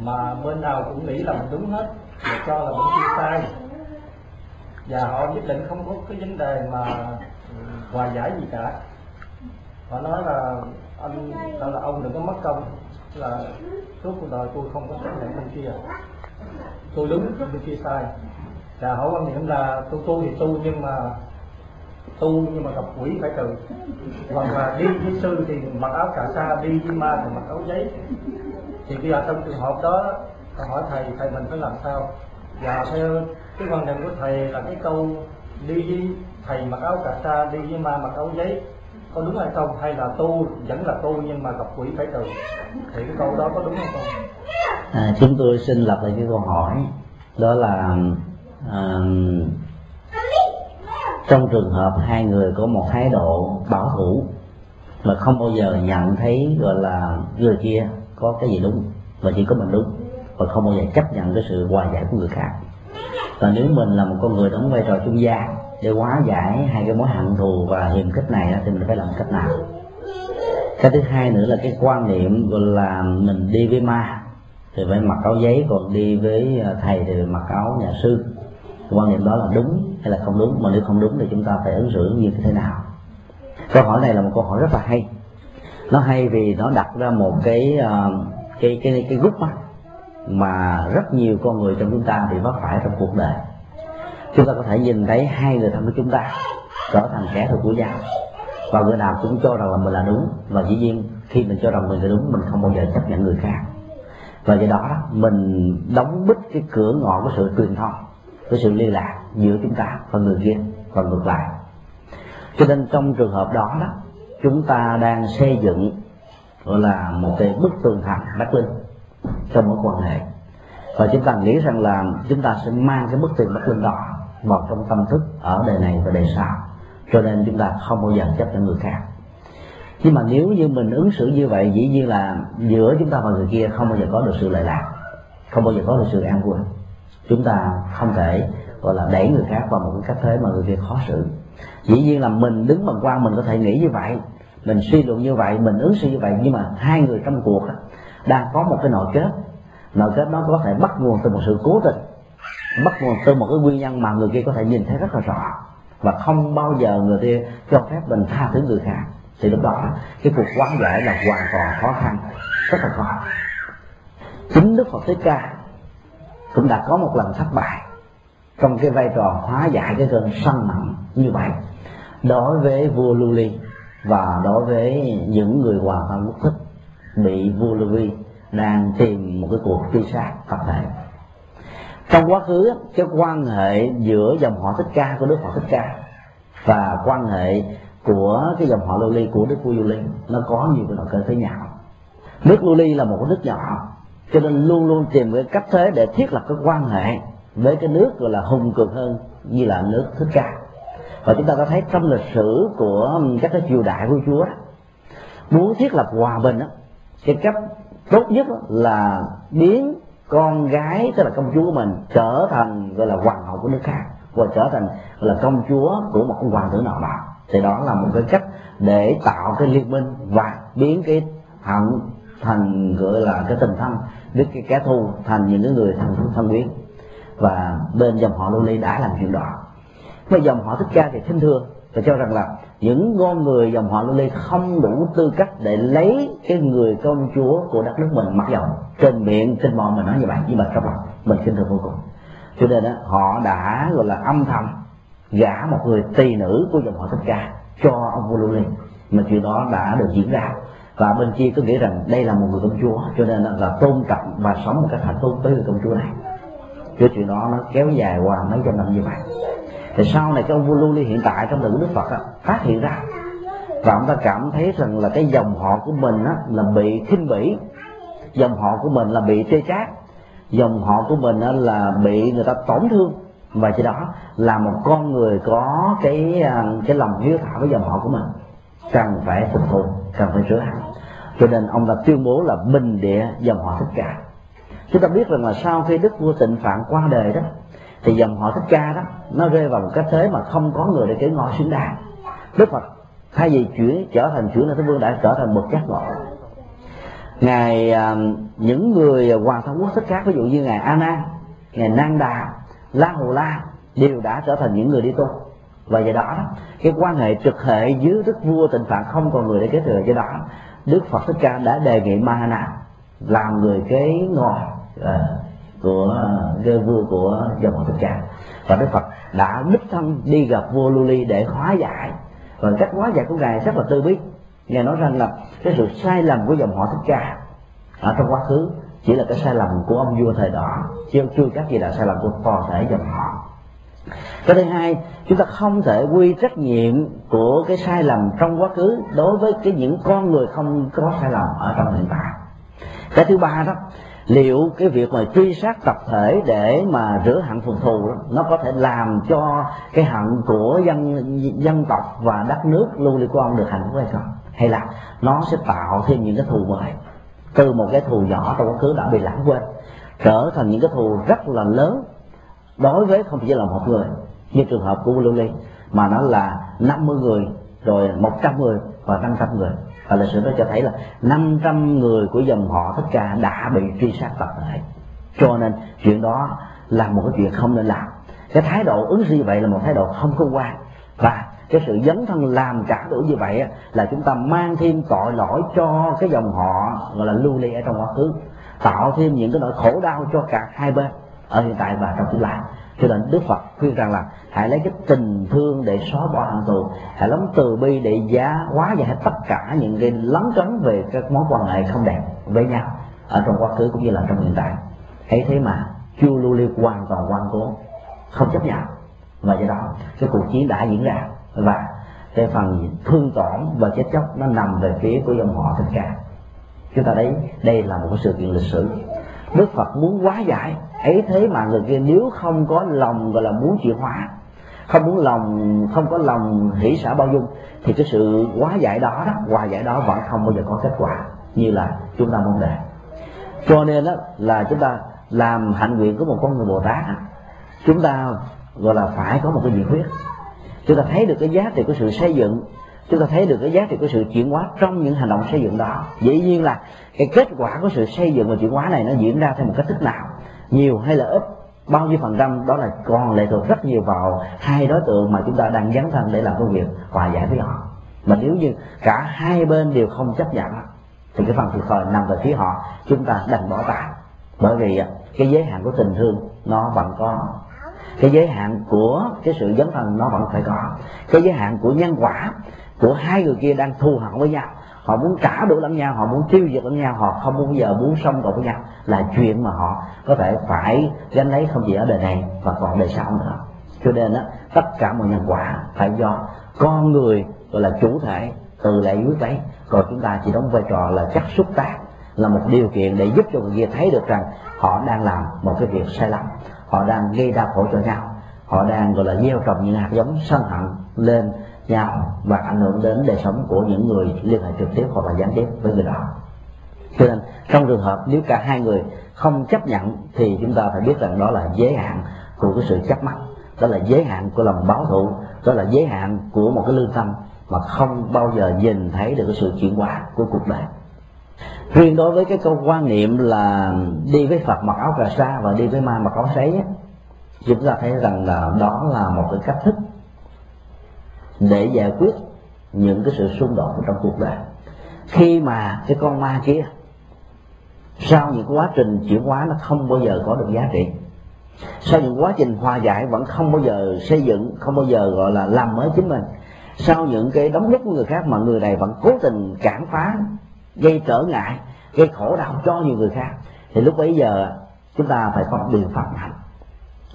mà bên nào cũng nghĩ là mình đúng hết và cho là mình chưa sai. Và họ nhất định không có cái vấn đề mà ừ, hòa giải gì cả. Họ nói là anh đó là ông đừng có mất công, là suốt cuộc đời tôi không có chấp nhận bên kia. Tôi đúng, bên kia sai. Và họ quan niệm là tôi tu thì tu nhưng mà, tu nhưng mà gặp quỷ phải trừ hoặc là đi với sư thì mặc áo cà sa, đi với ma thì mặc áo giấy thì bây giờ trong trường hợp đó hỏi thầy thầy mình phải làm sao? Và theo cái quan niệm của thầy là cái câu đi với thầy mặc áo cà sa đi với ma mặc áo giấy có đúng hay không? Hay là tu vẫn là tu nhưng mà gặp quỷ phải trừ thì cái câu đó có đúng hay không? À, chúng tôi xin lập lại cái câu hỏi. Đó là à, trong trường hợp hai người có một thái độ bảo thủ mà không bao giờ nhận thấy gọi là người kia có cái gì đúng và chỉ có mình đúng, và không bao giờ chấp nhận cái sự hòa giải của người khác. Và nếu mình là một con người đóng vai trò trung gian để hóa giải hai cái mối hận thù và hiềm khích này thì mình phải làm cách nào? Cái thứ hai nữa là cái quan niệm là mình đi với ma, thì phải mặc áo giấy, còn đi với à, thầy thì mặc áo nhà sư. Quan niệm đó là đúng hay là không đúng? Mà nếu không đúng thì chúng ta phải ứng xử như thế nào? Câu hỏi này là một câu hỏi rất là hay nó hay vì nó đặt ra một cái ờ, cái cái cái gút mắt mà rất nhiều con người trong chúng ta bị vấp phải trong cuộc đời. Chúng ta có thể nhìn thấy hai người thân của chúng ta trở thành kẻ thù của nhau. Và người nào cũng cho rằng là mình là đúng, và dĩ nhiên khi mình cho rằng mình là đúng, mình không bao giờ chấp nhận người khác. Và do đó, mình đóng bít cái cửa ngõ của sự truyền thông cái sự liên lạc giữa chúng ta và người kia và ngược lại. Cho nên trong trường hợp đó đó chúng ta đang xây dựng, gọi là một cái bức tường thành đắc linh trong mối quan hệ. Và chúng ta nghĩ rằng là chúng ta sẽ mang cái bức tường đắc linh đó vào trong tâm thức ở đời này và đời sau. Cho nên chúng ta không bao giờ chấp nhận người khác. Nhưng mà nếu như mình ứng xử như vậy, dĩ nhiên là giữa chúng ta và người kia không bao giờ có được sự lợi lạc, không bao giờ có được sự an vui. Chúng ta không thể, gọi là đẩy người khác vào một cái cách thế mà người kia khó xử dĩ nhiên là mình đứng bằng quan mình có thể nghĩ như vậy, mình suy luận như vậy, mình ứng xử như vậy, nhưng mà hai người trong cuộc đang có một cái nội kết. Nội kết nó có thể bắt nguồn từ một sự cố tình, bắt nguồn từ một cái nguyên nhân mà người kia có thể nhìn thấy rất là rõ, và không bao giờ người kia cho phép mình tha thứ người khác. Thì lúc đó, cái cuộc quán giải là hoàn toàn khó khăn, rất là khó. Chính đức phật thích ca cũng đã có một lần thất bại trong cái vai trò hóa giải cái cơn sân hận như vậy, đối với vua lưu ly và đối với những người hòa thân mất thích bị vua lưu ly đang tìm một cái cuộc truy sát tập thể. Trong quá khứ, cái quan hệ giữa dòng họ thích ca của đức họ thích ca và quan hệ của cái dòng họ lưu ly của đức vua lưu ly nó có nhiều cái loại cơ thế nhau. Nước lưu ly là một nước nhỏ, cho nên luôn luôn tìm cái cách thế để thiết lập cái quan hệ với cái nước gọi là hùng cường hơn như là nước thích ca. Và chúng ta có thấy trong lịch sử của các cái triều đại của chúa muốn thiết lập hòa bình đó, cái cách tốt nhất là biến con gái tức là công chúa của mình trở thành gọi là hoàng hậu của nước khác và trở thành là công chúa của một hoàng tử nào đó. Thì đó là một cái cách để tạo cái liên minh và biến cái hận thành gọi là cái tình thân biến cái kẻ thù thành những cái người thân thân quyến và bên dòng họ lưu ly đã làm chuyện đó với dòng họ thích ca thì thinh thường và cho rằng là những con người dòng họ lưu ly không đủ tư cách để lấy cái người công chúa của đất nước mình mặc dầu. Trên miệng trên mòn mình nói như vậy nhưng mà trong lòng mình khinh thường vô cùng. Cho nên đó, họ đã gọi là âm thầm gả một người tỳ nữ của dòng họ thích ca cho ông vua lưu ly mà chuyện đó đã được diễn ra. Và bên kia cứ nghĩ rằng đây là một người công chúa cho nên là tôn trọng và sống một cách hạnh phúc với người công chúa này cái chuyện đó nó kéo dài qua mấy trăm năm như vậy. Thì sau này cái ông vua lưu ly hiện tại trong đời của đức phật á, phát hiện ra. Và ông ta cảm thấy rằng là cái dòng họ của mình á, là bị khinh bỉ. Dòng họ của mình là bị chê chát. Dòng họ của mình á, là bị người ta tổn thương. Và chỉ đó là một con người có cái à, cái lòng hiếu thảo với dòng họ của mình. Cần phải phục thù cần phải sửa hẳn. Cho nên ông ta tuyên bố là bình địa dòng họ thích cả chúng ta biết rằng là sau khi đức vua tịnh phạn qua đời đó, thì dòng họ thích ca đó, nó rơi vào một cái thế mà không có người để kế ngôi xứng đáng. Đức phật thay vì chuyển, trở thành chuyển lên thế vương đã trở thành một giác ngộ. Ngài à, những người hoàng thân quốc thích khác ví dụ như ngài a nan ngài nan đà, la hù la, đều đã trở thành những người đi tu. Và do đó cái quan hệ trực hệ dưới đức vua tịnh phạn không còn người để kế thừa. Do đó, đức phật thích ca đã đề nghị mahana làm người kế ngồi à, của à, uh, vua của dòng họ thích ca và đức phật đã đích thân đi gặp vua Luli để hóa giải. Và cách hóa giải của ngài rất là tư biết ngài nói rằng là cái sự sai lầm của dòng họ thích ca ở trong quá khứ chỉ là cái sai lầm của ông vua thời đó chứ chưa các gì là sai lầm của toàn thể dòng họ. Cái thứ hai chúng ta không thể quy trách nhiệm của cái sai lầm trong quá khứ đối với cái những con người không có sai lầm ở trong hiện tại. Cái thứ ba đó liệu cái việc mà truy sát tập thể để mà rửa hận phục thù đó, nó có thể làm cho cái hận của dân dân tộc và đất nước lưu ly quan được hạnh phúc hay không? Hay là nó sẽ tạo thêm những cái thù mới? Từ một cái thù nhỏ trong quá khứ đã bị lãng quên trở thành những cái thù rất là lớn. Đối với không chỉ là một người như trường hợp của lưu ly mà nó là 50 người rồi 100 người và 500 người và lịch sử nó cho thấy là 500 người của dòng họ tất cả đã bị truy sát tập thể cho nên chuyện đó là một cái chuyện không nên làm. Cái thái độ ứng xử như vậy là một thái độ không khôn ngoan và cái sự dấn thân làm trả đũa như vậy là chúng ta mang thêm tội lỗi cho cái dòng họ, gọi là lưu ly ở trong quá khứ. Tạo thêm những cái nỗi khổ đau cho cả hai bên, ở hiện tại và trong tương lai cho nên đức phật khuyên rằng là hãy lấy cái tình thương để xóa bỏ hận thù, hãy lấy từ bi để giá hóa giải tất cả những cái lấn cấn về các mối quan hệ không đẹp với nhau ở trong quá khứ cũng như là trong hiện tại. Ấy thế mà chu lưu liêu hoàn toàn quan cố, không chấp nhận. Và do đó, cái cuộc chiến đã diễn ra và cái phần thương tổn và chết chóc nó nằm về phía của dòng họ thích ca chúng ta thấy đây là một cái sự kiện lịch sử. Đức phật muốn hóa giải ấy thế mà người kia nếu không có lòng, gọi là muốn chuyển hóa không muốn lòng, không có lòng hỷ xả bao dung, thì cái sự hóa giải đó đó, hòa giải đó vẫn không bao giờ có kết quả. Như là chúng ta mong đợi. Cho nên đó là chúng ta làm hạnh nguyện của một con người bồ tát chúng ta, gọi là phải có một cái nhiệt huyết. Chúng ta thấy được cái giá trị của sự xây dựng, chúng ta thấy được cái giá trị của sự chuyển hóa trong những hành động xây dựng đó. Dĩ nhiên là cái kết quả của sự xây dựng và chuyển hóa này nó diễn ra theo một cách thức nào? Nhiều hay là ít, bao nhiêu phần trăm, đó là còn lệ thuộc rất nhiều vào hai đối tượng mà chúng ta đang dấn thân để làm công việc hòa giải với họ. Mà nếu như cả hai bên đều không chấp nhận thì cái phần thiệt thòi nằm về phía họ, chúng ta đành bỏ tay bởi vì cái giới hạn của tình thương nó vẫn có. Cái giới hạn của cái sự dấn thân nó vẫn phải có. Cái giới hạn của nhân quả của hai người kia đang thù hận với nhau họ muốn trả đũa lẫn nhau họ muốn tiêu diệt lẫn nhau họ không bao giờ muốn xong cùng với nhau. Là chuyện mà họ có thể phải gánh lấy không chỉ ở đời này và còn đời sau nữa. Cho nên đó, tất cả mọi nhân quả phải do con người gọi là chủ thể từ lại quyết lấy. Còn chúng ta chỉ đóng vai trò là chắc xúc tác là một điều kiện để giúp cho người kia thấy được rằng họ đang làm một cái việc sai lầm. Họ đang gây đau khổ cho nhau. Họ đang gọi là gieo trồng những hạt giống sân hận lên nhau và ảnh hưởng đến đời sống của những người liên hệ trực tiếp hoặc là gián tiếp với người đó. Cho nên, trong trường hợp nếu cả hai người không chấp nhận thì chúng ta phải biết rằng đó là giới hạn của cái sự chấp mắc. Đó là giới hạn của lòng báo thù. Đó là giới hạn của một cái lương tâm mà không bao giờ nhìn thấy được cái sự chuyển hóa của cuộc đời. Riêng đối với cái câu quan niệm là đi với phật mặc áo cà sa và đi với ma mặc áo sấy chúng ta thấy rằng là đó là một cái cách thức để giải quyết những cái sự xung đột trong cuộc đời. Khi mà cái con ma kia, sau những quá trình chuyển hóa nó không bao giờ có được giá trị, sau những quá trình hòa giải vẫn không bao giờ xây dựng, không bao giờ gọi là làm mới chính mình, sau những cái đóng góp của người khác mà người này vẫn cố tình cản phá, gây trở ngại, gây khổ đau cho nhiều người khác, thì lúc bấy giờ chúng ta phải có biện pháp mạnh.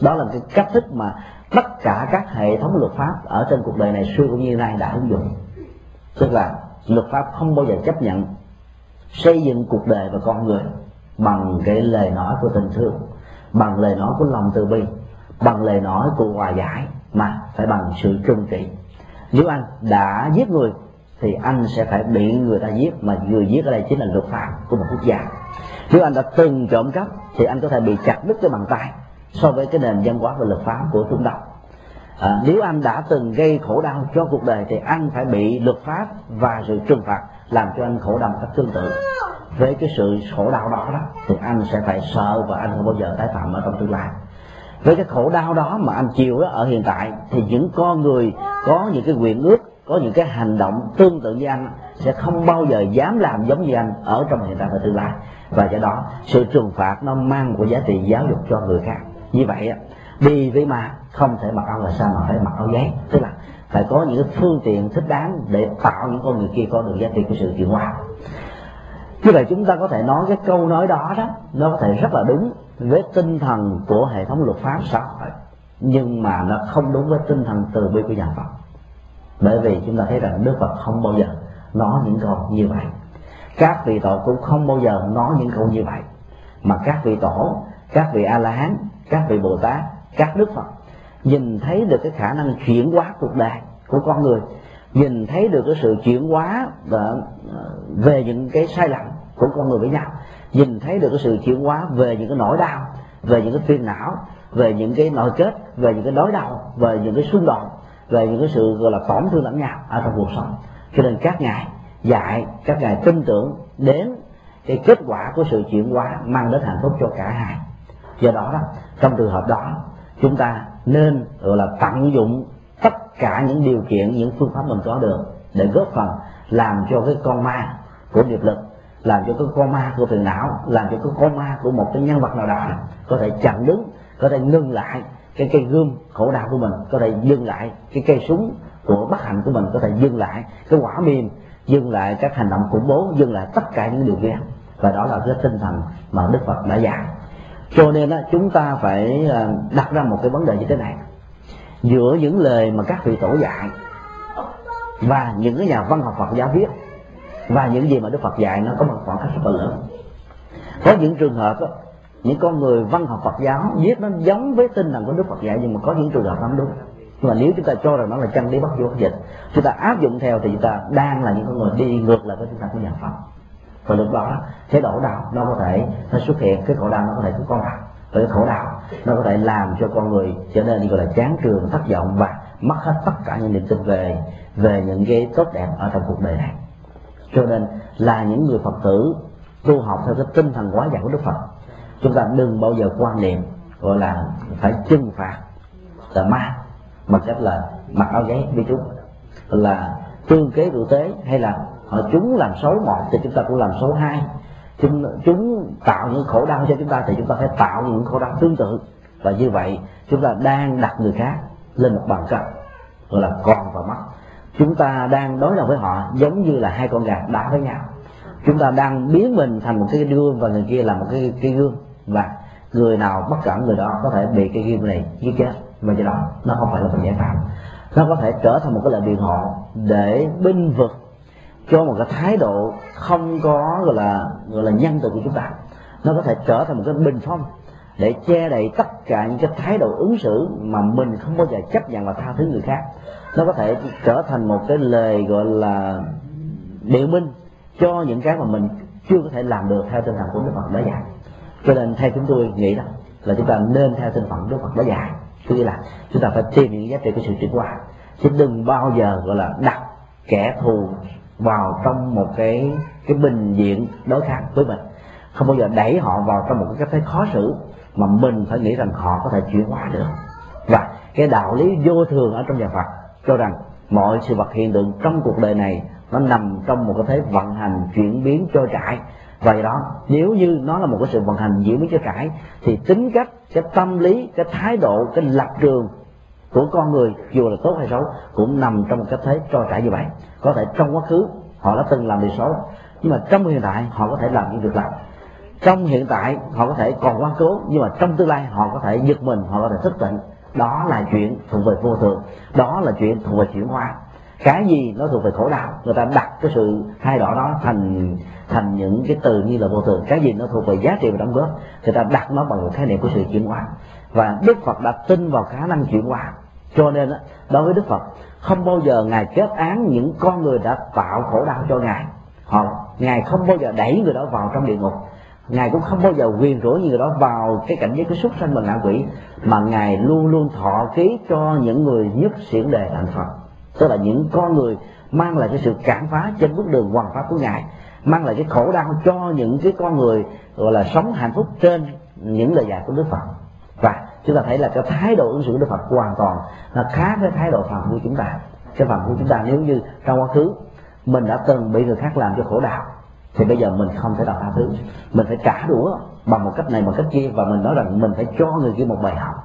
Đó là cái cách thức mà tất cả các hệ thống luật pháp ở trên cuộc đời này xưa cũng như nay đã ứng dụng. Tức là luật pháp không bao giờ chấp nhận xây dựng cuộc đời và con người bằng cái lời nói của tình thương, bằng lời nói của lòng từ bi, bằng lời nói của hòa giải, mà phải bằng sự trung trị nếu anh đã giết người, thì anh sẽ phải bị người ta giết, mà người giết ở đây chính là luật pháp của một quốc gia. Nếu anh đã từng trộm cắp, thì anh có thể bị chặt đứt cái bàn tay so với cái nền văn hóa và luật pháp của trung đông. À, nếu anh đã từng gây khổ đau cho cuộc đời thì anh phải bị luật pháp và sự trừng phạt làm cho anh khổ đau cách tương tự. Với cái sự khổ đau đó đó thì anh sẽ phải sợ và anh không bao giờ tái phạm ở trong tương lai. Với cái khổ đau đó mà anh chịu đó ở hiện tại thì những con người có những cái quyền ước có những cái hành động tương tự như anh sẽ không bao giờ dám làm giống như anh ở trong hiện tại và tương lai. Và do đó sự trừng phạt nó mang của giá trị giáo dục cho người khác như vậy đi với ma không thể mặc áo là sao mà phải mặc áo giấy. Tức là phải có những phương tiện thích đáng để tạo những con người kia có được giá trị của sự chuyển hóa. Như vậy chúng ta có thể nói cái câu nói đó đó, nó có thể rất là đúng với tinh thần của hệ thống luật pháp xã hội. Nhưng mà nó không đúng với tinh thần từ bi của nhà Phật. Bởi vì chúng ta thấy rằng Đức Phật không bao giờ nói những câu như vậy. Các vị tổ cũng không bao giờ nói những câu như vậy. Mà các vị tổ, các vị a la hán các vị bồ tát, các đức phật, nhìn thấy được cái khả năng chuyển hóa cuộc đời của con người, nhìn thấy được cái sự chuyển hóa ờ, về những cái sai lầm của con người với nhau, nhìn thấy được cái sự chuyển hóa về những cái nỗi đau, về những cái phiền não, về những cái nội kết, về những cái đối đầu, về những cái xung đột, về những cái sự, gọi là, tổn thương lẫn nhau ở trong cuộc sống. Cho nên các ngài dạy, các ngài tin tưởng đến cái kết quả của sự chuyển hóa mang đến hạnh phúc cho cả hai. Do đó đó trong trường hợp đó, chúng ta nên, gọi là, tận dụng tất cả những điều kiện, những phương pháp mình có được để góp phần làm cho cái con ma của nghiệp lực, làm cho cái con ma của phiền não, làm cho cái con ma của một cái nhân vật nào đó có thể chặn đứng, có thể ngưng lại cái cây gươm khổ đau của mình, có thể dừng lại cái cây súng của bất hạnh của mình, có thể dừng lại cái quả mềm dừng lại các hành động khủng bố, dừng lại tất cả những điều kia và đó là cái tinh thần mà đức phật đã dạy cho nên đó, chúng ta phải à, đặt ra một cái vấn đề như thế này. Giữa những lời mà các vị tổ dạy và những cái nhà văn học Phật giáo viết và những gì mà Đức Phật dạy nó có một khoảng cách rất là lớn. Có những trường hợp đó, những con người văn học Phật giáo viết nó giống với tinh thần của Đức Phật dạy nhưng mà có những trường hợp không đúng. Nhưng mà nếu chúng ta cho rằng nó là chân lý bất vô dịch chúng ta áp dụng theo thì chúng ta đang là những con người đi ngược lại với tinh thần của nhà Phật và lúc đó, cái đổ đau nó có thể, nó xuất hiện, cái khổ đau nó có thể cứ con nào và cái khổ đau nó có thể làm cho con người trở nên gọi là chán trường, thất vọng và mất hết tất cả những niềm tin về về những cái tốt đẹp ở trong cuộc đời này. Cho nên là những người phật tử tu học theo cái tinh thần quá giải của đức phật, chúng ta đừng bao giờ quan niệm gọi là phải trừng phạt là ma bằng cách là mặc áo giấy với chúng là tương kế tự tế hay là họ chúng làm xấu một thì chúng ta cũng làm xấu hai. Chúng chúng tạo những khổ đau cho chúng ta thì chúng ta phải tạo những khổ đau tương tự. Và như vậy, chúng ta đang đặt người khác lên một bàn cờ, gọi là con và mắt. Chúng ta đang đối đầu với họ giống như là hai con gà đá với nhau. Chúng ta đang biến mình thành một cái gương và người kia là một cái cái gương. Và người nào bất cẩn người đó có thể bị cái gương này giết chết. Và do đó, nó không phải là một giải pháp. Nó có thể trở thành một cái lời biện hộ để binh vực cho một cái thái độ không có, gọi là gọi là nhân từ của chúng ta. Nó có thể trở thành một cái bình phong để che đậy tất cả những cái thái độ ứng xử mà mình không bao giờ chấp nhận và tha thứ người khác. Nó có thể trở thành một cái lời, gọi là, biện minh cho những cái mà mình chưa có thể làm được theo tinh thần của Đức Phật đã dạy. Cho nên theo chúng tôi nghĩ đó, là chúng ta nên theo tinh thần Đức Phật đã dạy. Tức là chúng ta phải tìm những giá trị của sự chuyển hóa. Chứ đừng bao giờ, gọi là, đặt kẻ thù vào trong một cái cái bình diện đối kháng với mình. Không bao giờ đẩy họ vào trong một cái cách thấy khó xử mà mình phải nghĩ rằng họ có thể chuyển hóa được. Và cái đạo lý vô thường ở trong nhà Phật cho rằng mọi sự vật hiện tượng trong cuộc đời này nó nằm trong một cái thế vận hành chuyển biến trôi chảy vậy đó, nếu như nó là một cái sự vận hành diễn biến trôi chảy thì tính cách, cái tâm lý, cái thái độ, cái lập trường của con người, dù là tốt hay xấu, cũng nằm trong một cách thế trôi chảy như vậy. Có thể trong quá khứ, họ đã từng làm điều xấu, nhưng mà trong hiện tại, họ có thể làm những việc lành trong hiện tại, họ có thể còn quá cố, nhưng mà trong tương lai, họ có thể giật mình, họ có thể thức tỉnh. Đó là chuyện thuộc về vô thường. Đó là chuyện thuộc về chuyển hóa. Cái gì nó thuộc về khổ đau, người ta đặt cái sự thay đổi đó thành thành những cái từ như là vô thường. Cái gì nó thuộc về giá trị và đóng góp, người ta đặt nó bằng một khái niệm của sự chuyển hóa. Và đức phật đã tin vào khả năng chuyển hóa cho nên đối với đức phật, không bao giờ ngài kết án những con người đã tạo khổ đau cho ngài. Hoặc ngài không bao giờ đẩy người đó vào trong địa ngục. Ngài cũng không bao giờ quyền rủa những người đó vào cái cảnh giới cái súc sanh và ngạ quỷ, mà ngài luôn luôn thọ ký cho những người nhất xiển đề thành phật. Tức là những con người mang lại cái sự cản phá trên bước đường hoàn pháp của ngài, mang lại cái khổ đau cho những cái con người, gọi là sống hạnh phúc trên những lời dạy của đức phật chúng ta thấy là cái thái độ ứng xử của đức phật hoàn toàn là khác với thái độ phạm của chúng ta. Cái phạm của chúng ta nếu như trong quá khứ mình đã từng bị người khác làm cho khổ đau thì bây giờ mình không thể nào tha thứ. Mình phải trả đũa bằng một cách này một cách kia, và mình nói rằng mình phải cho người kia một bài học.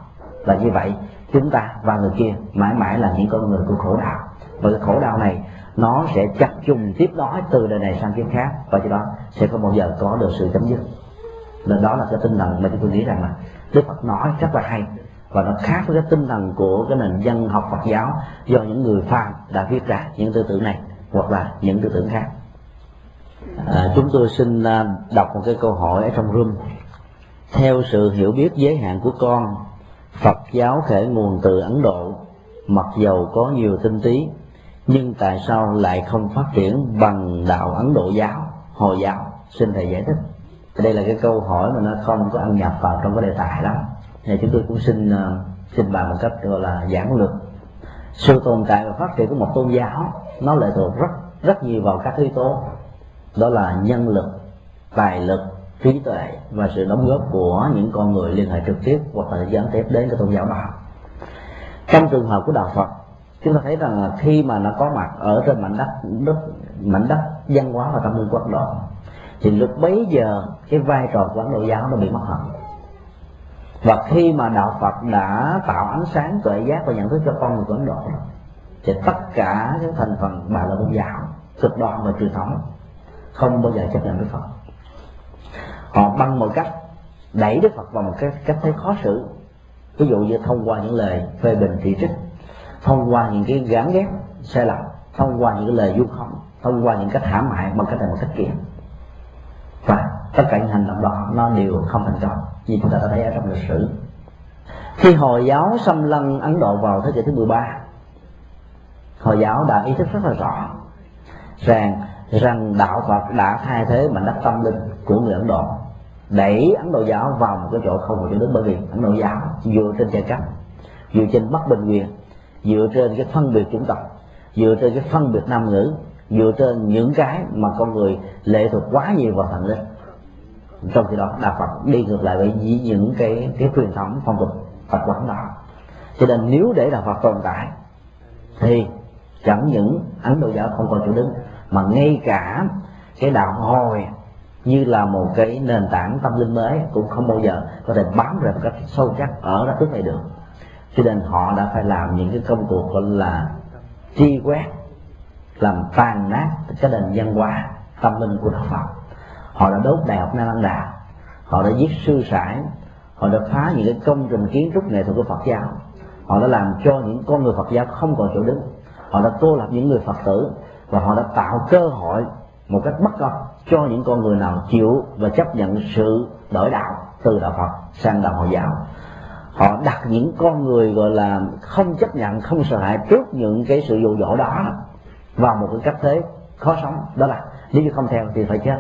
Là như vậy, chúng ta và người kia mãi mãi là những con người của khổ đau và cái khổ đau này, nó sẽ chặt trùng tiếp nối từ đời này sang kiếp khác, và cho đó sẽ không bao giờ có được sự chấm dứt. Nên đó là cái tinh thần mà chúng tôi nghĩ rằng là đức phật nói rất là hay. Và nó khác với cái tinh thần của cái nền dân học phật giáo do những người phàm đã viết ra những tư tưởng này hoặc là những tư tưởng khác. À, chúng tôi xin à, đọc một cái câu hỏi ở trong room. Theo sự hiểu biết giới hạn của con phật giáo khởi nguồn từ ấn độ mặc dầu có nhiều tinh tí nhưng tại sao lại không phát triển bằng đạo ấn độ giáo hồi giáo? Xin thầy giải thích đây là cái câu hỏi mà nó không có ăn nhập vào trong cái đề tài lắm. Thì chúng tôi cũng xin ờ, xin bàn một cách, gọi là, giảng lược. Sự tồn tại và phát triển của một tôn giáo, nó lệ thuộc rất rất nhiều vào các yếu tố. Đó là nhân lực, tài lực, trí tuệ và sự đóng góp của những con người liên hệ trực tiếp hoặc là gián tiếp đến cái tôn giáo đó. Trong trường hợp của đạo phật, chúng ta thấy rằng là khi mà nó có mặt ở trên mảnh đất đất, mảnh đất văn hóa và tâm linh quốc độ thì lúc bấy giờ, cái vai trò của ấn độ giáo nó bị mất hẳn. Và khi mà đạo phật đã tạo ánh sáng tuệ giác và nhận thức cho con người của ấn độ, thì tất cả những thành phần bà là tôn giáo, cực đoan và truyền thống, không bao giờ chấp nhận đức phật. Họ bằng một cách, đẩy đức phật vào một cái cách thấy khó xử. Ví dụ như thông qua những lời phê bình chỉ trích, thông qua những cái gán ghép sai lầm, thông qua những cái lời du khống, thông qua những cách hãm hại bằng cách này một cách kia và tất cả những hành động đó, nó đều không thành công. Như chúng ta đã thấy ở trong lịch sử. Khi hồi giáo xâm lăng ấn độ vào thế kỷ thứ 13 hồi giáo đã ý thức rất là rõ rằng rằng đạo phật đã thay thế mảnh đất tâm linh của người ấn độ đẩy ấn độ giáo vào một cái chỗ không còn chỗ đứng bởi vì ấn độ giáo dựa trên giai cấp dựa trên bất bình quyền, dựa trên cái phân biệt chủng tộc, dựa trên cái phân biệt nam nữ dựa trên những cái mà con người lệ thuộc quá nhiều vào thần linh. Trong khi đó, đạo phật đi ngược lại với những cái cái truyền thống phong tục phật quán đó. Cho nên nếu để đạo phật tồn tại, thì chẳng những ấn độ giáo không còn chỗ đứng, mà ngay cả cái đạo hồi như là một cái nền tảng tâm linh mới cũng không bao giờ có thể bám rễ một cách sâu chắc ở đất nước này được. Cho nên họ đã phải làm những cái công cuộc gọi là tri quét làm tàn nát cái nền văn hóa, tâm linh của đạo phật. Họ đã đốt đại học nam Lăng Đà họ đã giết sư sãi họ đã phá những cái công trình kiến trúc nghệ thuật của Phật giáo. Họ đã làm cho những con người Phật giáo không còn chỗ đứng. Họ đã cô lập những người Phật tử và họ đã tạo cơ hội một cách bất công cho những con người nào chịu và chấp nhận sự đổi đạo từ đạo Phật sang đạo Hồi giáo. Họ đặt những con người, gọi là, không chấp nhận, không sợ hãi trước những cái sự dụ dỗ đó vào một cái cách thế khó sống, đó là nếu như không theo thì phải chết,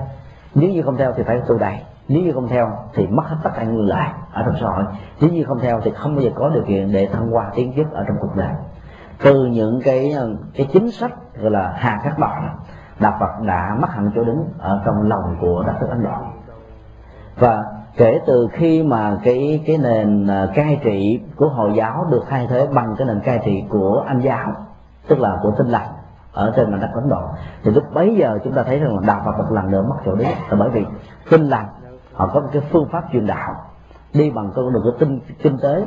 nếu như không theo thì phải tù đày nếu như không theo thì mất hết tất cả người lại ở trong xã hội, nếu như không theo thì không bao giờ có điều kiện để thăng hoa tiến chức ở trong cuộc đời. Từ những cái cái chính sách gọi là hà khắc bậc đạo phật đã mất hẳn chỗ đứng ở trong lòng của đất nước ấn độ. Và kể từ khi mà cái cái nền à, cai trị của hồi giáo được thay thế bằng cái nền cai trị của anh giáo, tức là của tinh lành ở trên mảnh đất ấn độ. Thì lúc bấy giờ chúng ta thấy rằng là đạo phật một lần nữa mất chỗ đứng là bởi vì tin lành, họ có một cái phương pháp truyền đạo. Đi bằng con đường của tinh kinh tế,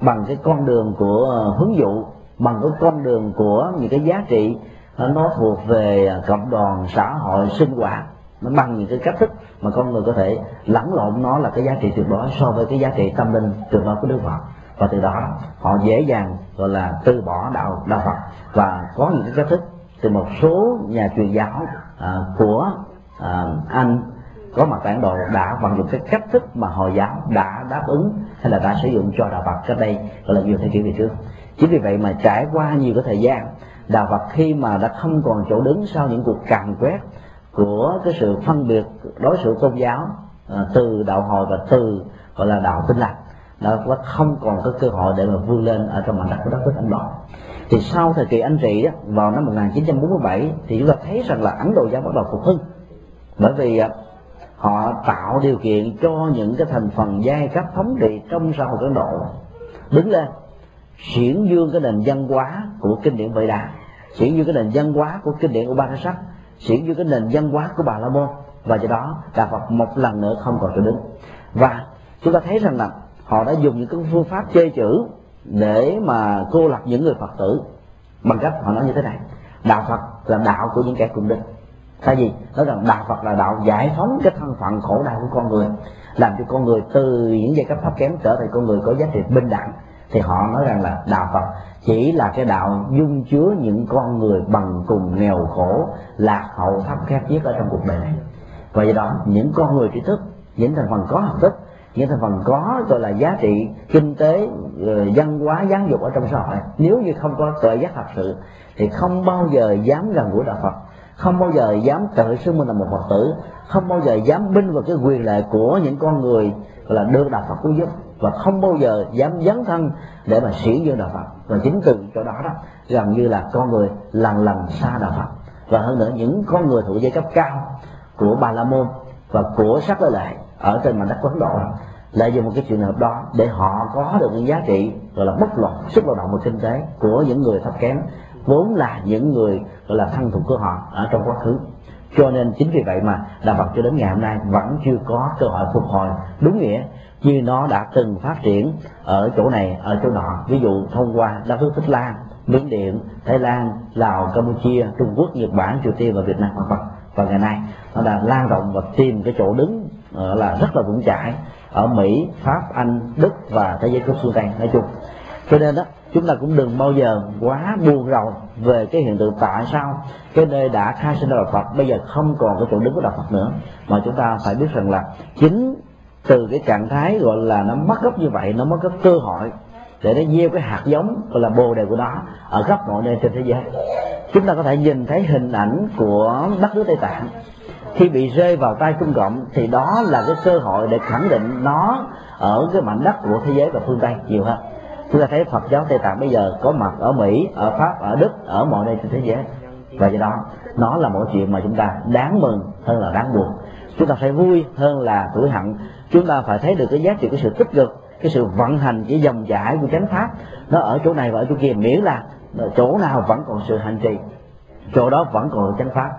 bằng cái con đường của ờ, hướng dụ, bằng cái con đường của những cái giá trị ờ, nó thuộc về ờ, cộng đoàn, xã hội, sinh hoạt. Nó bằng những cái cách thức mà con người có thể lẫn lộn nó là cái giá trị tuyệt đối so với cái giá trị tâm linh tuyệt đối của đức phật và từ đó họ dễ dàng gọi là từ bỏ đạo đạo phật. Và có những cái cách thức từ một số nhà truyền giáo à, của à, anh có mặt tại Ấn Độ đã vận dụng cái cách thức mà hồi giáo đã đáp ứng hay là đã sử dụng cho đạo Phật cách đây gọi là nhiều thế kỷ về trước. Chính vì vậy mà trải qua nhiều cái thời gian đạo Phật khi mà đã không còn chỗ đứng sau những cuộc càn quét của cái sự phân biệt đối xử tôn giáo à, từ đạo hồi và từ gọi là đạo tinh lành nó không còn có cơ hội để mà vươn lên ở trong mảnh đất của đất nước Ấn Độ thì sau thời kỳ anh trị đó, vào năm 1947 thì chúng ta thấy rằng là Ấn Độ giáo bắt đầu phục hưng. Bởi vì à, họ tạo điều kiện cho những cái thành phần giai cấp thống trị trong xã hội Ấn Độ đứng lên chuyển dương cái nền văn hóa của kinh điển Vệ Đà chuyển dương cái nền văn hóa của kinh điển Upanishad chuyển dương cái nền văn hóa của Bà La Môn. Và do đó đạo Phật một lần nữa không còn trở đứng. Và chúng ta thấy rằng là họ đã dùng những cái phương pháp chê chữ để mà cô lập những người phật tử bằng cách họ nói như thế này. Đạo phật là đạo của những kẻ cùng địch tại vì nói rằng đạo phật là đạo giải phóng cái thân phận khổ đau của con người, làm cho con người từ những giai cấp thấp kém trở thành con người có giá trị bình đẳng. Thì họ nói rằng là đạo phật chỉ là cái đạo dung chứa những con người bằng cùng nghèo khổ, lạc hậu thấp kém nhất ở trong cuộc đời này. Và do đó, những con người trí thức, những thành phần có học thức những thành phần có gọi là giá trị kinh tế ờ, văn hóa, giáo dục ở trong xã hội. Nếu như không có tự giác thật sự, thì không bao giờ dám gần gũi đạo phật. Không bao giờ dám tự xưng mình là một phật tử. Không bao giờ dám binh vào cái quyền lệ của những con người gọi là được đạo phật cứu giúp. Và không bao giờ dám dấn thân để mà sĩ dương đạo phật. Và chính từ chỗ đó đó, gần như là con người lần lần xa đạo phật. Và hơn nữa, những con người thuộc giai cấp cao của bà la môn và của sắc lợi lại ở trên mảnh đất của ấn độ. Lợi dụng một cái trường hợp đó, để họ có được những giá trị, gọi là, bất luật sức lao động và kinh tế của những người thấp kém, vốn là những người, gọi là, thân thuộc của họ ở trong quá khứ. Cho nên chính vì vậy mà đạo Phật cho đến ngày hôm nay vẫn chưa có cơ hội phục hồi đúng nghĩa như nó đã từng phát triển ở chỗ này, ở chỗ nọ. Ví dụ, thông qua đất nước Thích Lan, Miến Điện, Thái Lan, Lào, Campuchia, Trung Quốc, Nhật Bản, Triều Tiên và Việt Nam vân. Và ngày nay, nó đã lan rộng và tìm cái chỗ đứng Ờ, là rất là vững chãi ở Mỹ, Pháp, Anh, Đức và thế giới của phương Tây nói chung. Cho nên đó chúng ta cũng đừng bao giờ quá buồn rầu về cái hiện tượng tại sao cái nơi đã khai sinh đạo Phật bây giờ không còn cái chỗ đứng của đạo Phật nữa. Mà chúng ta phải biết rằng là chính từ cái trạng thái gọi là nó mất gốc như vậy nó mất gốc cơ hội để nó gieo cái hạt giống gọi là bồ đề của nó ở khắp mọi nơi trên thế giới. Chúng ta có thể nhìn thấy hình ảnh của đất nước tây tạng khi bị rơi vào tay trung cộng thì đó là cái cơ hội để khẳng định nó ở cái mảnh đất của thế giới và phương tây nhiều hơn. Chúng ta thấy phật giáo tây tạng bây giờ có mặt ở mỹ, ở pháp, ở đức, ở mọi nơi trên thế giới. Và do đó, nó là một chuyện mà chúng ta đáng mừng hơn là đáng buồn. Chúng ta phải vui hơn là tuổi hận. Chúng ta phải thấy được cái giá trị của sự tích cực, cái sự vận hành, cái dòng chảy của chánh pháp. Nó ở chỗ này và ở chỗ kia, miễn là chỗ nào vẫn còn sự hành trì, chỗ đó vẫn còn chánh pháp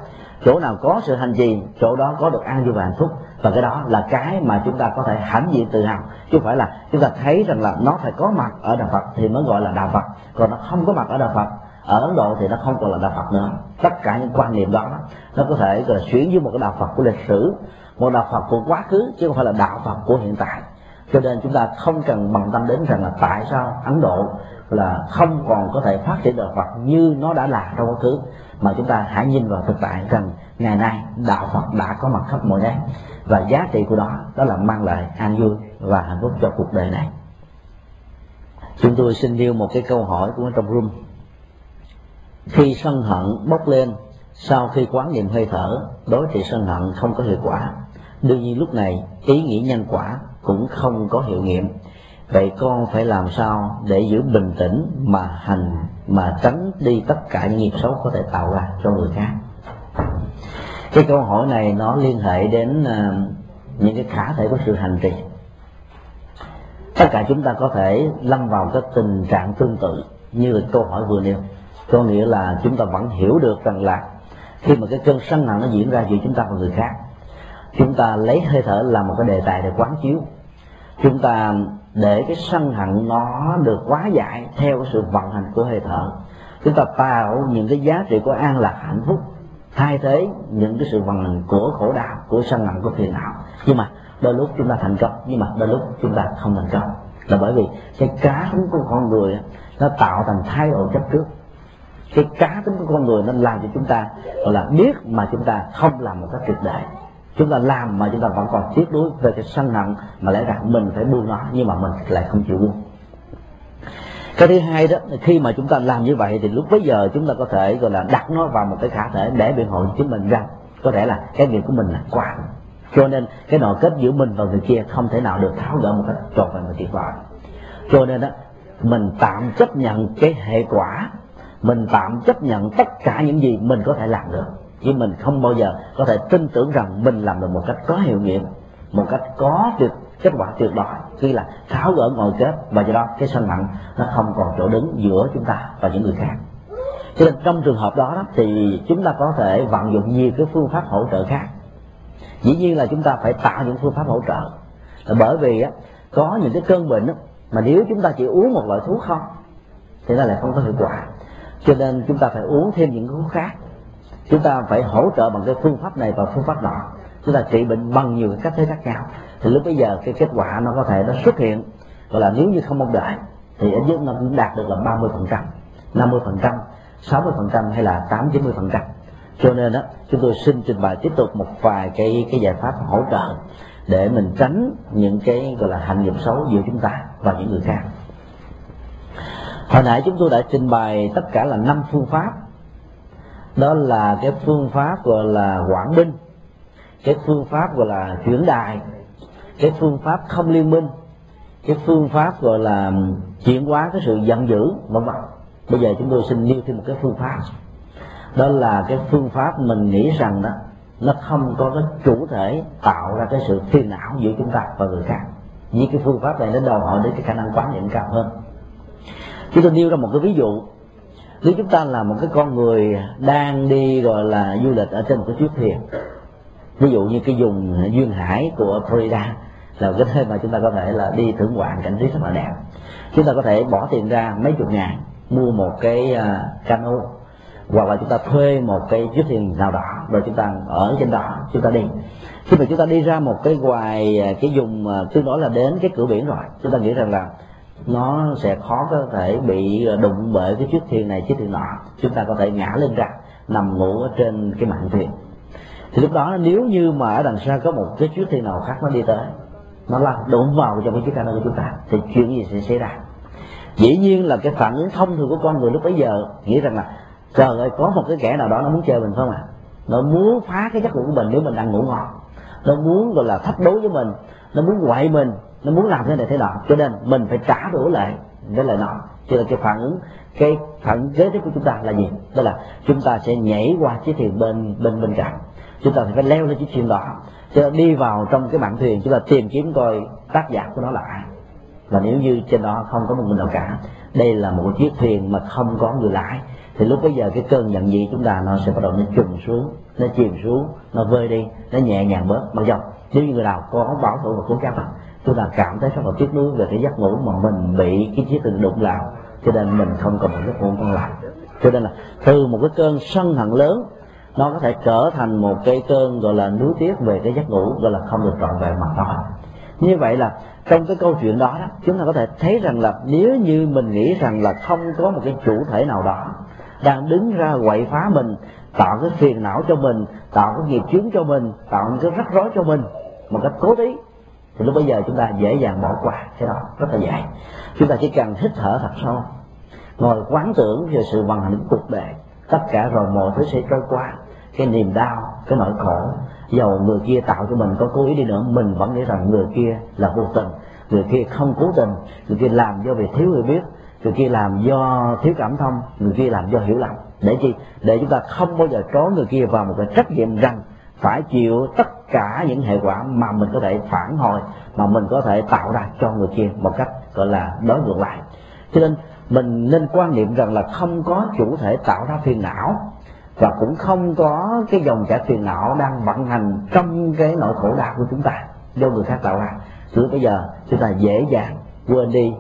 chỗ nào có sự hành trì, chỗ đó có được an vui và hạnh phúc. Và cái đó là cái mà chúng ta có thể hãnh diện tự hào. Chứ không phải là chúng ta thấy rằng là nó phải có mặt ở đạo phật thì mới gọi là đạo phật. Còn nó không có mặt ở đạo phật, ở ấn độ thì nó không còn là đạo phật nữa. Tất cả những quan niệm đó, nó có thể là chuyển với một cái đạo phật của lịch sử, một đạo phật của quá khứ, chứ không phải là đạo phật của hiện tại. Cho nên chúng ta không cần bằng tâm đến rằng là tại sao ấn độ là không còn có thể phát triển đạo phật như nó đã là trong quá khứ mà chúng ta hãy nhìn vào thực tại rằng ngày nay đạo Phật đã có mặt khắp mọi nơi. Và giá trị của đó đó là mang lại an vui và hạnh phúc cho cuộc đời này. Chúng tôi xin nêu một cái câu hỏi của trong room. Khi sân hận bốc lên, sau khi quán niệm hơi thở, đối trị sân hận không có hiệu quả. Đương nhiên lúc này, ý nghĩ nhân quả cũng không có hiệu nghiệm vậy con phải làm sao để giữ bình tĩnh mà hành, mà tránh đi tất cả những nghiệp xấu có thể tạo ra cho người khác? Cái câu hỏi này nó liên hệ đến ờ, những cái khả thể của sự hành trì. Tất cả chúng ta có thể lâm vào cái tình trạng tương tự như là câu hỏi vừa nêu. Có nghĩa là chúng ta vẫn hiểu được rằng là khi mà cái cơn sân hận nó diễn ra giữa chúng ta và người khác, chúng ta lấy hơi thở làm một cái đề tài để quán chiếu chúng ta để cái sân hận nó được quá giải theo cái sự vận hành của hơi thở. Chúng ta tạo những cái giá trị của an lạc hạnh phúc, thay thế những cái sự vận hành của khổ đau, của sân hận, của phiền não. Nhưng mà đôi lúc chúng ta thành công, nhưng mà đôi lúc chúng ta không thành công. Là bởi vì cái cá tính của con người nó tạo thành thái độ chấp trước. Cái cá tính của con người nó làm cho chúng ta, gọi là biết mà chúng ta không làm một cách tuyệt đại chúng ta làm mà chúng ta vẫn còn tiếc nuối về cái sân hận mà lẽ rằng mình phải buông nó, nhưng mà mình lại không chịu buông. Cái thứ hai đó, khi mà chúng ta làm như vậy thì lúc bấy giờ chúng ta có thể, gọi là, đặt nó vào một cái khả thể để biện hộ chính mình rằng có thể là cái nghiệp của mình là quá. Cho nên cái nội kết giữa mình và người kia không thể nào được tháo gỡ một cách trọn vẹn và tuyệt vời. Cho nên đó mình tạm chấp nhận cái hệ quả. Mình tạm chấp nhận tất cả những gì mình có thể làm được chứ mình không bao giờ có thể tin tưởng rằng mình làm được một cách có hiệu nghiệm một cách có được kết quả tuyệt đối khi là tháo gỡ ngồi kết. Và do đó cái sân hận nó không còn chỗ đứng giữa chúng ta và những người khác. Cho nên trong trường hợp đó, đó thì chúng ta có thể vận dụng nhiều cái phương pháp hỗ trợ khác. Dĩ nhiên là chúng ta phải tạo những phương pháp hỗ trợ. Là bởi vì á, có những cái cơn bệnh á, mà nếu chúng ta chỉ uống một loại thuốc không thì nó lại không có hiệu quả. Cho nên chúng ta phải uống thêm những thuốc khác chúng ta phải hỗ trợ bằng cái phương pháp này và phương pháp nọ. Chúng ta trị bệnh bằng nhiều cái cách thế khác nhau. Thì lúc bây giờ cái kết quả nó có thể nó xuất hiện, gọi là nếu như không mong đợi, thì ít nhất nó cũng đạt được là 30 phần trăm 50 phần trăm 60 phần trăm hay là 8 90 phần trăm. Cho nên đó chúng tôi xin trình bày tiếp tục một vài cái cái giải pháp hỗ trợ để mình tránh những cái, gọi là hành nghiệp xấu giữa chúng ta và những người khác. Hồi nãy chúng tôi đã trình bày tất cả là năm phương pháp đó là cái phương pháp gọi là quảng binh, cái phương pháp gọi là chuyển đài cái phương pháp không liên minh, cái phương pháp gọi là chuyển hóa cái sự giận dữ, vân vân. Bây giờ chúng tôi xin nêu thêm một cái phương pháp. Đó là cái phương pháp mình nghĩ rằng đó, nó không có cái chủ thể tạo ra cái sự phiền não giữa chúng ta và người khác. Vì cái phương pháp này nó đòi hỏi đến cái khả năng quán niệm cao hơn. Chúng tôi nêu ra một cái ví dụ nếu chúng ta là một cái con người đang đi, gọi là, du lịch ở trên một cái chiếc thuyền, ví dụ như cái vùng duyên hải của Florida, là cái nơi mà chúng ta có thể là đi thưởng ngoạn cảnh trí rất là đẹp. Chúng ta có thể bỏ tiền ra mấy chục ngàn, mua một cái à, cano, hoặc là chúng ta thuê một cái chiếc thuyền nào đó, rồi chúng ta ở trên đó, chúng ta đi. Khi mà chúng ta đi ra một cái ngoài à, cái vùng à, tương đối là đến cái cửa biển rồi, chúng ta nghĩ rằng là nó sẽ khó có thể bị đụng bởi cái chiếc thuyền này, chiếc thuyền nọ. Chúng ta có thể ngã lên ra nằm ngủ ở trên cái mạng thuyền. Thì lúc đó, nếu như mà ở đằng sau có một cái chiếc thuyền nào khác nó đi tới, nó là đụng vào trong cái chiếc cano của chúng ta, thì chuyện gì sẽ xảy ra? Dĩ nhiên là cái phản ứng thông thường của con người lúc bấy giờ nghĩ rằng là, trời ơi, có một cái kẻ nào đó nó muốn chơi mình không à nó muốn phá cái giấc ngủ của mình nếu mình đang ngủ ngon. Nó muốn, gọi là, thách đố với mình. Nó muốn quậy mình nó muốn làm thế này thế nọ. Cho nên mình phải trả đủ lại với lại nọ cho nên cái phản ứng, cái phản ứng kế tiếp của chúng ta là gì? Đó là chúng ta sẽ nhảy qua chiếc thuyền bên bên bên cạnh chúng ta phải leo lên chiếc thuyền đó. Cho nên đi vào trong cái mạn thuyền, chúng ta tìm kiếm coi tác giả của nó là ai. Và nếu như trên đó không có một người nào cả, đây là một chiếc thuyền mà không có người lái. Thì lúc bây giờ cái cơn giận dữ chúng ta nó sẽ bắt đầu nó trùng xuống, nó chìm xuống, nó vơi đi, nó nhẹ nhàng bớt. Mặc dòng nếu như người nào có bảo thủ và cố gắng chúng ta cảm thấy rất là tiếc nuối về cái giấc ngủ mà mình bị cái chiếc tình đụng vào cho nên mình không còn một giấc ngủ ngon lành cho nên là từ một cái cơn sân hận lớn nó có thể trở thành một cái cơn gọi là nuối tiếc về cái giấc ngủ gọi là không được trọn vẹn mà thôi. Như vậy là trong cái câu chuyện đó, đó chúng ta có thể thấy rằng là nếu như mình nghĩ rằng là không có một cái chủ thể nào đó đang đứng ra quậy phá mình tạo cái phiền não cho mình tạo cái nghiệp chướng cho mình tạo cái rắc rối cho mình một cách cố ý thì lúc bây giờ chúng ta dễ dàng bỏ qua cái đó rất là dễ chúng ta chỉ cần hít thở thật sâu, ngồi quán tưởng về sự vận hành của cuộc đời. Tất cả rồi mọi thứ sẽ trôi qua. Cái niềm đau, cái nỗi khổ, dầu người kia tạo cho mình có cố ý đi nữa, mình vẫn nghĩ rằng người kia là vô tình. Người kia không cố tình, người kia làm do vì thiếu người biết, người kia làm do thiếu cảm thông, người kia làm do hiểu lầm. Để chi? Để chúng ta không bao giờ trốn người kia vào một cái trách nhiệm rằng phải chịu tất cả những hệ quả mà mình có thể phản hồi mà mình có thể tạo ra cho người kia một cách gọi là đối ngược lại. Cho nên mình nên quan niệm rằng là không có chủ thể tạo ra phiền não và cũng không có cái dòng chảy phiền não đang vận hành trong cái nỗi khổ đau của chúng ta do người khác tạo ra. Từ bây giờ chúng ta dễ dàng quên đi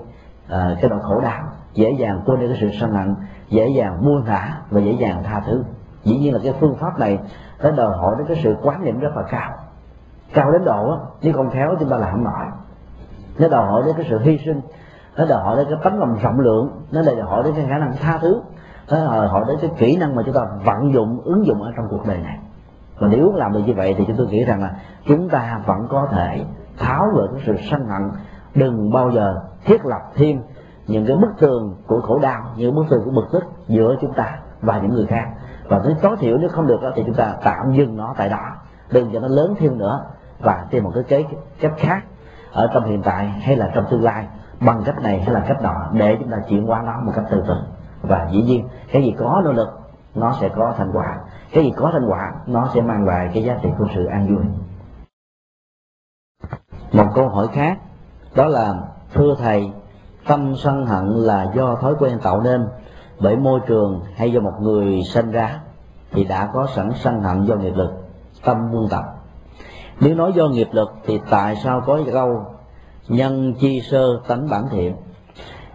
uh, cái nỗi khổ đau dễ dàng quên đi cái sự sân hận dễ dàng buông thả và dễ dàng tha thứ. Dĩ nhiên là cái phương pháp này nó đòi hỏi đến cái sự quán niệm rất là cao. Cao đến độ á nếu không khéo chúng ta làm không nổi nó đòi hỏi đến cái sự hy sinh, nó đòi hỏi đến cái tấm lòng rộng lượng, nó đòi hỏi đến cái khả năng tha thứ, nó đòi hỏi đến cái kỹ năng mà chúng ta vận dụng, ứng dụng ở trong cuộc đời này. Và nếu làm được như vậy thì chúng tôi nghĩ rằng là chúng ta vẫn có thể tháo gỡ cái sự sân hận. Đừng bao giờ thiết lập thêm những cái bức tường của khổ đau, những bức tường của bực tức giữa chúng ta và những người khác và nếu tối thiểu nếu không được đó, thì chúng ta tạm dừng nó tại đó. Đừng cho nó lớn thêm nữa và tìm một cái kế cách khác ở trong hiện tại hay là trong tương lai bằng cách này hay là cách đó để chúng ta chuyển hóa nó một cách từ từ. Và dĩ nhiên cái gì có nỗ lực nó sẽ có thành quả. Cái gì có thành quả nó sẽ mang lại cái giá trị của sự an vui. Một câu hỏi khác đó là thưa thầy tâm sân hận là do thói quen tạo nên bởi môi trường hay do một người sinh ra thì đã có sẵn sân hận do nghiệp lực, tâm quân tập. Nếu nói do nghiệp lực thì tại sao có câu nhân chi sơ tánh bản thiện?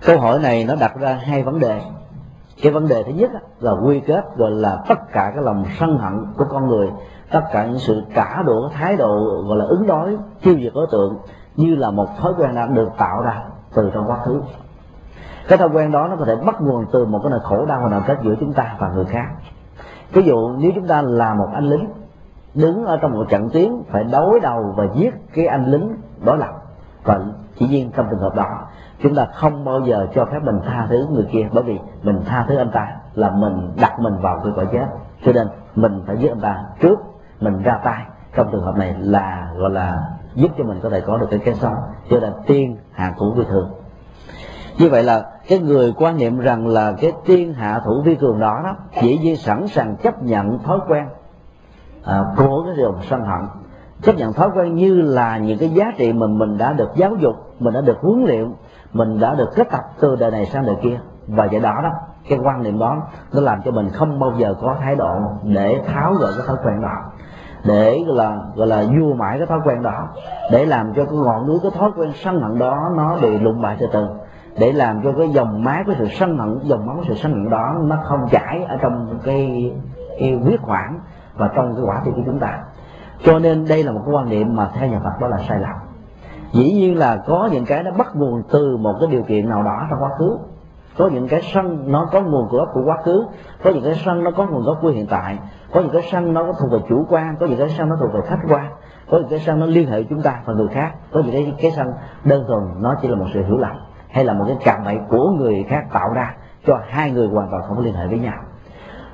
Câu hỏi này nó đặt ra hai vấn đề. Cái vấn đề thứ nhất là quy kết gọi là tất cả cái lòng sân hận của con người, tất cả những sự trả đũa, thái độ gọi là ứng đối, tiêu diệt đối tượng như là một thói quen đã được tạo ra từ trong quá khứ cái thói quen đó nó có thể bắt nguồn từ một cái nỗi khổ đau nào kết giữa chúng ta và người khác. Ví dụ, nếu chúng ta là một anh lính, đứng ở trong một trận tuyến, phải đối đầu và giết cái anh lính đối lập và chỉ riêng trong trường hợp đó, chúng ta không bao giờ cho phép mình tha thứ người kia, bởi vì mình tha thứ anh ta là mình đặt mình vào cái quả chết. Cho nên mình phải giết anh ta trước, mình ra tay. Trong trường hợp này là, gọi là, giúp cho mình có thể có được cái cái sống. Cho nên tiên hạ thủ vi thường như vậy là cái người quan niệm rằng là cái tiên hạ thủ vi cường đó đó chỉ nhiên sẵn sàng chấp nhận thói quen à, của cái điều sân hận. Chấp nhận thói quen như là những cái giá trị mình mình đã được giáo dục mình đã được huấn luyện mình đã được kết tập từ đời này sang đời kia. Và vậy đó đó cái quan niệm đó nó làm cho mình không bao giờ có thái độ để tháo gỡ cái thói quen đó để gọi là gọi là vua mãi cái thói quen đó để làm cho cái ngọn núi cái thói quen sân hận đó nó bị lụng bại từ từ để làm cho cái dòng máu, cái sự sân hận, dòng máu sự sân hận đó nó không chảy ở trong cái cái huyết quản và trong cái quả tim của chúng ta. Cho nên đây là một cái quan niệm mà theo nhà Phật đó là sai lầm. Dĩ nhiên là có những cái nó bắt nguồn từ một cái điều kiện nào đó trong quá khứ. Có những cái sân nó có nguồn gốc của quá khứ, có những cái sân nó có nguồn gốc của hiện tại, có những cái sân nó có thuộc về chủ quan, có những cái sân nó thuộc về khách quan, có những cái sân nó liên hệ chúng ta và người khác, có những cái cái sân đơn thuần nó chỉ là một sự hiểu lầm hay là một cái cảm bẫy của người khác tạo ra cho hai người hoàn toàn không có liên hệ với nhau.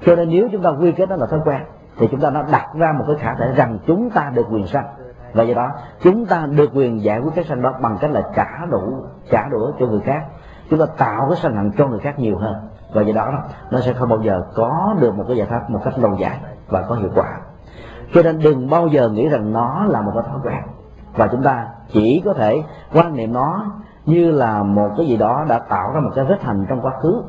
Cho nên nếu chúng ta quy kết đó là thói quen, thì chúng ta đã đặt ra một cái khả thể rằng chúng ta được quyền sanh. Và do đó, chúng ta được quyền giải quyết cái sanh đó bằng cách là trả đủ, trả đũa cho người khác. Chúng ta tạo cái sanh nặng cho người khác nhiều hơn. Và do đó, nó sẽ không bao giờ có được một cái giải pháp một cách lâu dài và có hiệu quả. Cho nên đừng bao giờ nghĩ rằng nó là một cái thói quen. Và chúng ta chỉ có thể quan niệm nó như là một cái gì đó đã tạo ra một cái vết hành trong quá khứ.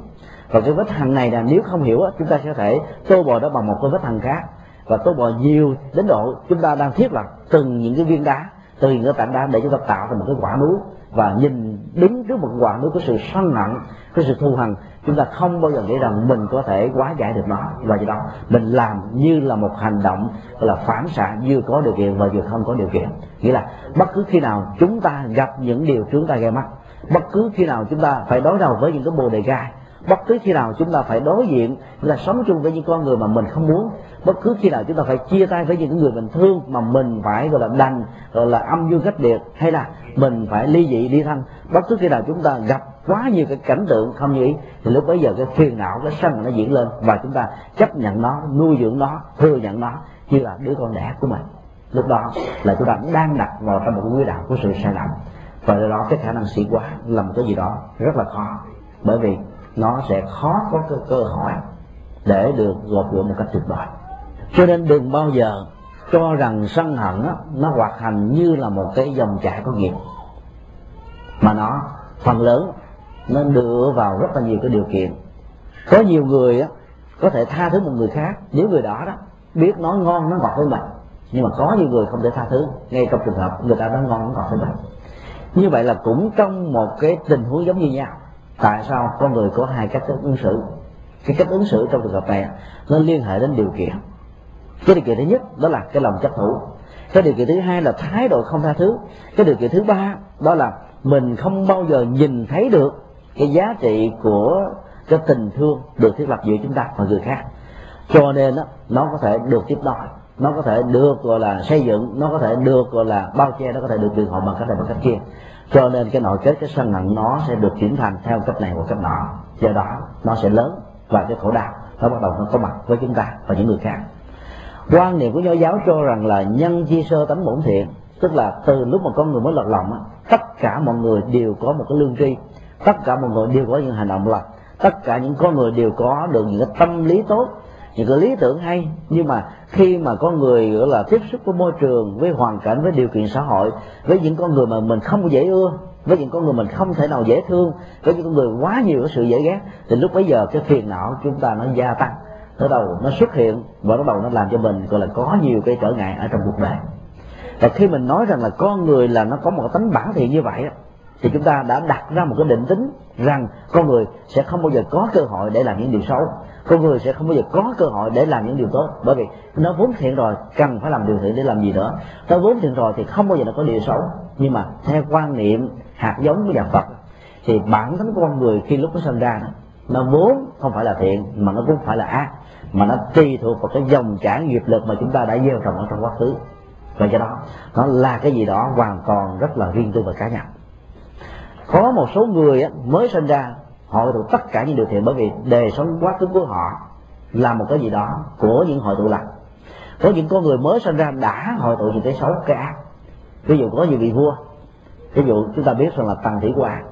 Và cái vết hằn này là nếu không hiểu chúng ta sẽ thể tô bò đó bằng một cái vết hằn khác. Và tô bò nhiều đến độ chúng ta đang thiết lập từng những cái viên đá từ những cái tảng đá để chúng ta tạo ra một cái quả núi. Và nhìn đứng trước một quả núi có sự sân nặng, có sự thu hằn chúng ta không bao giờ nghĩ rằng mình có thể quá giải được nó và do đó mình làm như là một hành động là phản xạ vừa có điều kiện và vừa không có điều kiện. Nghĩa là bất cứ khi nào chúng ta gặp những điều chúng ta gây mắt, bất cứ khi nào chúng ta phải đối đầu với những cái bồ đề gai, bất cứ khi nào chúng ta phải đối diện là sống chung với những con người mà mình không muốn, bất cứ khi nào chúng ta phải chia tay với những người mình thương mà mình phải gọi là đành, gọi là âm dương cách biệt, hay là mình phải ly dị ly thân, bất cứ khi nào chúng ta gặp quá nhiều cái cảnh tượng không như ý. Thì lúc bấy giờ cái phiền não cái sân nó diễn lên. Và chúng ta chấp nhận nó nuôi dưỡng nó thừa nhận nó như là đứa con đẻ của mình. Lúc đó là chúng ta đang đặt vào trong một cái quỹ đạo của sự sai lầm. Và do đó cái khả năng sĩ quá là một cái gì đó rất là khó. Bởi vì nó sẽ khó có cơ, cơ hội để được gột rửa một cách tuyệt vời. Cho nên đừng bao giờ cho rằng sân hận đó, nó hoạt hành như là một cái dòng chảy có nghiệp. Mà nó phần lớn nó dựa vào rất là nhiều cái điều kiện. Có nhiều người á, có thể tha thứ một người khác. Nếu người đó đó biết nói ngon nó ngọt với mình nhưng mà có nhiều người không thể tha thứ. Ngay trong trường hợp người ta nói ngon nó ngọt với mình. Như vậy là cũng trong một cái tình huống giống như nhau. Tại sao con người có hai cách ứng xử? Cái cách ứng xử trong trường hợp này nó liên hệ đến điều kiện. Cái điều kiện thứ nhất đó là cái lòng chấp thủ. Cái điều kiện thứ hai là thái độ không tha thứ. Cái điều kiện thứ ba đó là mình không bao giờ nhìn thấy được cái giá trị của cái tình thương được thiết lập giữa chúng ta và người khác. Cho nên đó, nó có thể được tiếp đón, nó có thể được gọi là xây dựng nó có thể được gọi là bao che nó có thể được biện hộ bằng cách này bằng cách kia. Cho nên cái nội kết cái sân hận nó sẽ được chuyển thành theo cách này hoặc cách nọ. Do đó nó sẽ lớn và cái khổ đau nó bắt đầu nó có mặt với chúng ta và những người khác. Quan niệm của nho giáo cho rằng là nhân chi sơ tánh bổn thiện tức là từ lúc mà con người mới lọt lòng tất cả mọi người đều có một cái lương tri tất cả mọi người đều có những hành động lành. Tất cả những con người đều có được những cái tâm lý tốt, những cái lý tưởng hay. Nhưng mà khi mà có người, gọi là, tiếp xúc với môi trường, với hoàn cảnh, với điều kiện xã hội, với những con người mà mình không dễ ưa, với những con người mình không thể nào dễ thương, với những con người quá nhiều cái sự dễ ghét, thì lúc bấy giờ cái phiền não chúng ta nó gia tăng, nó đầu, nó xuất hiện và bắt đầu nó làm cho mình, gọi là, có nhiều cái trở ngại ở trong cuộc đời. Và khi mình nói rằng là con người là nó có một tánh bản thiện như vậy thì chúng ta đã đặt ra một cái định tính rằng con người sẽ không bao giờ có cơ hội để làm những điều xấu. Con người sẽ không bao giờ có cơ hội để làm những điều tốt. Bởi vì nó vốn thiện rồi, cần phải làm điều thiện để làm gì nữa? Nó vốn thiện rồi thì không bao giờ nó có điều xấu. Nhưng mà theo quan niệm hạt giống của nhà Phật, thì bản thân con người khi lúc nó sinh ra nó vốn không phải là thiện, mà nó cũng phải là ác. Mà nó tùy thuộc vào cái dòng chảy nghiệp lực mà chúng ta đã gieo trồng ở trong quá khứ. Và do đó, nó là cái gì đó hoàn toàn rất là riêng tư và cá nhân có một số người mới sinh ra, họ hội tụ tất cả những điều thiện bởi vì đề sống quá khứ của họ là một cái gì đó của những hội tụ lành. Có những con người mới sinh ra đã hội tụ những cái xấu cái ác. Ví dụ có nhiều vị vua. Ví dụ chúng ta biết rằng là tần thủy hoàng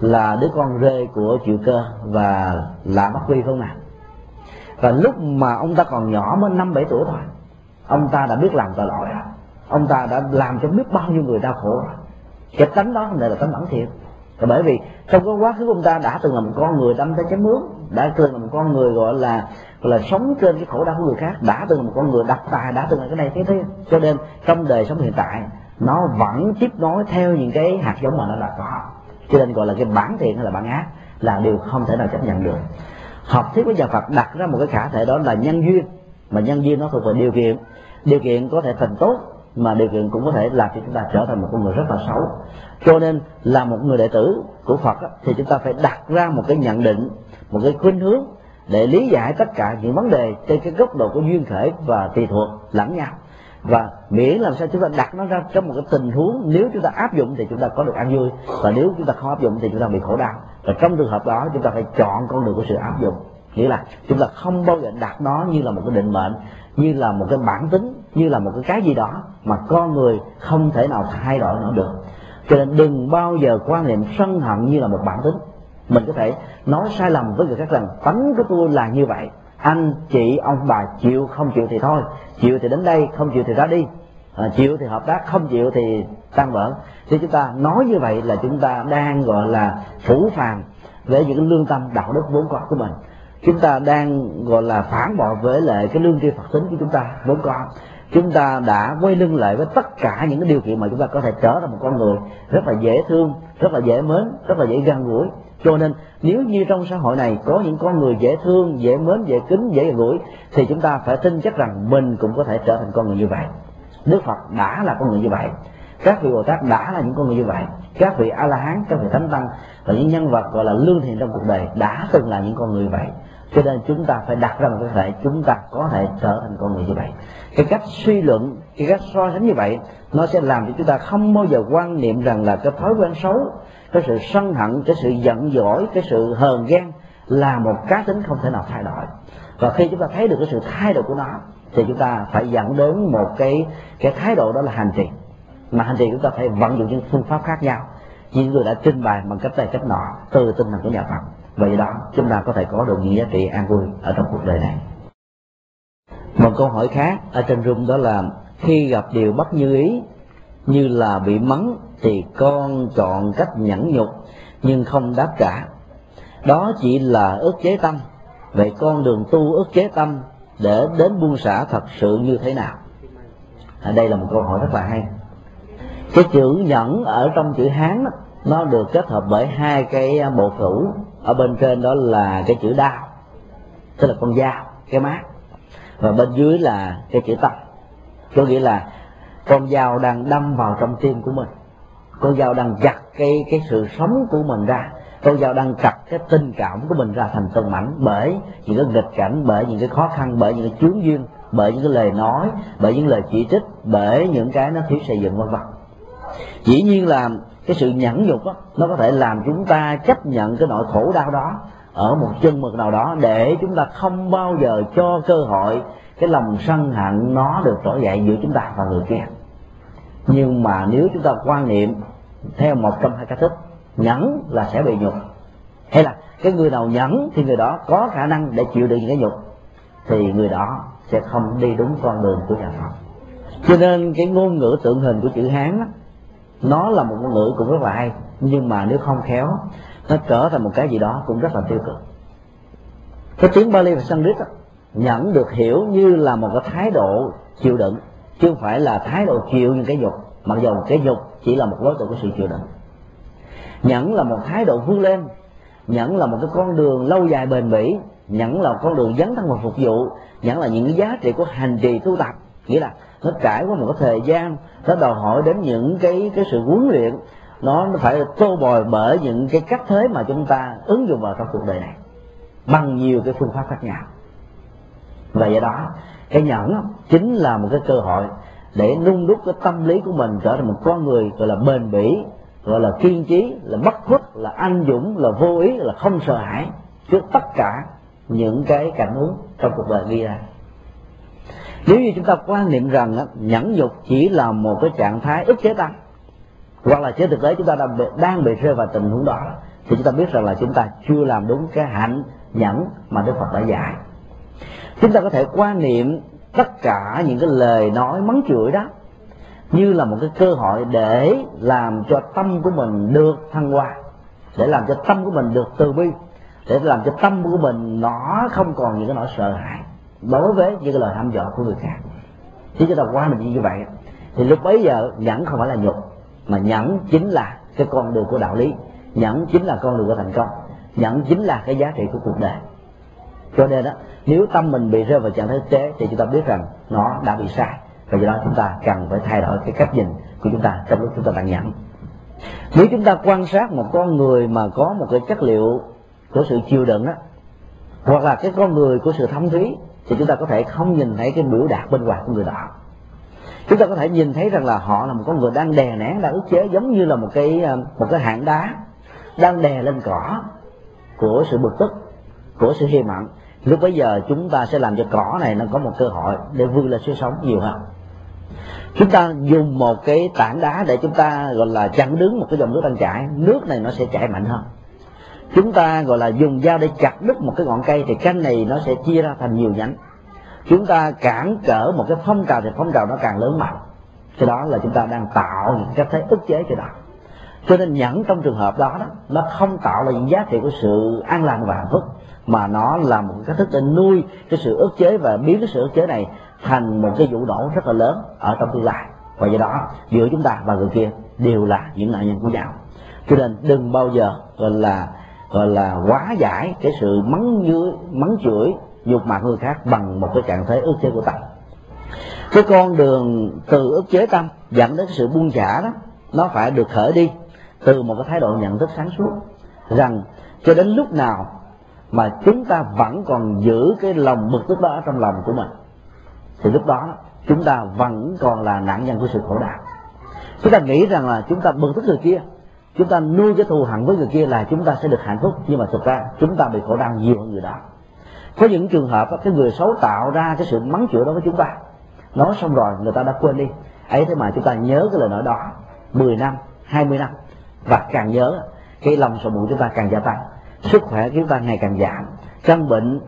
là đứa con rê của triệu cơ và là bắc vi không nào và lúc mà ông ta còn nhỏ mới năm bảy tuổi thôi, ông ta đã biết làm tội lỗi rồi. Ông ta đã làm cho biết bao nhiêu người đau khổ rồi cái tánh đó không thể là tánh bản thiện. Và bởi vì trong cái quá khứ của ông ta đã từng là một con người đâm tới chém mướn, đã từng là một con người gọi là gọi là sống trên cái khổ đau của người khác, đã từng là một con người đập tài, đã từng là cái này thế thế cho nên trong đời sống hiện tại, nó vẫn tiếp nối theo những cái hạt giống mà nó đã có. Cho nên gọi là cái bản thiện hay là bản ác là điều không thể nào chấp nhận được. Học thuyết của nhà Phật đặt ra một cái khả thể đó là nhân duyên. Mà nhân duyên nó thuộc về điều kiện. Điều kiện có thể thành tốt mà điều kiện cũng có thể làm cho chúng ta trở thành một con người rất là xấu. Cho nên là một người đệ tử của Phật thì chúng ta phải đặt ra một cái nhận định, một cái khuynh hướng để lý giải tất cả những vấn đề trên cái góc độ của duyên khởi và tùy thuộc lẫn nhau. Và miễn làm sao chúng ta đặt nó ra trong một cái tình huống, nếu chúng ta áp dụng thì chúng ta có được an vui, và nếu chúng ta không áp dụng thì chúng ta bị khổ đau. Và trong trường hợp đó, chúng ta phải chọn con đường của sự áp dụng. Nghĩa là chúng ta không bao giờ đặt nó như là một cái định mệnh như là một cái bản tính như là một cái cái gì đó mà con người không thể nào thay đổi nó được. Cho nên đừng bao giờ quan niệm sân hận như là một bản tính. Mình có thể nói sai lầm với người khác rằng tánh của tôi là như vậy. Anh chị ông bà chịu không chịu thì thôi. Chịu thì đến đây không chịu thì ra đi. À, chịu thì hợp tác không chịu thì tan vỡ. Thì chúng ta nói như vậy là chúng ta đang gọi là phủ phàng với những lương tâm đạo đức vốn có của mình chúng ta đang, gọi là, phản bội với lại cái lương tri phật tính của chúng ta, vốn có. Chúng ta đã quay lưng lại với tất cả những cái điều kiện mà chúng ta có thể trở thành một con người rất là dễ thương, rất là dễ mến, rất là dễ gần gũi. Cho nên, nếu như trong xã hội này có những con người dễ thương, dễ mến, dễ kính, dễ gần gũi, thì chúng ta phải tin chắc rằng mình cũng có thể trở thành con người như vậy. Đức phật đã là con người như vậy. Các vị bồ tát đã là những con người như vậy. Các vị a la hán, các vị thánh tăng và những nhân vật, gọi là, lương thiện trong cuộc đời đã từng là những con người vậy cho nên chúng ta phải đặt ra một cái thể chúng ta có thể trở thành con người như vậy. Cái cách suy luận, cái cách so sánh như vậy, nó sẽ làm cho chúng ta không bao giờ quan niệm rằng là cái thói quen xấu, cái sự sân hận, cái sự giận dỗi, cái sự hờn ghen là một cá tính không thể nào thay đổi. Và khi chúng ta thấy được cái sự thay đổi của nó, thì chúng ta phải dẫn đến một cái cái thái độ đó là hành trì. Mà hành trì chúng ta phải vận dụng những phương pháp khác nhau. Như người đã trình bày bằng cách này cách nọ, từ tinh thần của nhà Phật vậy đó chúng ta có thể có được những giá trị an vui ở trong cuộc đời này. Một câu hỏi khác ở trên room đó là khi gặp điều bất như ý như là bị mắng thì con chọn cách nhẫn nhục nhưng không đáp trả. Đó chỉ là ức chế tâm. Vậy con đường tu ức chế tâm để đến buông xả thật sự như thế nào? À, đây là một câu hỏi rất là hay. Cái chữ nhẫn ở trong chữ hán nó được kết hợp bởi hai cái à, bộ thủ ở bên trên đó là cái chữ đao tức là con dao, cái mát và bên dưới là cái chữ tâm. Có nghĩa là con dao đang đâm vào trong tim của mình. Con dao đang chặt cái cái sự sống của mình ra. Con dao đang chặt cái tình cảm của mình ra thành từng mảnh bởi những cái nghịch cảnh, bởi những cái khó khăn, bởi những cái chướng duyên, bởi những cái lời nói, bởi những lời chỉ trích, bởi những cái nó thiếu xây dựng vân vân. Dĩ nhiên là cái sự nhẫn nhục đó, nó có thể làm chúng ta chấp nhận cái nỗi khổ đau đó ở một chân mực nào đó để chúng ta không bao giờ cho cơ hội cái lòng sân hận nó được trỗi dậy giữa chúng ta và người kia. Nhưng mà nếu chúng ta quan niệm theo một trong hai cách thức nhẫn là sẽ bị nhục. Hay là cái người nào nhẫn thì người đó có khả năng để chịu được những cái nhục thì người đó sẽ không đi đúng con đường của nhà Phật. Cho nên cái ngôn ngữ tượng hình của chữ Hán đó, nó là một ngôn ngữ cũng rất là hay nhưng mà nếu không khéo nó trở thành một cái gì đó cũng rất là tiêu cực. Cái tiếng Bali và Sanskrit đó, nhẫn được hiểu như là một cái thái độ chịu đựng chứ không phải là thái độ chịu những cái nhục mặc dù cái nhục chỉ là một đối tượng của sự chịu đựng. Nhẫn là một thái độ vươn lên nhẫn là một cái con đường lâu dài bền bỉ nhẫn là một con đường dấn thân và phục vụ nhẫn là những cái giá trị của hành trì tu tập. Nghĩa là nó trải qua một cái thời gian, nó đòi hỏi đến những cái cái sự huấn luyện. Nó phải tô bồi bởi những cái cách thế mà chúng ta ứng dụng vào trong cuộc đời này, bằng nhiều cái phương pháp khác nhau. Và do đó, cái nhẫn chính là một cái cơ hội để nung đúc cái tâm lý của mình trở thành một con người gọi là bền bỉ, gọi là kiên trí, là bất khuất, là anh dũng, là vô ý, là không sợ hãi trước tất cả những cái cảnh huống trong cuộc đời ghi ra nếu như chúng ta quan niệm rằng nhẫn nhục chỉ là một cái trạng thái ức chế tăng hoặc là trên thực tế chúng ta đang bị, đang bị rơi vào tình huống đó thì chúng ta biết rằng là chúng ta chưa làm đúng cái hạnh nhẫn mà Đức Phật đã dạy. Chúng ta có thể quan niệm tất cả những cái lời nói mắng chửi đó như là một cái cơ hội để làm cho tâm của mình được thăng hoa để làm cho tâm của mình được từ bi để làm cho tâm của mình nó không còn những cái nỗi sợ hãi đối với những cái lời hăm dọa của người khác. Chứ chúng ta qua mình như vậy, thì lúc bấy giờ nhẫn không phải là nhục, mà nhẫn chính là cái con đường của đạo lý. Nhẫn chính là con đường của thành công. Nhẫn chính là cái giá trị của cuộc đời. Cho nên đó, nếu tâm mình bị rơi vào trạng thái tế thì chúng ta biết rằng nó đã bị sai. Và do đó chúng ta cần phải thay đổi cái cách nhìn của chúng ta trong lúc chúng ta đang nhẫn. Nếu chúng ta quan sát một con người mà có một cái chất liệu của sự chịu đựng đó hoặc là cái con người của sự thâm thúy thì chúng ta có thể không nhìn thấy cái biểu đạt bên ngoài của người đó. Chúng ta có thể nhìn thấy rằng là họ là một con người đang đè nén, đang ức chế, giống như là một cái ờ, một cái hạng đá đang đè lên cỏ của sự bực tức, của sự hiềm mặn lúc bấy giờ chúng ta sẽ làm cho cỏ này nó có một cơ hội để vươn lên sinh sống nhiều hơn. Chúng ta dùng một cái tảng đá để chúng ta, gọi là, chặn đứng một cái dòng nước đang chảy. Nước này nó sẽ chảy mạnh hơn chúng ta gọi là dùng dao để chặt đứt một cái ngọn cây thì canh này nó sẽ chia ra thành nhiều nhánh. Chúng ta cản trở một cái phong trào thì phong trào nó càng lớn mạnh. Cái đó là chúng ta đang tạo những cách thế ức chế cho đó cho nên nhẫn trong trường hợp đó, đó nó không tạo ra những giá trị của sự an lành và hạnh phúc mà nó là một cách thức để nuôi cái sự ức chế và biến cái sự ức chế này thành một cái vụ nổ rất là lớn ở trong tương lai. Và do đó giữa chúng ta và người kia đều là những nạn nhân của nhau. Cho nên đừng bao giờ gọi là gọi là quá giải cái sự mắng dưới mắng chửi nhục mạ người khác bằng một cái trạng thái ức chế của tâm. Cái con đường từ ức chế tâm dẫn đến sự buông xả đó, nó phải được khởi đi từ một cái thái độ nhận thức sáng suốt rằng cho đến lúc nào mà chúng ta vẫn còn giữ cái lòng bực tức đó ở trong lòng của mình, thì lúc đó chúng ta vẫn còn là nạn nhân của sự khổ đau. Chúng ta nghĩ rằng là chúng ta bực tức người kia chúng ta nuôi cái thù hận với người kia là chúng ta sẽ được hạnh phúc. Nhưng mà thực ra chúng ta bị khổ đau nhiều hơn người đó. Có những trường hợp cái người xấu tạo ra cái sự mắng chửi đó với chúng ta. Nói xong rồi người ta đã quên đi. Ấy thế mà chúng ta nhớ cái lời nói đó. 10 năm 20 năm. Và càng nhớ cái lòng sầu muộn chúng ta càng gia tăng. Sức khỏe của chúng ta ngày càng giảm. Căn bệnh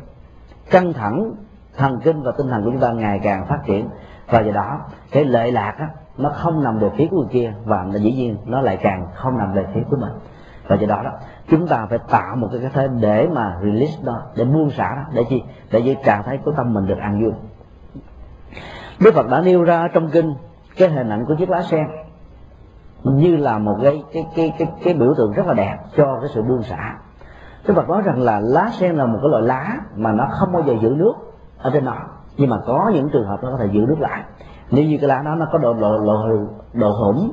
căng thẳng thần kinh và tinh thần của chúng ta ngày càng phát triển. Và do đó cái lệ lạc á, nó không nằm về phía của người kia và dĩ nhiên nó lại càng không nằm về phía của mình. Và do đó đó chúng ta phải tạo một cái cái thế để mà release đó để buông xả đó để chi? Để giữ trạng thái của tâm mình được an vui. Đức phật đã nêu ra trong kinh cái hình ảnh của chiếc lá sen như là một cái cái cái cái, cái biểu tượng rất là đẹp cho cái sự buông xả. Đức Phật nói rằng là lá sen là một cái loại lá mà nó không bao giờ giữ nước ở trên nó nhưng mà có những trường hợp nó có thể giữ nước lại nếu như cái lá đó nó có độ độ độ, độ hủng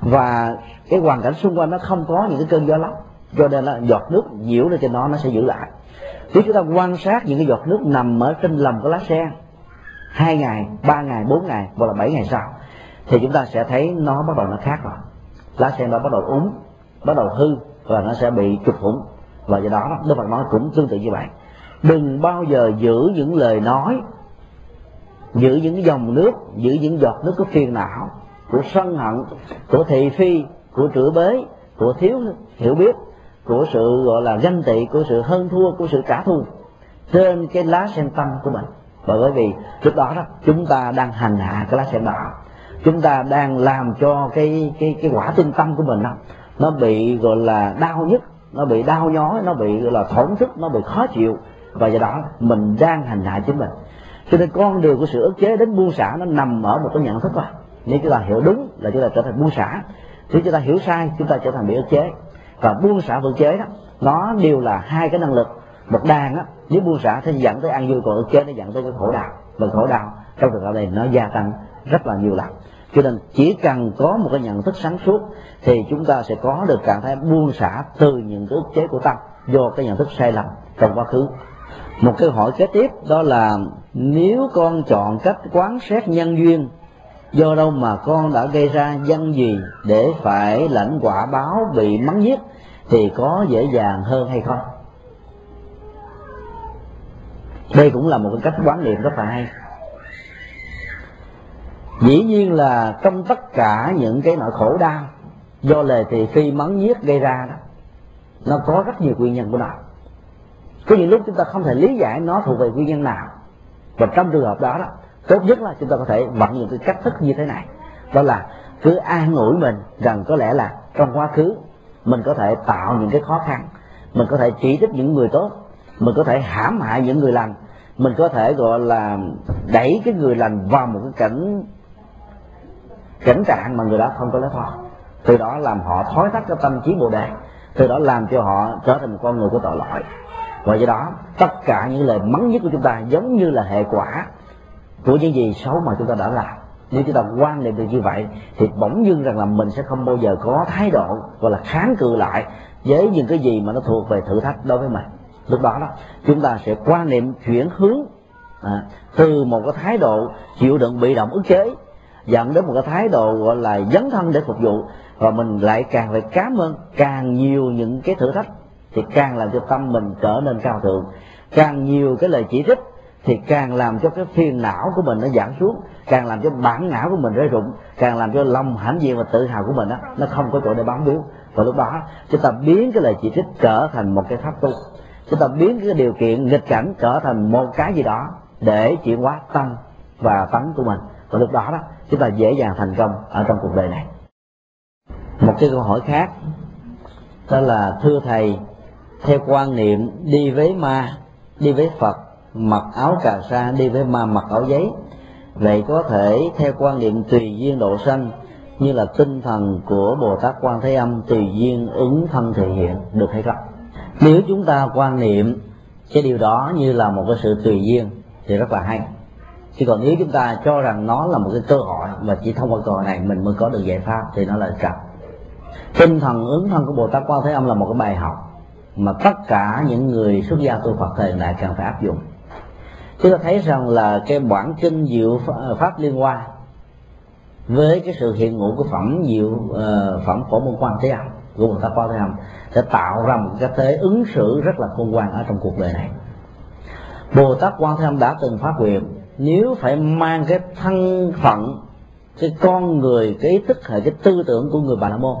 và cái hoàn cảnh xung quanh nó không có những cái cơn gió lốc cho nên là giọt nước nhiễu lên trên nó nó sẽ giữ lại. Nếu chúng ta quan sát những cái giọt nước nằm ở trên lòng của lá sen hai ngày ba ngày bốn ngày hoặc là bảy ngày sau thì chúng ta sẽ thấy nó bắt đầu nó khác rồi. Lá sen nó bắt đầu úng bắt đầu hư và nó sẽ bị trục hủng. Và do đó đức phật nói cũng tương tự như vậy. Đừng bao giờ giữ những lời nói giữ những dòng nước, giữ những giọt nước của phiền não của sân hận, của thị phi, của chửi bới của thiếu hiểu biết, của sự, gọi là, ganh tị, của sự hơn thua, của sự trả thù trên cái lá sen tâm của mình. Bởi vì lúc đó đó, chúng ta đang hành hạ cái lá sen đỏ chúng ta đang làm cho cái cái cái quả tinh tâm của mình đó, nó bị, gọi là, đau nhức, nó bị đau nhói, nó bị, gọi là thổn thức nó bị khó chịu. Và do đó, mình đang hành hạ chính mình cho nên con đường của sự ức chế đến buông xả nó nằm ở một cái nhận thức thôi. Nếu chúng ta hiểu đúng là chúng ta trở thành buông xả. Nếu chúng ta hiểu sai, chúng ta trở thành bị ức chế. Và buông xả vượt chế đó, nó đều là hai cái năng lực. Một đàn á, nếu buông xả thì dẫn tới ăn vui, còn ức chế nó dẫn tới cái khổ đau. Và khổ đau trong trường hợp này nó gia tăng rất là nhiều lần. Cho nên chỉ cần có một cái nhận thức sáng suốt thì chúng ta sẽ có được trạng thái buông xả từ những cái ức chế của tâm do cái nhận thức sai lầm trong quá khứ. Một câu hỏi kế tiếp đó là nếu con chọn cách quán xét nhân duyên, do đâu mà con đã gây ra dân gì để phải lãnh quả báo bị mắng giết thì có dễ dàng hơn hay không? Đây cũng là một cái cách quán niệm rất là hay. Dĩ nhiên là trong tất cả những cái nỗi khổ đau do lời thị phi mắng giết gây ra đó, nó có rất nhiều nguyên nhân của nó. Có những lúc chúng ta không thể lý giải nó thuộc về nguyên nhân nào và trong trường hợp đó đó, tốt nhất là chúng ta có thể vận dụng cái cách thức như thế này. Đó là cứ an ủi mình rằng có lẽ là trong quá khứ, mình có thể tạo những cái khó khăn. Mình có thể chỉ trích những người tốt. Mình có thể hãm hại những người lành. Mình có thể, gọi là, đẩy cái người lành vào một cái cảnh cảnh trạng mà người đó không có lối thoát từ đó làm họ thói thắt cái tâm trí bồ đề. Từ đó làm cho họ trở thành một con người của tội lỗi và do đó tất cả những lời mắng nhất của chúng ta giống như là hệ quả của những gì xấu mà chúng ta đã làm. Nếu chúng ta quan niệm được như vậy thì bỗng dưng rằng là mình sẽ không bao giờ có thái độ gọi là kháng cự lại với những cái gì mà nó thuộc về thử thách đối với mình. Lúc đó đó chúng ta sẽ quan niệm chuyển hướng à, từ một cái thái độ chịu đựng bị động ức chế dẫn đến một cái thái độ gọi là dấn thân để phục vụ và mình lại càng phải cảm ơn càng nhiều những cái thử thách thì càng làm cho tâm mình trở nên cao thượng. Càng nhiều cái lời chỉ trích thì càng làm cho cái phiền não của mình nó giảm xuống càng làm cho bản não của mình rơi rụng càng làm cho lòng hãnh diện và tự hào của mình đó, nó không có chỗ để bám víu. Và lúc đó chúng ta biến cái lời chỉ trích trở thành một cái pháp tu. Chúng ta biến cái điều kiện nghịch cảnh trở thành một cái gì đó để chuyển hóa tâm và tánh của mình. Và lúc đó đó chúng ta dễ dàng thành công ở trong cuộc đời này. Một cái câu hỏi khác đó là thưa thầy theo quan niệm, đi với ma, đi với phật, mặc áo cà sa, đi với ma, mặc áo giấy. Vậy có thể, theo quan niệm tùy duyên độ sanh, như là tinh thần của bồ tát quan thế âm, tùy duyên ứng thân thể hiện, được hay không? Nếu chúng ta quan niệm cái điều đó như là một cái sự tùy duyên, thì rất là hay. Chứ còn nếu chúng ta cho rằng nó là một cái cơ hội, mà chỉ thông qua cơ hội này mình mới có được giải pháp, thì nó là trật. Tinh thần ứng thân của bồ tát quan thế âm là một cái bài học mà tất cả những người xuất gia tu phật thời đại cần phải áp dụng. Chúng ta thấy rằng là cái bản kinh diệu ờ, pháp liên hoa với cái sự hiện ngụ của phẩm diệu uh, phẩm phổ môn quan thế âm của bồ tát quan thế âm sẽ tạo ra một cái thế ứng xử rất là khôn ngoan ở trong cuộc đời này. Bồ tát quan thế âm đã từng phát nguyện nếu phải mang cái thân phận cái con người cái ý thức hay cái tư tưởng của người bà la môn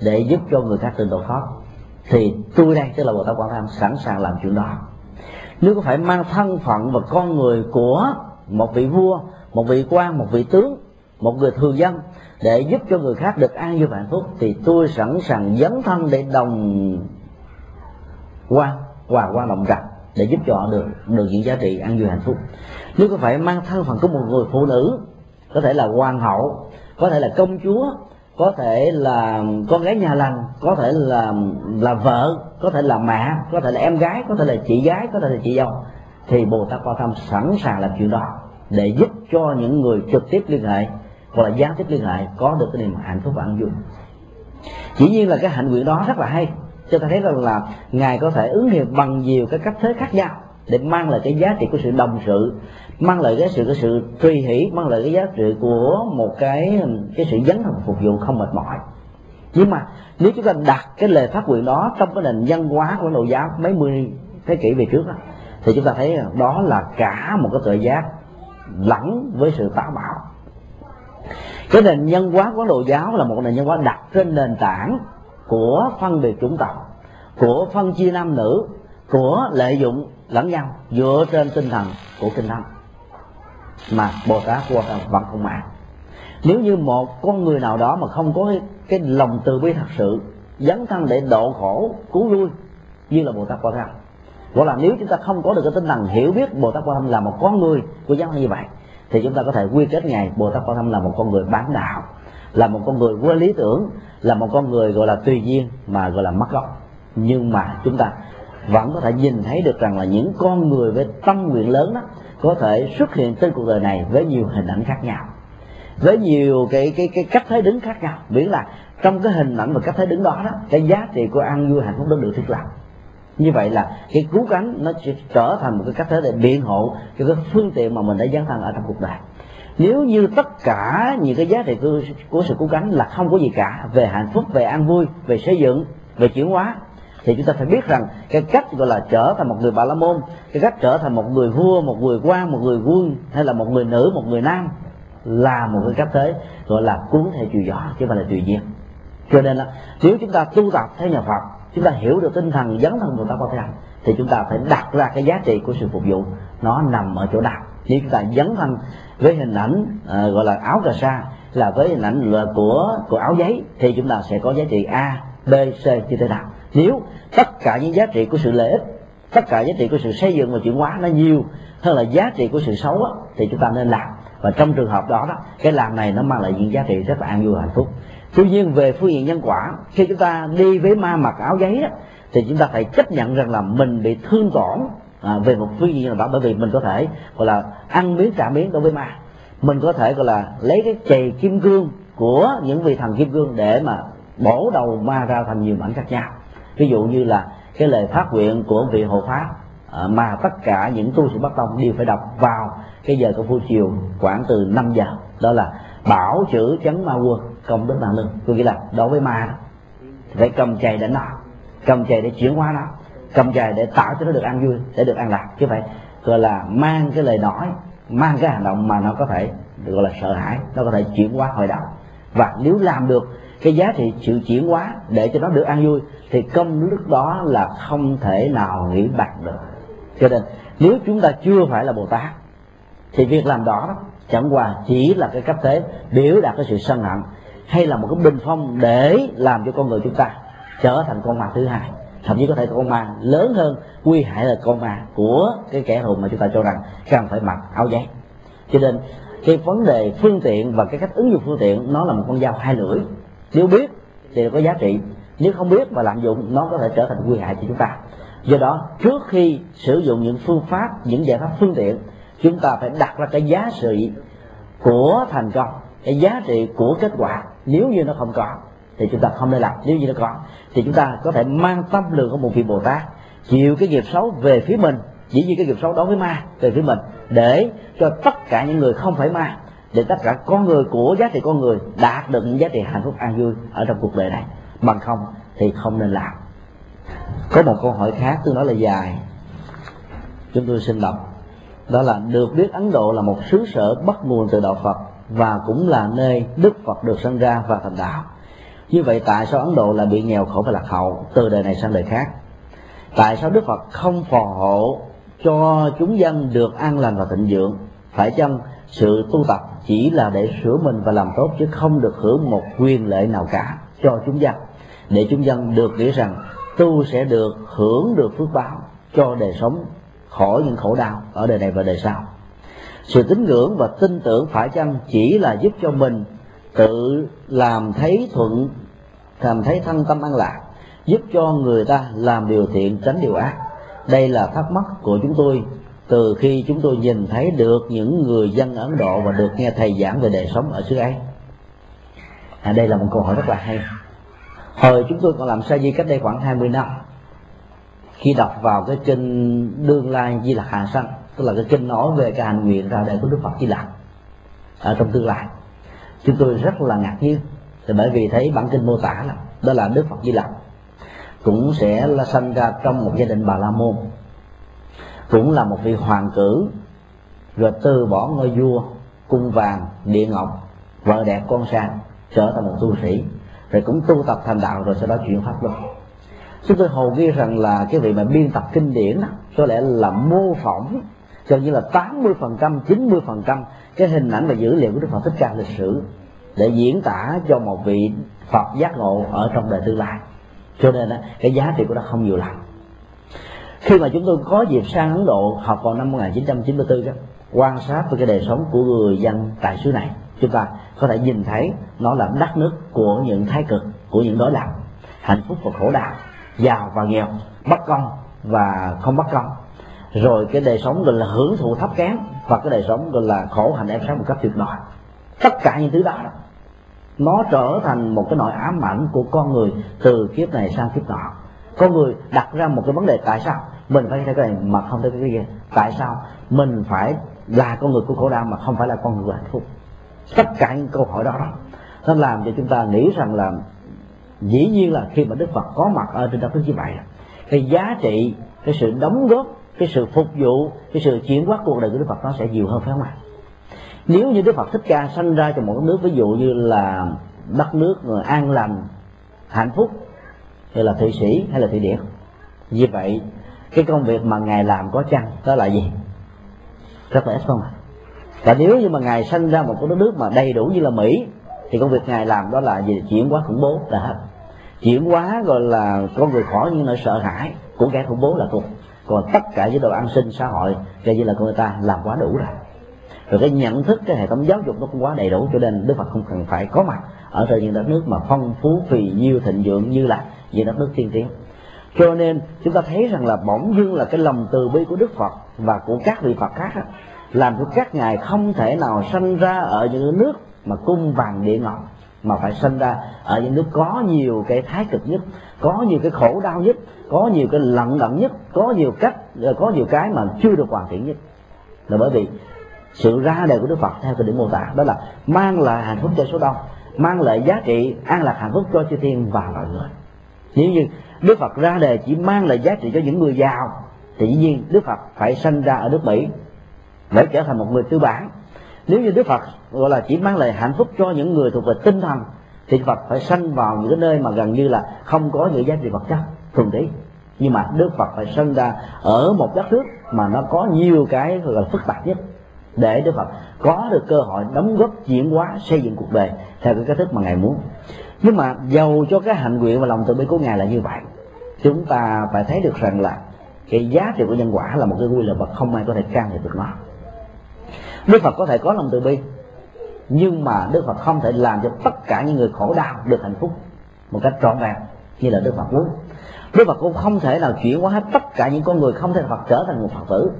để giúp cho người khác tự độ thoát thì tôi đây tức là bồ tát quan tham sẵn sàng làm chuyện đó. Nếu có phải mang thân phận và con người của một vị vua, một vị quan, một vị tướng, một người thường dân để giúp cho người khác được an vui hạnh phúc, thì tôi sẵn sàng dấn thân để đồng quan, hòa quan động rằng để giúp cho họ được được những giá trị an vui hạnh phúc. Nếu có phải mang thân phận của một người phụ nữ, có thể là hoàng hậu, có thể là công chúa có thể là con gái nhà lành, có thể là là vợ, có thể là mẹ, có thể là em gái, có thể là chị gái, có thể là chị dâu. Thì bồ tát quan tâm sẵn sàng làm chuyện đó để giúp cho những người trực tiếp liên hệ hoặc là gián tiếp liên hệ có được cái niềm hạnh phúc và an vui. Chỉ nhiên là cái hạnh nguyện đó rất là hay. Cho ta thấy rằng là ngài có thể ứng hiện bằng nhiều cái cách thế khác nhau để mang lại cái giá trị của sự đồng sự mang lại cái sự cái sự truy hỷ mang lại cái giá trị của một cái cái sự dấn thân phục vụ không mệt mỏi. Nhưng mà nếu chúng ta đặt cái lời phát nguyện đó trong cái nền văn hóa của nội giáo mấy mươi thế kỷ về trước đó, thì chúng ta thấy đó là cả một cái tội giác lẫn với sự táo bạo. Cái nền nhân hóa của đồ giáo là một nền nhân hóa đặt trên nền tảng của phân biệt chủng tộc của phân chia nam nữ của lợi dụng lẫn nhau dựa trên tinh thần của kinh thánh mà bồ tát quan vẫn không mạng nếu như một con người nào đó mà không có cái, cái lòng từ bi thật sự dấn thân để độ khổ cứu vui như là bồ tát quan tham gọi là nếu chúng ta không có được cái tinh thần hiểu biết bồ tát quan tham là một con người của giáo như vậy thì chúng ta có thể quy kết ngài bồ tát quan tâm là một con người bán đạo là một con người quên lý tưởng là một con người gọi là tùy duyên mà gọi là mất gốc nhưng mà chúng ta vẫn có thể nhìn thấy được rằng là những con người với tâm nguyện lớn đó có thể xuất hiện trên cuộc đời này với nhiều hình ảnh khác nhau với nhiều cái cái cái cách thế đứng khác nhau. Miễn là trong cái hình ảnh và cách thế đứng đó đó cái giá trị của an vui hạnh phúc đó được thiết lập. Như vậy là cái cứu cánh nó sẽ trở thành một cái cách thế để biện hộ cho cái phương tiện mà mình đã dấn thân ở trong cuộc đời. Nếu như tất cả những cái giá trị của, của sự cứu cánh là không có gì cả về hạnh phúc về an vui về xây dựng về chuyển hóa thì chúng ta phải biết rằng cái cách gọi là trở thành một người bà la môn cái cách trở thành một người vua một người quan một người quân hay là một người nữ một người nam là một cái cách thế gọi là cuốn theo chiều gió chứ không phải là tùy nhiên cho nên là nếu chúng ta tu tập theo nhà phật chúng ta hiểu được tinh thần dấn thân của ta có thể thì chúng ta phải đặt ra cái giá trị của sự phục vụ. Nó nằm ở chỗ nào? Nếu chúng ta dấn thân với hình ảnh uh, gọi là áo cà sa là với hình ảnh là của của áo giấy thì chúng ta sẽ có giá trị a b c như thế nào? Nếu tất cả những giá trị của sự lợi ích tất cả giá trị của sự xây dựng và chuyển hóa nó nhiều hơn là giá trị của sự xấu á, thì chúng ta nên làm. Và trong trường hợp đó đó cái làm này nó mang lại những giá trị rất là an vui hạnh phúc. Tuy nhiên về phương diện nhân quả khi chúng ta đi với ma mặc áo giấy đó, thì chúng ta phải chấp nhận rằng là mình bị thương tổn à, về một phương diện nào đó. Bởi vì mình có thể gọi là ăn miếng trả miếng đối với ma. Mình có thể gọi là lấy cái chày kim cương của những vị thần kim cương để mà bổ đầu ma ra thành nhiều mảnh khác nhau ví dụ như là cái lời phát nguyện của vị hộ pháp à, mà tất cả những tu sĩ bắc tông đều phải đọc vào cái giờ công phu chiều khoảng từ 5 giờ. Đó là bảo chữ chấn ma quân công đức mạng lương tôi nghĩ là đối với ma đó, phải cầm chày để nó cầm chày để chuyển hóa nó, cầm chày để tạo cho nó được an vui, để được an lạc. Chứ phải, gọi là, mang cái lời nói, mang cái hành động mà nó có thể gọi là sợ hãi, nó có thể chuyển hóa hồi đầu và nếu làm được cái giá trị sự chuyển hóa để cho nó được an vui, thì công đức đó là không thể nào nghĩ bạc được. Cho nên, nếu chúng ta chưa phải là bồ tát, thì việc làm đó chẳng qua chỉ là cái cách thế biểu đạt cái sự sân hận, hay là một cái bình phong để làm cho con người chúng ta trở thành con ma thứ hai. Thậm chí có thể con ma lớn hơn, nguy hại là con ma của cái kẻ thù mà chúng ta cho rằng cần phải mặc áo giấy. Cho nên, cái vấn đề phương tiện và cái cách ứng dụng phương tiện nó là một con dao hai lưỡi nếu biết thì có giá trị. Nếu không biết và lạm dụng, nó có thể trở thành nguy hại cho chúng ta. Do đó, trước khi sử dụng những phương pháp, những giải pháp phương tiện, chúng ta phải đặt ra cái giá trị của thành công, cái giá trị của kết quả. Nếu như nó không có, thì chúng ta không nên làm. Nếu như nó có, thì chúng ta có thể mang tâm lượng của một vị bồ tát, chịu cái nghiệp xấu về phía mình, chỉ như cái nghiệp xấu đối với ma, về phía mình, để cho tất cả những người không phải ma để tất cả con người của giá trị con người đạt được những giá trị hạnh phúc an vui ở trong cuộc đời này. Bằng không thì không nên làm. Có một câu hỏi khác tôi nói là dài. Chúng tôi xin đọc. Đó là được biết ấn độ là một xứ sở bắt nguồn từ đạo phật và cũng là nơi đức phật được sinh ra và thành đạo. Như vậy tại sao ấn độ lại bị nghèo khổ và lạc hậu từ đời này sang đời khác? Tại sao đức phật không phò hộ cho chúng dân được an lành và thịnh vượng? Phải chăng sự tu tập chỉ là để sửa mình và làm tốt, chứ không được hưởng một quyền lợi nào cả cho chúng dân. Để chúng dân được nghĩ rằng tu sẽ được hưởng được phước báo cho đời sống khỏi những khổ đau ở đời này và đời sau. Sự tín ngưỡng và tin tưởng phải chăng chỉ là giúp cho mình tự làm thấy thuận, làm thấy thân tâm an lạc, giúp cho người ta làm điều thiện tránh điều ác? Đây là thắc mắc của chúng tôi từ khi chúng tôi nhìn thấy được những người dân Ấn Độ và được nghe thầy giảng về đời sống ở xứ ấy. À, đây là một câu hỏi rất là hay. Hồi chúng tôi còn làm sa di cách đây khoảng 20 năm khi đọc vào cái kinh đương lai di lạc hà sanh tức là cái kinh nói về cái hành nguyện ra đời của đức phật di lạc ở trong tương lai chúng tôi rất là ngạc nhiên. Thì bởi vì thấy bản kinh mô tả là đó là đức phật di lặc cũng sẽ là sanh ra trong một gia đình bà la môn cũng là một vị hoàng cử rồi từ bỏ ngôi vua cung vàng địa ngọc vợ đẹp con sang trở thành một tu sĩ rồi cũng tu tập thành đạo rồi sau đó chuyển pháp luôn chúng tôi hầu ghi rằng là cái vị mà biên tập kinh điển đó, có lẽ là mô phỏng cho như là 80 phần trăm 90 phần trăm cái hình ảnh và dữ liệu của Đức Phật Thích Ca lịch sử để diễn tả cho một vị Phật giác ngộ ở trong đời tương lai. Cho nên đó, cái giá trị của nó không nhiều lắm khi mà chúng tôi có dịp sang Ấn Độ học vào năm 1994 đó, quan sát về cái đời sống của người dân tại xứ này chúng ta có thể nhìn thấy nó là đất nước của những thái cực của những đối lập hạnh phúc và khổ đau giàu và nghèo bất công và không bất công. Rồi cái đời sống gọi là hưởng thụ thấp kém và cái đời sống gọi là khổ hạnh ép sống một cách tuyệt đối tất cả những thứ đó nó trở thành một cái nỗi ám ảnh của con người từ kiếp này sang kiếp nọ. Con người đặt ra một cái vấn đề tại sao? Mình phải theo cái này mà không theo cái kia. Tại sao? Mình phải là con người của khổ đau mà không phải là con người của hạnh phúc. Tất cả những câu hỏi đó đó, nó làm cho chúng ta nghĩ rằng là dĩ nhiên là khi mà đức phật có mặt ở trên đất nước như vậy? Cái giá trị, cái sự đóng góp, cái sự phục vụ, cái sự chuyển hóa cuộc đời của đức phật nó sẽ nhiều hơn, phải không ạ? Nếu như đức phật thích ca sanh ra trong một nước, ví dụ như là đất nước an lành, hạnh phúc, hay là thụy sĩ, hay là thụy điển, như vậy cái công việc mà ngài làm có chăng? Đó là gì? Rất là ít không ạ? Và nếu như mà ngài sanh ra một cái đất nước mà đầy đủ như là mỹ, thì công việc ngài làm đó là gì? Chuyển hóa khủng bố là hết. Chuyển hóa gọi là con người khỏi những nỗi sợ hãi của kẻ khủng bố là cùng còn tất cả chế độ an sinh xã hội coi như là con người ta làm quá đủ rồi. Rồi cái nhận thức, cái hệ thống giáo dục nó cũng quá đầy đủ, cho nên đức phật không cần phải có mặt ở trên những đất nước mà phong phú, phì, nhiêu thịnh vượng, như là những đất nước tiên tiến cho nên chúng ta thấy rằng là bỗng dưng là cái lòng từ bi của đức phật và của các vị phật khác đó, làm cho các ngài không thể nào sanh ra ở những nước mà cung vàng địa ngọc mà phải sinh ra ở những nước có nhiều cái thái cực nhất có nhiều cái khổ đau nhất có nhiều cái lận đận nhất có nhiều cách ờ, có nhiều cái mà chưa được hoàn thiện nhất. Là bởi vì sự ra đời của đức phật theo cái điểm mô tả đó là mang lại hạnh phúc cho số đông mang lại giá trị an lạc hạnh phúc cho chư thiên và loài người. Nếu như đức phật ra đời chỉ mang lại giá trị cho những người giàu. Thì dĩ nhiên, đức phật phải sinh ra ở nước mỹ để trở thành một người tư bản. Nếu như đức phật, gọi là, chỉ mang lại hạnh phúc cho những người thuộc về tinh thần, thì phật phải sanh vào những cái nơi mà gần như là không có những giá trị vật chất thường tí nhưng mà đức phật phải sinh ra ở một đất nước mà nó có nhiều cái, gọi là, phức tạp nhất. Để đức phật có được cơ hội đóng góp chuyển hóa, xây dựng cuộc đời theo cái cách thức mà ngài muốn nhưng mà giàu cho cái hạnh nguyện và lòng từ bi của ngài là như vậy. Chúng ta phải thấy được rằng là cái giá trị của nhân quả là một cái quy luật mà không ai có thể can thiệp được nó. Đức phật có thể có lòng từ bi, nhưng mà đức phật không thể làm cho tất cả những người khổ đau được hạnh phúc một cách trọn vẹn như là đức phật muốn. Đức phật cũng không thể nào chuyển hóa hết tất cả những con người không thể phật trở thành một phật tử.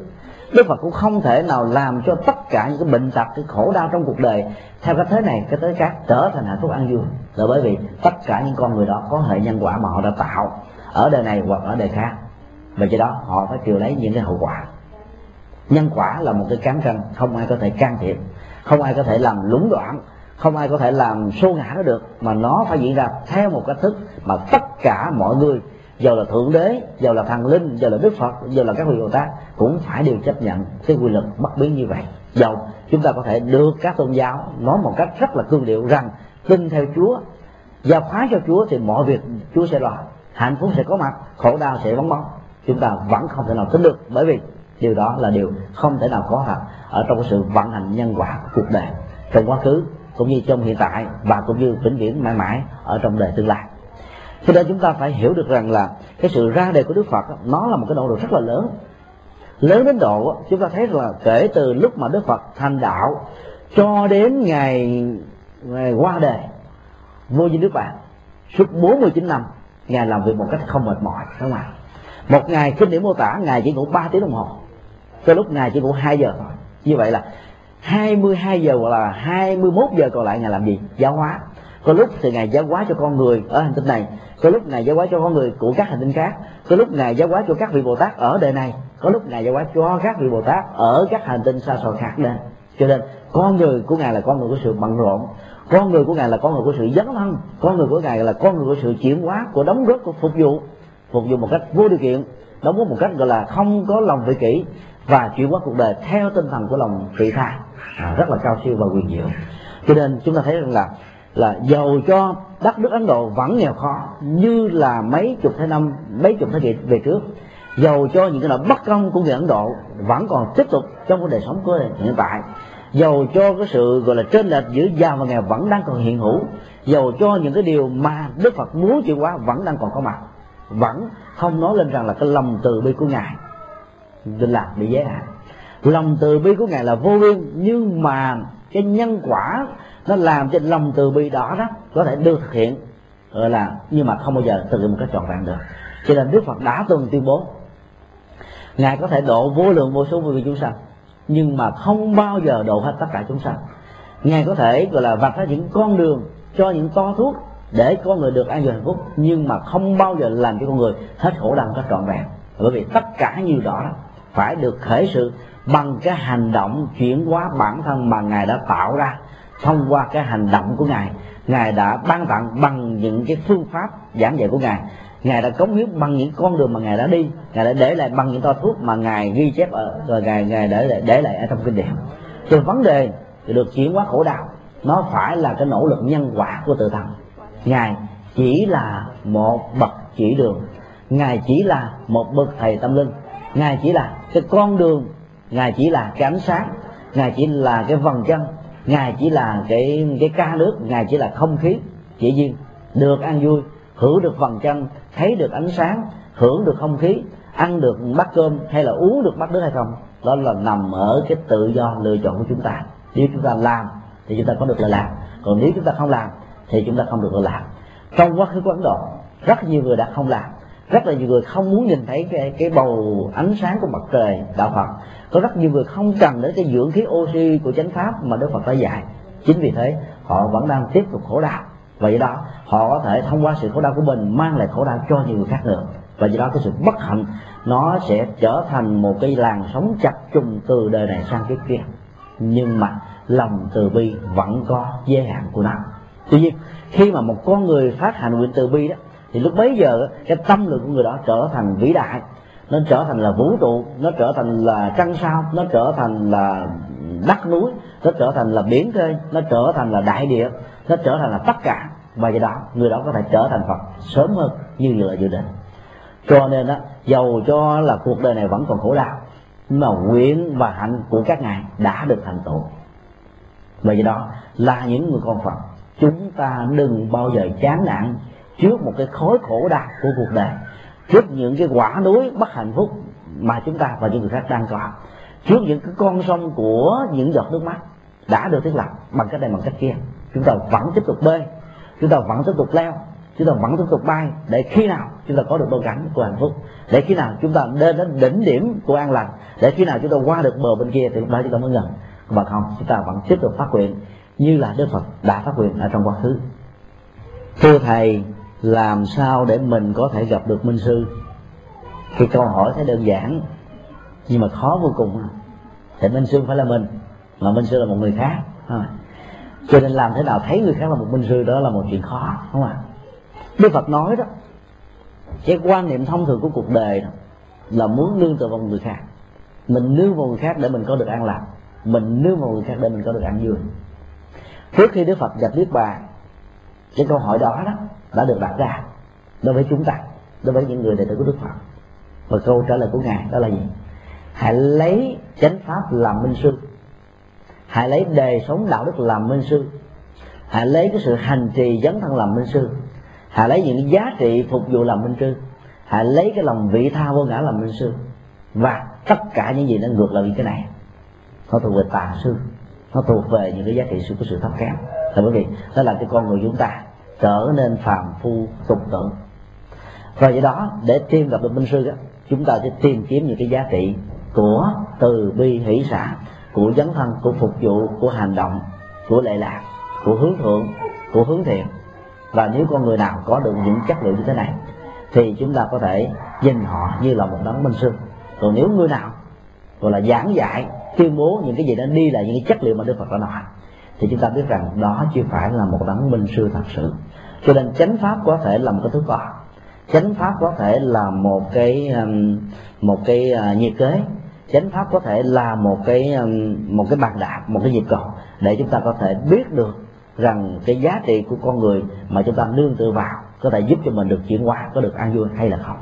Đức phật cũng không thể nào làm cho tất cả những cái bệnh tật, cái khổ đau trong cuộc đời theo cách thế này, cái thế khác trở thành hạnh phúc an vui là bởi vì tất cả những con người đó có hệ nhân quả mà họ đã tạo ở đời này hoặc ở đời khác. Và do đó họ phải chịu lấy những cái hậu quả. Nhân quả là một cái cán cân, không ai có thể can thiệp, không ai có thể làm lũng đoạn, không ai có thể làm xô ngã nó được, mà nó phải diễn ra theo một cách thức mà tất cả mọi người dù là thượng đế dù là thần linh dù là đức phật dù là các vị bồ tát cũng phải đều chấp nhận cái quy luật bất biến như vậy. Dầu chúng ta có thể đưa các tôn giáo nói một cách rất là cương điệu rằng tin theo chúa. Giao phái cho chúa thì mọi việc chúa sẽ lo. Hạnh phúc sẽ có mặt khổ đau sẽ vắng bóng. Chúng ta vẫn không thể nào tin được bởi vì điều đó là điều không thể nào có thật ở trong sự vận hành nhân quả của cuộc đời. Trong quá khứ cũng như trong hiện tại và cũng như vĩnh viễn mãi mãi ở trong đời tương lai. Cho nên chúng ta phải hiểu được rằng là cái sự ra đời của đức phật nó là một cái độ độ rất là lớn. Lớn đến độ chúng ta thấy là kể từ lúc mà đức phật thành đạo cho đến ngày, ngày qua đời vô như nước bạn suốt 49 năm, ngài làm việc một cách không mệt mỏi đúng không ạ? Một ngày kinh điển mô tả, ngài chỉ ngủ 3 tiếng đồng hồ. Cho lúc ngài chỉ ngủ 2 giờ thôi. Như vậy là 22 giờ hoặc là 21 giờ còn lại ngài làm gì? Giáo hóa. Có lúc thì ngài giáo hóa cho con người ở hành tinh này. Có lúc ngài giáo hóa cho con người của các hành tinh khác. Có lúc ngài giáo hóa cho các vị bồ tát ở đời này. Có lúc ngài giáo hóa cho các vị bồ tát ở các hành tinh xa xôi khác nữa. Cho nên con người của ngài là con người của sự bận rộn con người của ngài là con người của sự dấn thân. Con người của ngài là con người của sự chuyển hóa của đóng góp của phục vụ. Phục vụ một cách vô điều kiện đóng góp một cách gọi là không có lòng vị kỷ và chuyển hóa cuộc đời theo tinh thần của lòng vị tha. À, rất là cao siêu và quyền diệu. Cho nên chúng ta thấy rằng là là giàu cho đất nước Ấn Độ vẫn nghèo khó như là mấy chục thế năm mấy chục thế kỷ về trước. Giàu cho những cái nỗi bất công của người Ấn Độ vẫn còn tiếp tục trong cái đời sống của hiện tại dầu cho cái sự gọi là trên lệch giữa giàu và nghèo vẫn đang còn hiện hữu. Dầu cho những cái điều mà Đức Phật muốn chuyển hóa vẫn đang còn có mặt. Vẫn không nói lên rằng là cái lòng từ bi của ngài nên là bị giới hạn. Lòng từ bi của ngài là vô biên, nhưng mà cái nhân quả nó làm cho lòng từ bi đó đó có thể được thực hiện. Gọi là, nhưng mà không bao giờ thực hiện một cách trọn vẹn được. Cho nên đức phật đã từng tuyên bố, ngài có thể độ vô lượng vô số vô vi chúng sanh nhưng mà không bao giờ độ hết tất cả chúng sanh. Ngài có thể, gọi là, vạch ra những con đường cho những to thuốc để con người được an vui hạnh phúc, nhưng mà không bao giờ làm cho con người hết khổ đau hết trọn vẹn. Bởi vì tất cả như đó phải được khởi sự bằng cái hành động chuyển hóa bản thân mà ngài đã tạo ra thông qua cái hành động của ngài. Ngài đã ban tặng bằng những cái phương pháp giảng dạy của ngài ngài đã cống hiến bằng những con đường mà ngài đã đi. Ngài đã để lại bằng những to thuốc mà ngài ghi chép ở, rồi ngài ngài để lại để lại ở trong kinh điển. Cho vấn đề được chuyển hóa khổ đạo, nó phải là cái nỗ lực nhân quả của tự thân. Ngài chỉ là một bậc chỉ đường. Ngài chỉ là một bậc thầy tâm linh. Ngài chỉ là cái con đường. Ngài chỉ là cái ánh sáng. Ngài chỉ là cái vầng chân ngài chỉ là cái cái ca nước. Ngài chỉ là không khí. Chỉ riêng được ăn vui hưởng được vầng chân thấy được ánh sáng, hưởng được không khí, ăn được bát cơm hay là uống được bát nước hay không, đó là nằm ở cái tự do lựa chọn của chúng ta. Nếu chúng ta làm thì chúng ta có được lợi lạc còn nếu chúng ta không làm thì chúng ta không được lợi lạc trong quá khứ của ấn độ, rất nhiều người đã không làm. Rất là nhiều người không muốn nhìn thấy cái cái bầu ánh sáng của mặt trời đạo Phật. Có rất nhiều người không cần đến cái dưỡng khí oxy của chánh pháp mà Đức Phật đã dạy. Chính vì thế, họ vẫn đang tiếp tục khổ đau và do đó, họ có thể thông qua sự khổ đau của mình mang lại khổ đau cho nhiều người khác nữa. Và do đó, cái sự bất hạnh, nó sẽ trở thành một cái làn sóng chặt trùng từ đời này sang kiếp kia. Nhưng mà lòng từ bi vẫn có giới hạn của nó. Tuy nhiên, khi mà một con người phát hành nguyện từ bi đó, thì lúc bấy giờ, cái tâm lượng của người đó trở thành vĩ đại. Nó trở thành là vũ trụ, nó trở thành là trăng sao, nó trở thành là đất núi, nó trở thành là biển khơi, nó trở thành là đại địa nó trở thành là tất cả. Và do đó, người đó có thể trở thành phật sớm hơn như là dự định. Cho nên đó dầu cho là cuộc đời này vẫn còn khổ đau, nhưng mà nguyện và hạnh của các ngài đã được thành tựu. Và do đó là những người con phật. Chúng ta đừng bao giờ chán nản trước một cái khối khổ đau của cuộc đời, trước những cái quả núi bất hạnh phúc mà chúng ta và những người khác đang có, trước những cái con sông của những giọt nước mắt đã được thiết lập bằng cách này, bằng cách kia chúng ta vẫn tiếp tục bơi, chúng ta vẫn tiếp tục leo, chúng ta vẫn tiếp tục bay để khi nào chúng ta có được đôi cánh của hạnh phúc, để khi nào chúng ta đến đến đỉnh điểm của an lành, để khi nào chúng ta qua được bờ bên kia thì lúc đó chúng ta mới ngừng. Mà không, chúng ta vẫn tiếp tục phát nguyện như là đức phật đã phát nguyện ở trong quá khứ. Thưa thầy, làm sao để mình có thể gặp được minh sư? Thì câu hỏi thấy đơn giản, nhưng mà khó vô cùng. Thì minh sư không phải là mình, mà minh sư là một người khác cho nên làm thế nào thấy người khác là một minh sư đó là một chuyện khó đúng không ạ? Đức phật nói đó cái quan niệm thông thường của cuộc đời đó, là muốn nương tựa vào người khác. Mình nương vào người khác để mình có được an lạc. Mình nương vào người khác để mình có được an vui trước khi đức phật nhập niết bàn cái câu hỏi đó đó đã được đặt ra đối với chúng ta đối với những người đệ tử của đức phật. Và câu trả lời của ngài đó là gì? Hãy lấy chánh pháp làm minh sư hãy lấy đề sống đạo đức làm minh sư. Hãy lấy cái sự hành trì dấn thân làm minh sư. Hãy lấy những giá trị phục vụ làm minh sư. Hãy lấy cái lòng vị tha vô ngã làm minh sư. Và tất cả những gì nó ngược lại cái này, nó thuộc về tà sư. Nó thuộc về những cái giá trị sự của sự thấp kém. Là bởi vì nó làm cho con người chúng ta trở nên phàm phu, tục tử và do đó, để tìm gặp được minh sư đó chúng ta sẽ tìm kiếm những cái giá trị của từ bi hỷ xã của dấn thân, của phục vụ, của hành động, của lệ lạc, của hướng thượng, của hướng thiện. Và nếu con người nào có được những chất liệu như thế này, thì chúng ta có thể nhìn họ như là một đấng minh sư. Còn nếu người nào gọi là giảng dạy, tuyên bố những cái gì đó đi là những cái chất liệu mà đức phật đã nói, thì chúng ta biết rằng đó chưa phải là một đấng minh sư thật sự. Cho nên chánh pháp có thể là một cái thứ đo chánh pháp có thể là một cái um, một cái à, nhiệt kế chánh pháp có thể là một cái um, một cái bàn đạp, một cái nhịp cầu để chúng ta có thể biết được rằng cái giá trị của con người mà chúng ta nương tựa vào có thể giúp cho mình được chuyển hóa, có được an vui hay là không.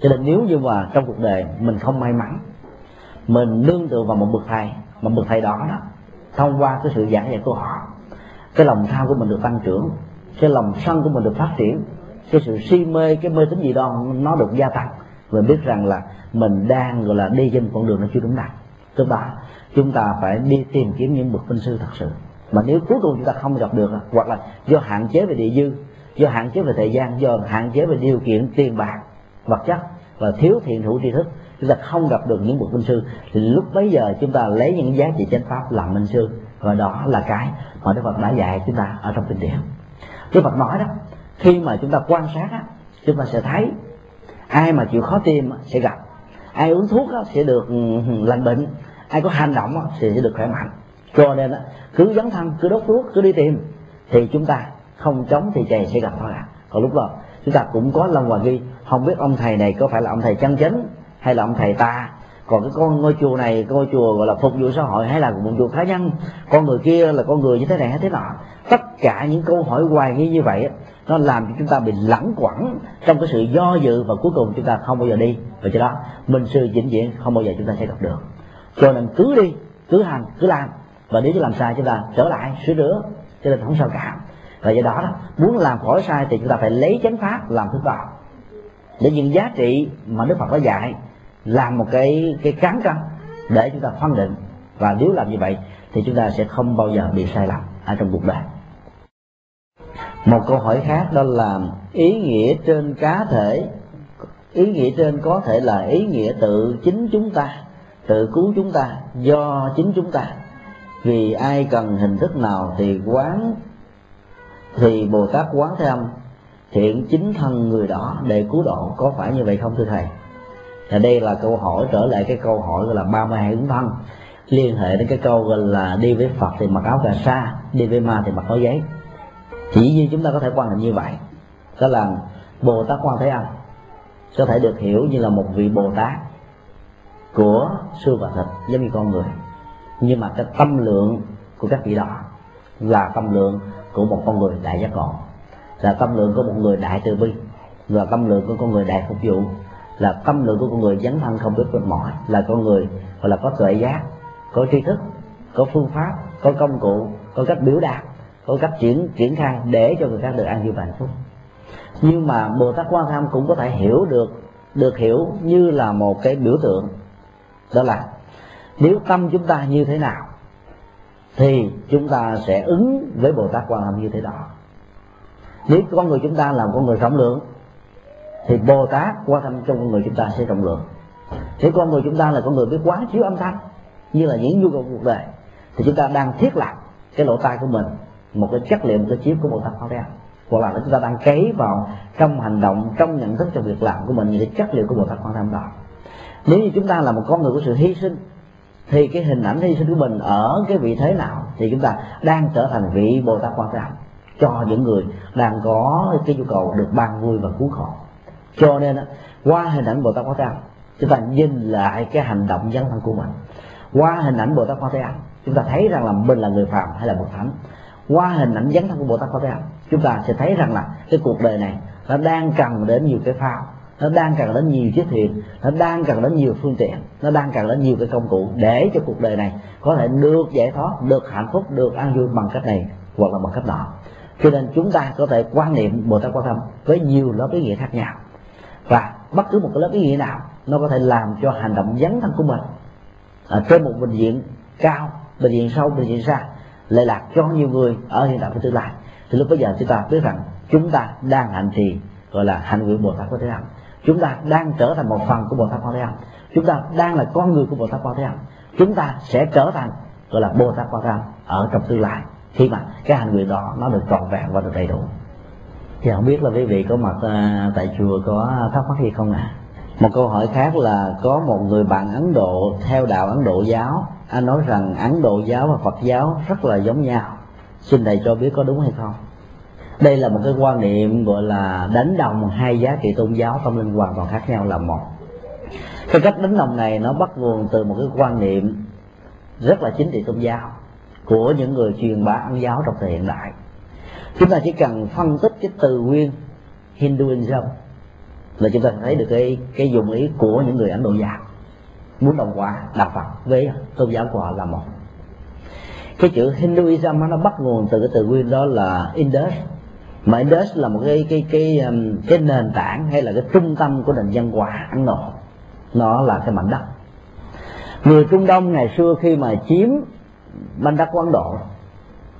Cho nên nếu như mà trong cuộc đời mình không may mắn, mình nương tựa vào một bậc thầy, một bậc thầy đó đó, thông qua cái sự giảng dạy của họ, cái lòng tham của mình được tăng trưởng, cái lòng sân của mình được phát triển, cái sự si mê, cái mê tín gì đó nó được gia tăng và biết rằng là mình đang, gọi là, đi trên con đường nó chưa đúng đắn. Thứ ba, chúng ta phải đi tìm kiếm những bậc minh sư thật sự. Mà nếu cuối cùng chúng ta không gặp được, hoặc là do hạn chế về địa dư, do hạn chế về thời gian, do hạn chế về điều kiện tiền bạc, vật chất và thiếu thiện thủ tri thức, chúng ta không gặp được những bậc minh sư, thì lúc bấy giờ chúng ta lấy những giá trị chánh pháp làm minh sư. Và đó là cái mà đức phật đã dạy chúng ta ở trong kinh điển. Đức phật nói đó, khi mà chúng ta quan sát á, chúng ta sẽ thấy ai mà chịu khó tiêm sẽ gặp. Ai uống thuốc sẽ được ừ, ừ, lành bệnh. Ai có hành động thì sẽ được khỏe mạnh. Cho nên cứ dấn thân, cứ đốt thuốc, cứ đi tìm, thì chúng ta không chống thì chày sẽ gặp thôi à. Còn lúc đó, chúng ta cũng có lòng hoài ghi. Không biết ông thầy này có phải là ông thầy chân chính hay là ông thầy ta. Còn cái con ngôi chùa này ngôi chùa gọi là phục vụ xã hội hay là một chùa cá nhân, con người kia là con người như thế này hay thế nọ. Tất cả những câu hỏi hoài nghi như vậy nó làm cho chúng ta bị lẳng quẩn trong cái sự do dự và cuối cùng chúng ta không bao giờ đi. Và cho đó mình sư vĩnh viễn không bao giờ chúng ta sẽ gặp được. Cho nên cứ đi cứ hành cứ làm. Và nếu chúng làm sai chúng ta trở lại sửa chữa cho nên không sao cả. Và do đó, đó muốn làm khỏi sai thì chúng ta phải lấy chánh pháp làm thức vào để những giá trị mà đức phật đã dạy làm một cái cái cán cân để chúng ta phân định. Và nếu làm như vậy thì chúng ta sẽ không bao giờ bị sai lầm ở trong cuộc đời một câu hỏi khác đó là ý nghĩa trên cá thể, ý nghĩa trên có thể là ý nghĩa tự chính chúng ta, tự cứu chúng ta, do chính chúng ta. Vì ai cần hình thức nào thì quán, thì bồ tát quán thế âm, thiện chính thân người đó để cứu độ. Có phải như vậy không, thưa thầy? Thì đây là câu hỏi, trở lại cái câu hỏi gọi là ba mươi hai ứng thân. Liên hệ đến cái câu gọi là đi với phật thì mặc áo cà sa, đi với ma thì mặc áo giấy chỉ như chúng ta có thể quan hệ như vậy. Đó là bồ tát quan thế âm có thể được hiểu như là một vị bồ tát của xương và thịt giống như con người. Nhưng mà cái tâm lượng của các vị đó là tâm lượng của một con người đại giác ngộ, là tâm lượng của một người đại từ bi, là tâm lượng của con người đại phục vụ, là tâm lượng của con người dấn thân không biết mệt mỏi, là con người gọi là có tuệ giác, có tri thức, có phương pháp, có công cụ, có cách biểu đạt có cách triển triển khai để cho người khác được an vui và hạnh phúc. Nhưng mà bồ tát quan tham cũng có thể hiểu được được hiểu như là một cái biểu tượng. Đó là, nếu tâm chúng ta như thế nào, thì chúng ta sẽ ứng với bồ tát quan âm như thế đó. Nếu con người chúng ta là con người rộng lượng, thì bồ tát quan âm trong con người chúng ta sẽ rộng lượng. Nếu con người chúng ta là con người biết quá chiếu âm thanh, như là những nhu cầu cuộc đời, thì chúng ta đang thiết lập cái lỗ tai của mình một cái chất liệu một cái chiếu của bồ tát quan âm hoặc là chúng ta đang cấy vào trong hành động, trong nhận thức, trong việc làm của mình những cái chất liệu của bồ tát quan âm đó. Nếu như chúng ta là một con người của sự hy sinh, thì cái hình ảnh hy sinh của mình ở cái vị thế nào thì chúng ta đang trở thành vị bồ tát quan trọng cho những người đang có cái nhu cầu được ban vui và cứu khổ. Cho nên qua hình ảnh bồ tát quan trọng chúng ta nhìn lại cái hành động dấn thân của mình. Qua hình ảnh bồ tát quan thế âm chúng ta thấy rằng là mình là người phàm hay là bậc thánh qua hình ảnh dấn thân của bồ tát pháp thế chúng ta sẽ thấy rằng là cái cuộc đời này nó đang cần đến nhiều cái phao, nó đang cần đến nhiều chiếc thuyền, nó đang cần đến nhiều phương tiện, nó đang cần đến nhiều cái công cụ để cho cuộc đời này có thể được giải thoát, được hạnh phúc, được an vui bằng cách này hoặc là bằng cách đó. cho nên chúng ta có thể quan niệm bồ tát quan tâm với nhiều lớp ý nghĩa khác nhau và bất cứ một cái lớp ý nghĩa nào, nó có thể làm cho hành động dấn thân của mình ở trên một bệnh viện cao, bệnh viện sâu, bệnh viện xa lệ lạc cho nhiều người ở hiện tại và tương lai. Thì lúc bây giờ chúng ta biết rằng chúng ta đang hành trì gọi là hành nguyện bồ tát có thể hành chúng ta đang trở thành một phần của bồ tát quan thế âm chúng ta đang là con người của bồ tát quan thế âm chúng ta sẽ trở thành gọi là bồ tát quan thế âm ở trong tương lai khi mà cái hành nguyện đó nó được trọn vẹn và được đầy đủ. Thì không biết là quý vị có mặt à, tại chùa có thắc mắc gì không ạ? À? một câu hỏi khác là có một người bạn ấn độ theo đạo ấn độ giáo anh nói rằng ấn độ giáo và phật giáo rất là giống nhau. Xin thầy cho biết có đúng hay không? Đây là một cái quan niệm gọi là đánh đồng hai giá trị tôn giáo tâm linh hoàn toàn khác nhau là một. Cái cách đánh đồng này nó bắt nguồn từ một cái quan niệm rất là chính trị tôn giáo của những người truyền bá ấn giáo trong thời hiện đại. Chúng ta chỉ cần phân tích cái từ nguyên Hinduism là chúng ta thấy được cái cái dụng ý của những người Ấn Độ giáo muốn đồng hóa đạo Phật với tôn giáo của họ là một. Cái chữ Hinduism nó bắt nguồn từ cái từ nguyên đó là Indus. Mà Indus là một cái cái cái um, cái nền tảng hay là cái trung tâm của nền văn hóa Ấn Độ. Nó là cái mảnh đất. Người Trung Đông ngày xưa khi mà chiếm mảnh đất của Ấn Độ,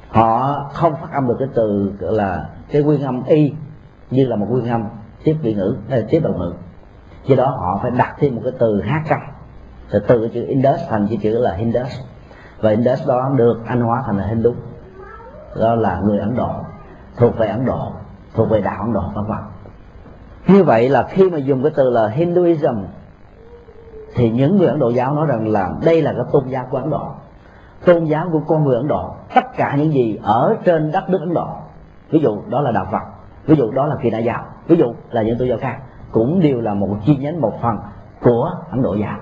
họ không phát âm được cái từ là cái nguyên âm y, như là một nguyên âm tiếp vị ngữ tiếp đầu ngữ. Do đó họ phải đặt thêm một cái từ hát trong từ từ cái chữ Indus thành cái chữ là Hindus và Indus đó được anh hóa thành là Hindu, đó là người Ấn Độ, thuộc về Ấn Độ, thuộc về đạo Ấn Độ các bạn như vậy là khi mà dùng cái từ là Hinduism, thì những người Ấn Độ giáo nói rằng là đây là cái tôn giáo của Ấn Độ. Tôn giáo của con người Ấn Độ, tất cả những gì ở trên đất nước Ấn Độ, ví dụ đó là đạo Phật, ví dụ đó là kỳ đại giáo, ví dụ là những tôn giáo khác, cũng đều là một chi nhánh, một phần của Ấn Độ giáo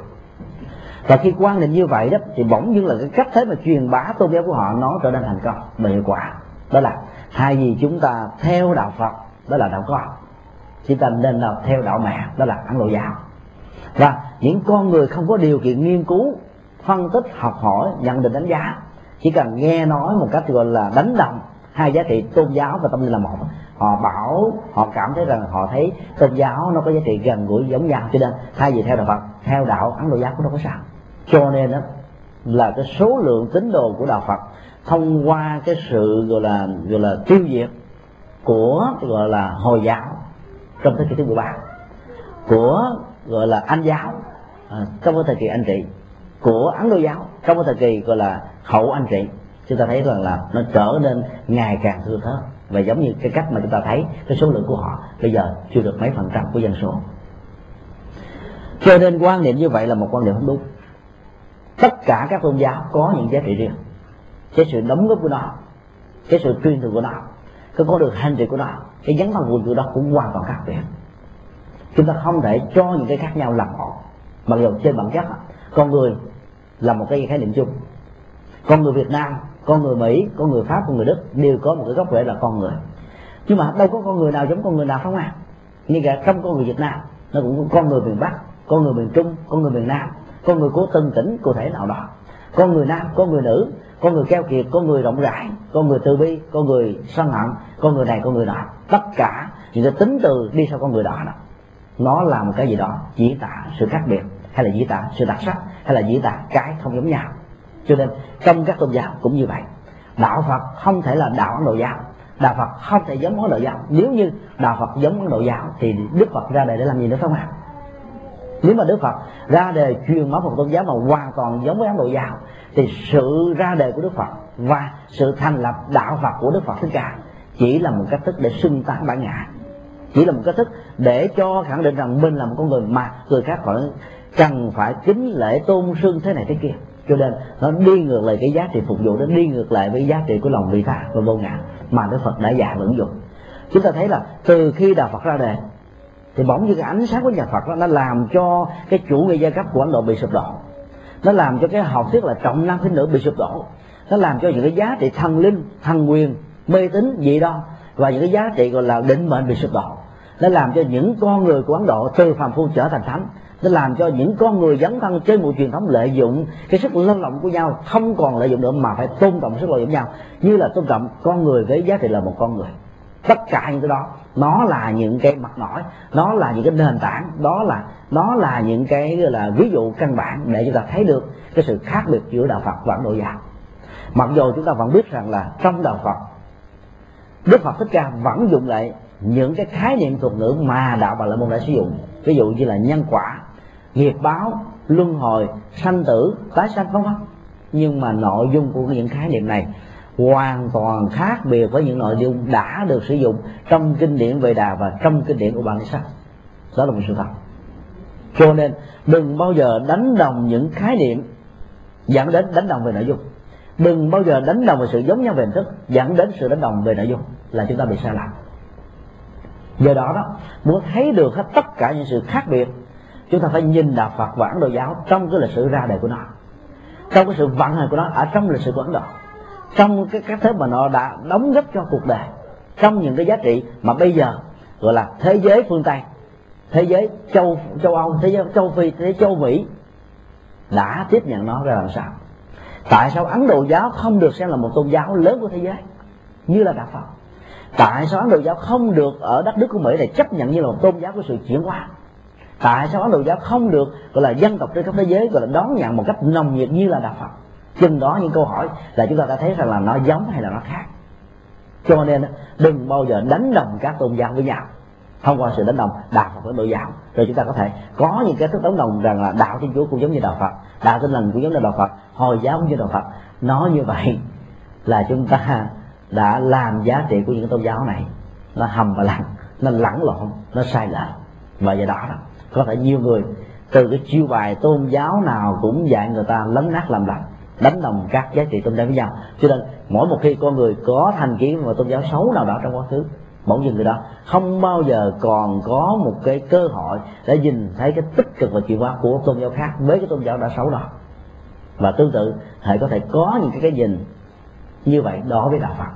và khi quan niệm như vậy đó, thì bỗng nhiên là cái cách thế mà truyền bá tôn giáo của họ nó trở nên thành công và hiệu quả. Đó là thay vì chúng ta theo đạo Phật, đó là đạo con. Chúng ta nên là theo đạo mẹ, đó là Ấn Độ giáo. Và những con người không có điều kiện nghiên cứu, phân tích, học hỏi, nhận định đánh giá, chỉ cần nghe nói một cách gọi là đánh đồng hai giá trị tôn giáo và tâm linh là một. Họ bảo, họ cảm thấy rằng họ thấy tôn giáo nó có giá trị gần gũi giống nhau, cho nên thay vì theo đạo phật, theo đạo ấn độ giáo cũng đâu có sao cho nên đó là cái số lượng tín đồ của đạo phật thông qua cái sự gọi là gọi là tiêu diệt của gọi là hồi giáo trong thế kỷ thứ 13 của gọi là anh giáo à, trong cái thời kỳ anh trị của ấn độ giáo trong cái thời kỳ gọi là hậu anh trị. Chúng ta thấy rằng là nó trở nên ngày càng thưa thớt. Và giống như cái cách mà chúng ta thấy cái số lượng của họ bây giờ chưa được mấy phần trăm của dân số. Cho nên quan niệm như vậy là một quan niệm không đúng tất cả các tôn giáo có những giá trị riêng cái sự đóng góp của nó cái sự truyền thừa của nó cái con đường hành trì của nó cái dấn thân của nó cũng hoàn toàn khác biệt chúng ta không thể cho những cái khác nhau làm họ, mặc dù trên bản chất con người là một cái khái niệm chung con người việt nam con người mỹ con người pháp con người đức đều có một cái gốc rễ là con người nhưng mà đâu có con người nào giống con người nào không à ngay cả trong con người việt nam nó cũng có con người miền bắc con người miền trung con người miền nam con người của từng tỉnh cụ thể nào đó. Con người nam con người nữ con người keo kiệt con người rộng rãi con người từ bi con người sân hận con người này con người nọ. Tất cả những cái tính từ đi sau con người đó, đó nó là một cái gì đó chỉ tả sự khác biệt hay là diễn tả sự đặc sắc hay là diễn tả cái không giống nhau. Cho nên trong các tôn giáo cũng như vậy. Đạo phật không thể là đạo ấn độ giáo. Đạo phật không thể giống ấn độ giáo. Nếu như đạo phật giống ấn độ giáo thì đức phật ra đời để làm gì nữa không ạ? Nếu mà đức phật ra đề truyền máu một tôn giáo mà hoàn toàn giống với ấn độ giáo, thì sự ra đề của đức phật và sự thành lập đạo phật của đức phật thích ca chỉ là một cách thức để xưng tán bản ngã. Chỉ là một cách thức để cho khẳng định rằng mình là một con người mà người khác phải cần phải kính lễ tôn sưng thế này thế kia. Cho nên nó đi ngược lại cái giá trị phục vụ nó đi ngược lại với giá trị của lòng vị tha và vô ngã mà đức phật đã dạy vận dụng chúng ta thấy là từ khi đạo phật ra đời thì bỗng như cái ánh sáng của nhà phật đó, nó làm cho cái chủ nghĩa giai cấp của ấn độ bị sụp đổ. Nó làm cho cái học thuyết là trọng nam khinh nữ bị sụp đổ. Nó làm cho những cái giá trị thần linh thần quyền mê tín dị đoan và những cái giá trị gọi là định mệnh bị sụp đổ. Nó làm cho những con người của ấn độ từ phàm phu trở thành thánh. Nó làm cho những con người dấn thân trên một truyền thống lợi dụng cái sức lao động của nhau không còn lợi dụng nữa mà phải tôn trọng sức lao động nhau. Như là tôn trọng con người với giá trị là một con người. Tất cả những cái đó nó là những cái mặt nổi nó là những cái nền tảng, đó là nó là những cái, gọi là, ví dụ căn bản để chúng ta thấy được cái sự khác biệt giữa đạo Phật và Ấn Độ giáo. Mặc dù chúng ta vẫn biết rằng là trong đạo Phật, Đức Phật Thích Ca vẫn dùng lại những cái khái niệm thuật ngữ mà đạo Bà La Môn đã sử dụng. Ví dụ như là nhân quả, nghiệp báo, luân hồi, sanh tử, tái sanh, vân vân. Nhưng mà nội dung của những khái niệm này hoàn toàn khác biệt với những nội dung đã được sử dụng trong kinh điển Vệ đà và trong kinh điển của bạn sách đó là một sự thật. Cho nên đừng bao giờ đánh đồng những khái niệm dẫn đến đánh đồng về nội dung. Đừng bao giờ đánh đồng về sự giống nhau về hình thức dẫn đến sự đánh đồng về nội dung là chúng ta bị sai lầm. Do đó đó, muốn thấy được hết tất cả những sự khác biệt, chúng ta phải nhìn đạo Phật và Ấn Độ giáo trong cái lịch sử ra đời của nó. Trong cái sự vận hành của nó ở trong lịch sử của Ấn Độ trong cái các thế mà nó đã đóng góp cho cuộc đời, trong những cái giá trị mà bây giờ, gọi là thế giới phương Tây, thế giới châu châu Âu, thế giới châu Phi, thế giới châu Mỹ đã tiếp nhận nó ra làm sao? Tại sao Ấn Độ giáo không được xem là một tôn giáo lớn của thế giới như là đạo Phật? Tại sao Ấn Độ giáo không được ở đất nước của Mỹ này chấp nhận như là một tôn giáo của sự chuyển hóa? Tại sao Ấn Độ giáo không được, gọi là dân tộc trên khắp thế giới, gọi là đón nhận một cách nồng nhiệt như là đạo Phật? Chừng đó những câu hỏi là chúng ta đã thấy rằng là nó giống hay là nó khác. Cho nên đừng bao giờ đánh đồng các tôn giáo với nhau. Thông qua sự đánh đồng đạo Phật với Đạo giáo. Rồi chúng ta có thể có những cái thức đánh đồng rằng là đạo Thiên Chúa cũng giống như đạo Phật đạo Tin lành cũng giống như đạo Phật hồi giáo cũng như đạo Phật. Nói như vậy là chúng ta đã làm giá trị của những tôn giáo này. Nó hầm và lặng nó lẫn lộn nó sai lệch. Và do đó, đó có thể nhiều người từ cái chiêu bài tôn giáo nào cũng dạy người ta lấn nát làm lành đánh đồng các giá trị tôn giáo với nhau. Cho nên, mỗi một khi con người có thành kiến và tôn giáo xấu nào đó trong quá khứ, bỗng dưng người đó. Không bao giờ còn có một cái cơ hội để nhìn thấy cái tích cực và chuyển hóa của tôn giáo khác với cái tôn giáo đã xấu đó. Và tương tự hệ có thể có những cái cái nhìn như vậy, đó với đạo phật.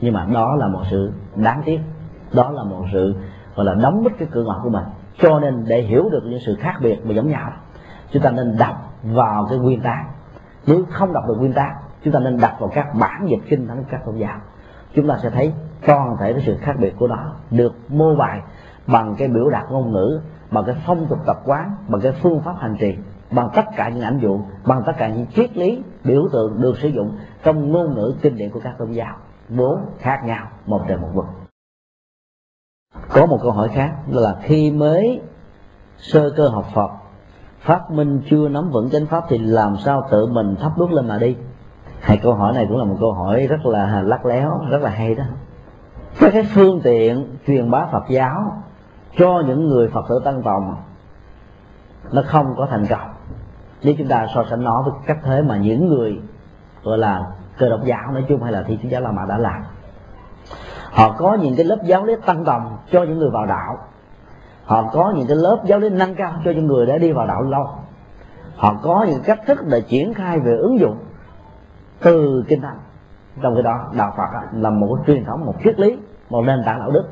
Nhưng mà đó là một sự đáng tiếc. Đó là một sự, gọi là, đóng bít cái cửa ngõ của mình. Cho nên để hiểu được những sự khác biệt và giống nhau, chúng ta nên đọc vào cái nguyên tắc nếu không đọc được nguyên tác, chúng ta nên đặt vào các bản dịch kinh thánh các tôn giáo. Chúng ta sẽ thấy toàn thể cái sự khác biệt của nó được mô bài bằng cái biểu đạt ngôn ngữ bằng cái phong tục tập quán bằng cái phương pháp hành trì bằng tất cả những ảnh dụ bằng tất cả những triết lý biểu tượng được sử dụng trong ngôn ngữ kinh điển của các tôn giáo. Vốn khác nhau một trời một vực. Có một câu hỏi khác là khi mới sơ cơ học Phật phát minh chưa nắm vững chánh pháp thì làm sao tự mình thắp đuốc lên mà đi? Hai câu hỏi này cũng là một câu hỏi rất là lắc léo, rất là hay đó. Các cái phương tiện truyền bá Phật giáo cho những người Phật tử tăng tòng nó không có thành công. Nếu chúng ta so sánh nó với cách thế mà những người, gọi là, cơ đốc giáo, nói chung hay là thi chúa giáo la mã đã làm. Họ có những cái lớp giáo lý tăng tòng cho những người vào đạo họ có những cái lớp giáo lý nâng cao cho những người đã đi vào đạo lâu. Họ có những cách thức để triển khai về ứng dụng từ kinh thánh. Trong cái đó, đạo phật là một cái truyền thống, một triết lý, một nền tảng đạo đức.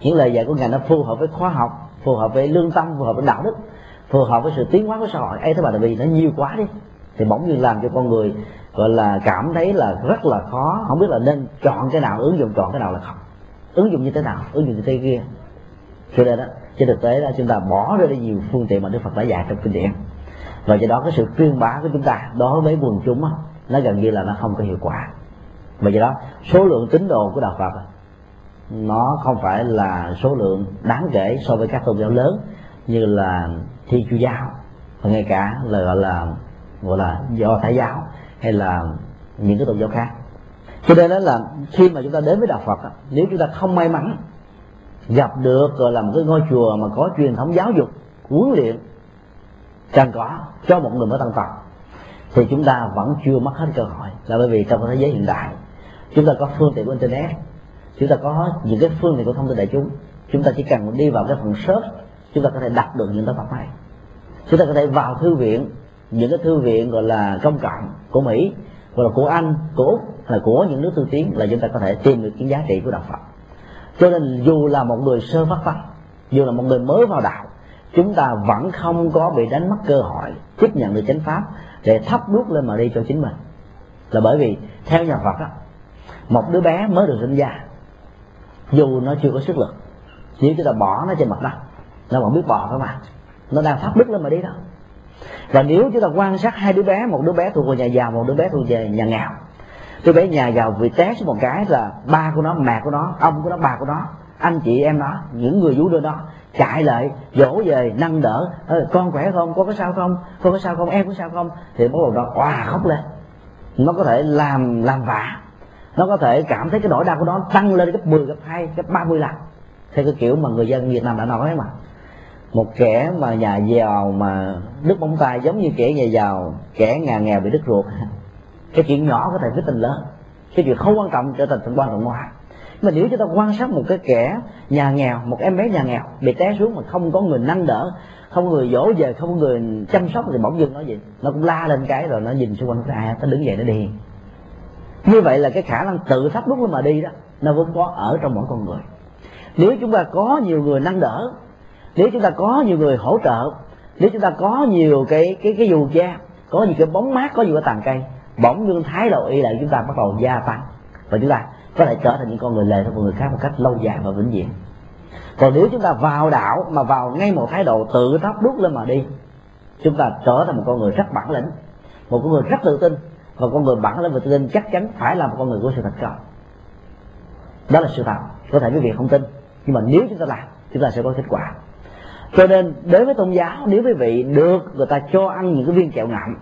Những lời dạy của ngài nó phù hợp với khoa học, phù hợp với lương tâm, phù hợp với đạo đức, phù hợp với sự tiến hóa của xã hội. Ấy thế mà tại vì nó nhiều quá đi. Thì bỗng nhiên làm cho con người, gọi là, cảm thấy là rất là khó. Không biết là nên chọn cái nào, ứng dụng chọn cái nào là không. Ứng dụng như thế nào, ứng dụng như thế kia. Cho nên đó trên thực tế là chúng ta bỏ ra đi nhiều phương tiện mà đức phật đã dạy trong kinh điển. Và do đó cái sự tuyên bá của chúng ta đối với quần chúng á, nó gần như là nó không có hiệu quả. Và do đó số lượng tín đồ của đạo phật nó không phải là số lượng đáng kể so với các tôn giáo lớn như là thi chúa giáo và ngay cả là gọi là gọi là do thái giáo hay là những cái tôn giáo khác. Cho nên đó là khi mà chúng ta đến với đạo phật nếu chúng ta không may mắn gặp được rồi là một cái ngôi chùa mà có truyền thống giáo dục, huấn luyện cần có cho một người mới tăng tộc thì chúng ta vẫn chưa mất hết cơ hội. Là bởi vì trong thế giới hiện đại, chúng ta có phương tiện của internet, chúng ta có những cái phương tiện của thông tin đại chúng. Chúng ta chỉ cần đi vào cái phần search, chúng ta có thể đặt được những tác phẩm này. Chúng ta có thể vào thư viện, những cái thư viện gọi là công cộng của mỹ, hoặc là của anh, của úc hay là của những nước tiên tiến là chúng ta có thể tìm được những giá trị của đạo phật cho nên dù là một người sơ phát tâm, dù là một người mới vào đạo, chúng ta vẫn không có bị đánh mất cơ hội tiếp nhận được chánh pháp để thắp đuốc lên mà đi cho chính mình. Là bởi vì theo nhà Phật á, một đứa bé mới được sinh ra, dù nó chưa có sức lực nếu chúng ta bỏ nó trên mặt đất, nó vẫn biết bò phải mà nó đang thắp đuốc lên mà đi đó. Và nếu chúng ta quan sát hai đứa bé, một đứa bé thuộc về nhà giàu, một đứa bé thuộc về nhà nghèo đứa bé nhà giàu vì té xuống một cái là ba của nó mẹ của nó ông của nó bà của nó anh chị em nó những người vú đưa đó chạy lại dỗ về nâng đỡ. Ờ, con khỏe không? Con có sao không? Con có sao không? Em có sao không? Thì bắt đầu nó hòa khóc lên. Nó có thể làm làm vả nó có thể cảm thấy cái nỗi đau của nó tăng lên gấp 10, gấp 2, gấp 30 lần. Theo cái kiểu mà người dân Việt Nam đã nói mà. Một kẻ mà nhà giàu mà đứt bóng tay giống như kẻ nhà giàu kẻ nhà nghèo bị đứt ruột. cái chuyện nhỏ có thể với tình lớn. Cái chuyện không quan trọng trở thành chuyện quan trọng hóa mà nếu chúng ta quan sát một cái kẻ nhà nghèo, một em bé nhà nghèo bị té xuống mà không có người nâng đỡ, không có người dỗ về, không có người chăm sóc thì bỗng dưng nó gì? Nó cũng la lên cái rồi nó nhìn xung quanh cái ai nó đứng dậy nó đi. Như vậy là cái khả năng tự thắp lúc mà đi đó, nó vẫn có ở trong mỗi con người. Nếu chúng ta có nhiều người nâng đỡ, nếu chúng ta có nhiều người hỗ trợ, nếu chúng ta có nhiều cái cái cái dù da có nhiều cái bóng mát, có nhiều cái tàn cây bỗng dưng thái độ y lại, chúng ta bắt đầu gia tăng. Và chúng ta có thể trở thành những con người lệ theo người khác một cách lâu dài và vĩnh viễn. Còn nếu chúng ta vào đạo, mà vào ngay một thái độ tự thắp đúc lên mà đi, chúng ta trở thành một con người rất bản lĩnh, một con người rất tự tin, và con người bản lĩnh và tự tin chắc chắn phải là một con người của sự thành công đó là sự thật. Có thể quý vị không tin, nhưng mà nếu chúng ta làm, chúng ta sẽ có kết quả. Cho nên đối với tôn giáo, nếu quý vị được người ta cho ăn những cái viên kẹo ngậm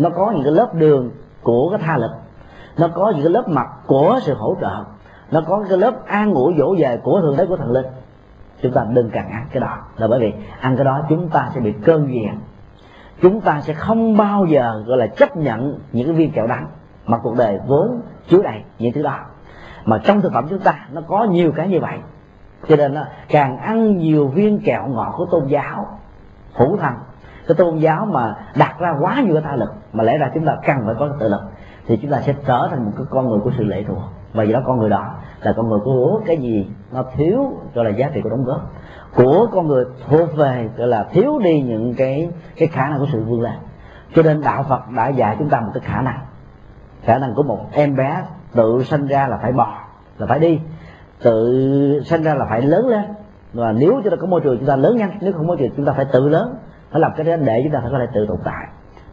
nó có những cái lớp đường của cái tha lực. Nó có những cái lớp mặt của sự hỗ trợ. Nó có cái lớp an ngủ dỗ về của thượng đế, của thần linh. Chúng ta đừng càng ăn cái đó. Là bởi vì ăn cái đó chúng ta sẽ bị cơn nghiện chúng ta sẽ không bao giờ, gọi là, chấp nhận những cái viên kẹo đắng mà cuộc đời vốn chứa đầy những thứ đó. Mà trong thực phẩm chúng ta, nó có nhiều cái như vậy. Cho nên là càng ăn nhiều viên kẹo ngọt của tôn giáo hữu thần cái tôn giáo mà đặt ra quá nhiều cái tha lực, mà lẽ ra chúng ta cần phải có cái tự lực, thì chúng ta sẽ trở thành một cái con người của sự lệ thuộc. Và do đó con người đó là con người của cái gì nó thiếu, gọi là giá trị của đóng góp. Của con người thuộc về, gọi là thiếu đi những cái cái khả năng của sự vươn lên. Cho nên đạo Phật đã dạy chúng ta một cái khả năng. Khả năng của một em bé tự sinh ra là phải bò, là phải đi. Tự sinh ra là phải lớn lên. Và nếu chúng ta có môi trường chúng ta lớn nhanh, nếu không môi trường chúng ta phải tự lớn phải làm cái đó để chúng ta phải có thể tự tồn tại.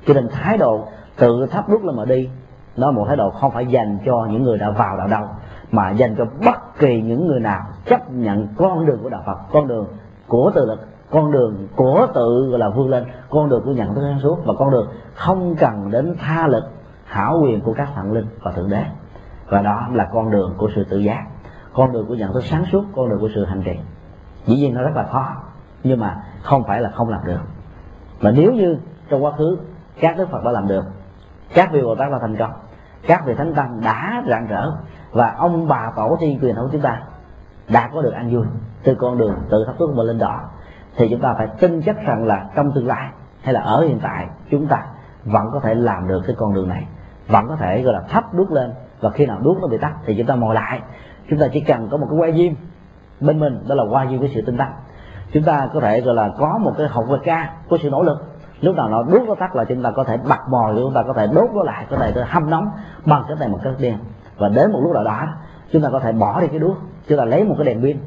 Cho nên thái độ tự thắp đúc lên mà đi nó một thái độ không phải dành cho những người đã vào đạo đâu, mà dành cho bất kỳ những người nào chấp nhận con đường của đạo Phật, con đường của tự lực, con đường của tự, gọi là vươn lên, con đường của nhận thức sáng suốt và con đường không cần đến tha lực, hảo quyền của các thần linh và thượng đế. Và đó là con đường của sự tự giác, con đường của nhận thức sáng suốt, con đường của sự hành trì. Dĩ nhiên nó rất là khó, nhưng mà không phải là không làm được mà nếu như trong quá khứ, các đức phật đã làm được, các vị bồ tát đã thành công, các vị thánh tăng đã rạng rỡ, và ông bà tổ tiên truyền thống chúng ta đã có được an vui từ con đường từ thấp thuốc mà lên đỏ, thì chúng ta phải tin chắc rằng là trong tương lai hay là ở hiện tại, chúng ta vẫn có thể làm được cái con đường này, vẫn có thể, gọi là, thắp đuốc lên, và khi nào đuốc nó bị tắt thì chúng ta ngồi lại. Chúng ta chỉ cần có một cái que diêm bên mình, đó là qua diêm cái sự tinh tấn chúng ta có thể, gọi là, có một cái học vật ca của sự nỗ lực. Lúc nào nó đốt nó tắt là chúng ta có thể bật mồi chúng ta có thể đốt nó lại, có thể hâm nóng bằng cái này một cái đèn. Và đến một lúc nào đó, chúng ta có thể bỏ đi cái đuốc, chúng ta lấy một cái đèn pin.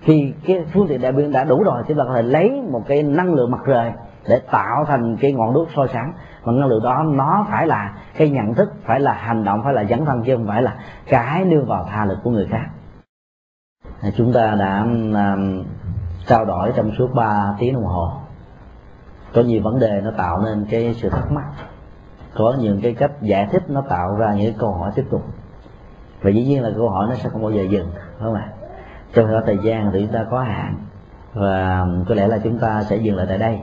Khi cái phương tiện đèn pin đã đủ rồi, chúng ta có thể lấy một cái năng lượng mặt trời để tạo thành cái ngọn đuốc soi sáng. Và năng lượng đó, nó phải là cái nhận thức, phải là hành động, phải là dẫn thân chứ không phải là cái đưa vào tha lực của người khác. Chúng ta đã trao đổi trong suốt 3 tiếng đồng hồ. Có nhiều vấn đề nó tạo nên cái sự thắc mắc. Có những cái cách giải thích nó tạo ra những câu hỏi tiếp tục. Và dĩ nhiên là câu hỏi nó sẽ không bao giờ dừng đúng không ạ? Trong thời gian thì chúng ta có hạn, và có lẽ là chúng ta sẽ dừng lại tại đây.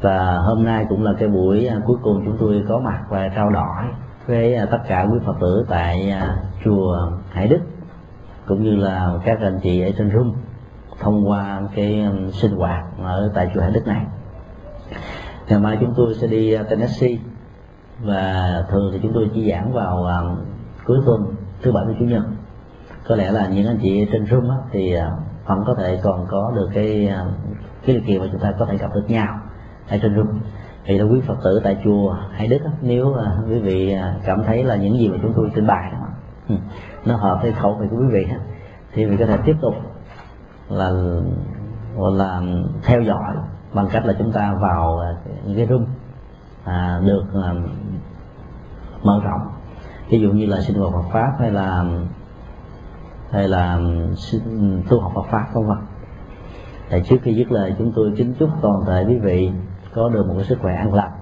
Và hôm nay cũng là cái buổi à, cuối cùng chúng tôi có mặt và trao đổi với à, tất cả quý phật tử tại à, chùa Hải Đức, cũng như là các anh chị ở trên Rung thông qua cái um, sinh hoạt ở tại chùa Hải Đức này. Ngày mai chúng tôi sẽ đi uh, Tennessee và thường thì chúng tôi chỉ giảng vào um, cuối tuần thứ bảy và chủ nhật. Có lẽ là những anh chị trên room thì uh, vẫn có thể còn có được cái um, cái điều kiện mà chúng ta có thể gặp được nhau ở trên room thì là quý phật tử tại chùa hải đức nếu uh, quý vị cảm thấy là những gì mà chúng tôi trình bày đó ừ, nó hợp với khẩu vị của quý vị thì quý vị có thể tiếp tục là gọi là theo dõi bằng cách là chúng ta vào à, những cái room à, được à, mở rộng. Ví dụ như là sinh hoạt Phật pháp hay là hay là tu học Phật pháp vân vân. Thì trước khi dứt lời chúng tôi kính chúc toàn thể quý vị có được một cái sức khỏe an lành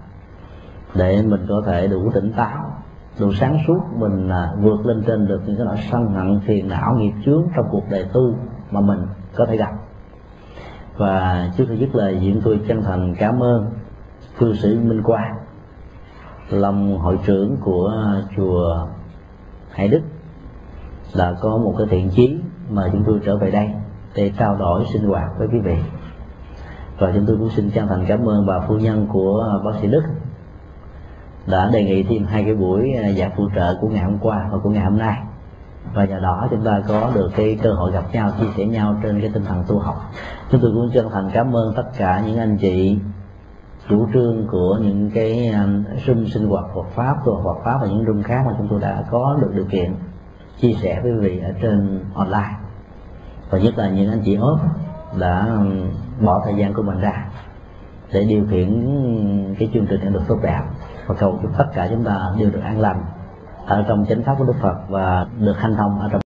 để mình có thể đủ tỉnh táo đủ sáng suốt mình à, vượt lên trên được những cái nỗi sân hận phiền não nghiệp chướng trong cuộc đời tu mà mình có thể gặp. Và trước khi dứt lời diện tôi chân thành cảm ơn cư sĩ minh quang lâm hội trưởng của chùa hải đức, đã có một cái thiện chí mà chúng tôi trở về đây để trao đổi sinh hoạt với quý vị. Và chúng tôi cũng xin chân thành cảm ơn bà phu nhân của bác sĩ đức đã đề nghị thêm hai cái buổi giảng phụ trợ của ngày hôm qua và của ngày hôm nay và nhờ đó chúng ta có được cái cơ hội gặp nhau, chia sẻ nhau trên cái tinh thần tu học. Chúng tôi cũng chân thành cảm ơn tất cả những anh chị chủ trương của những cái sum sinh hoạt Phật pháp của Phật pháp và những room khác mà chúng tôi đã có được điều kiện chia sẻ với quý vị ở trên online. Và nhất là những anh chị ốp đã um, bỏ thời gian của mình ra để điều khiển cái chương trình được tốt đẹp. Và cầu chúc tất cả chúng ta đều được an lành ở trong chánh pháp của Đức Phật và được hanh thông ở trong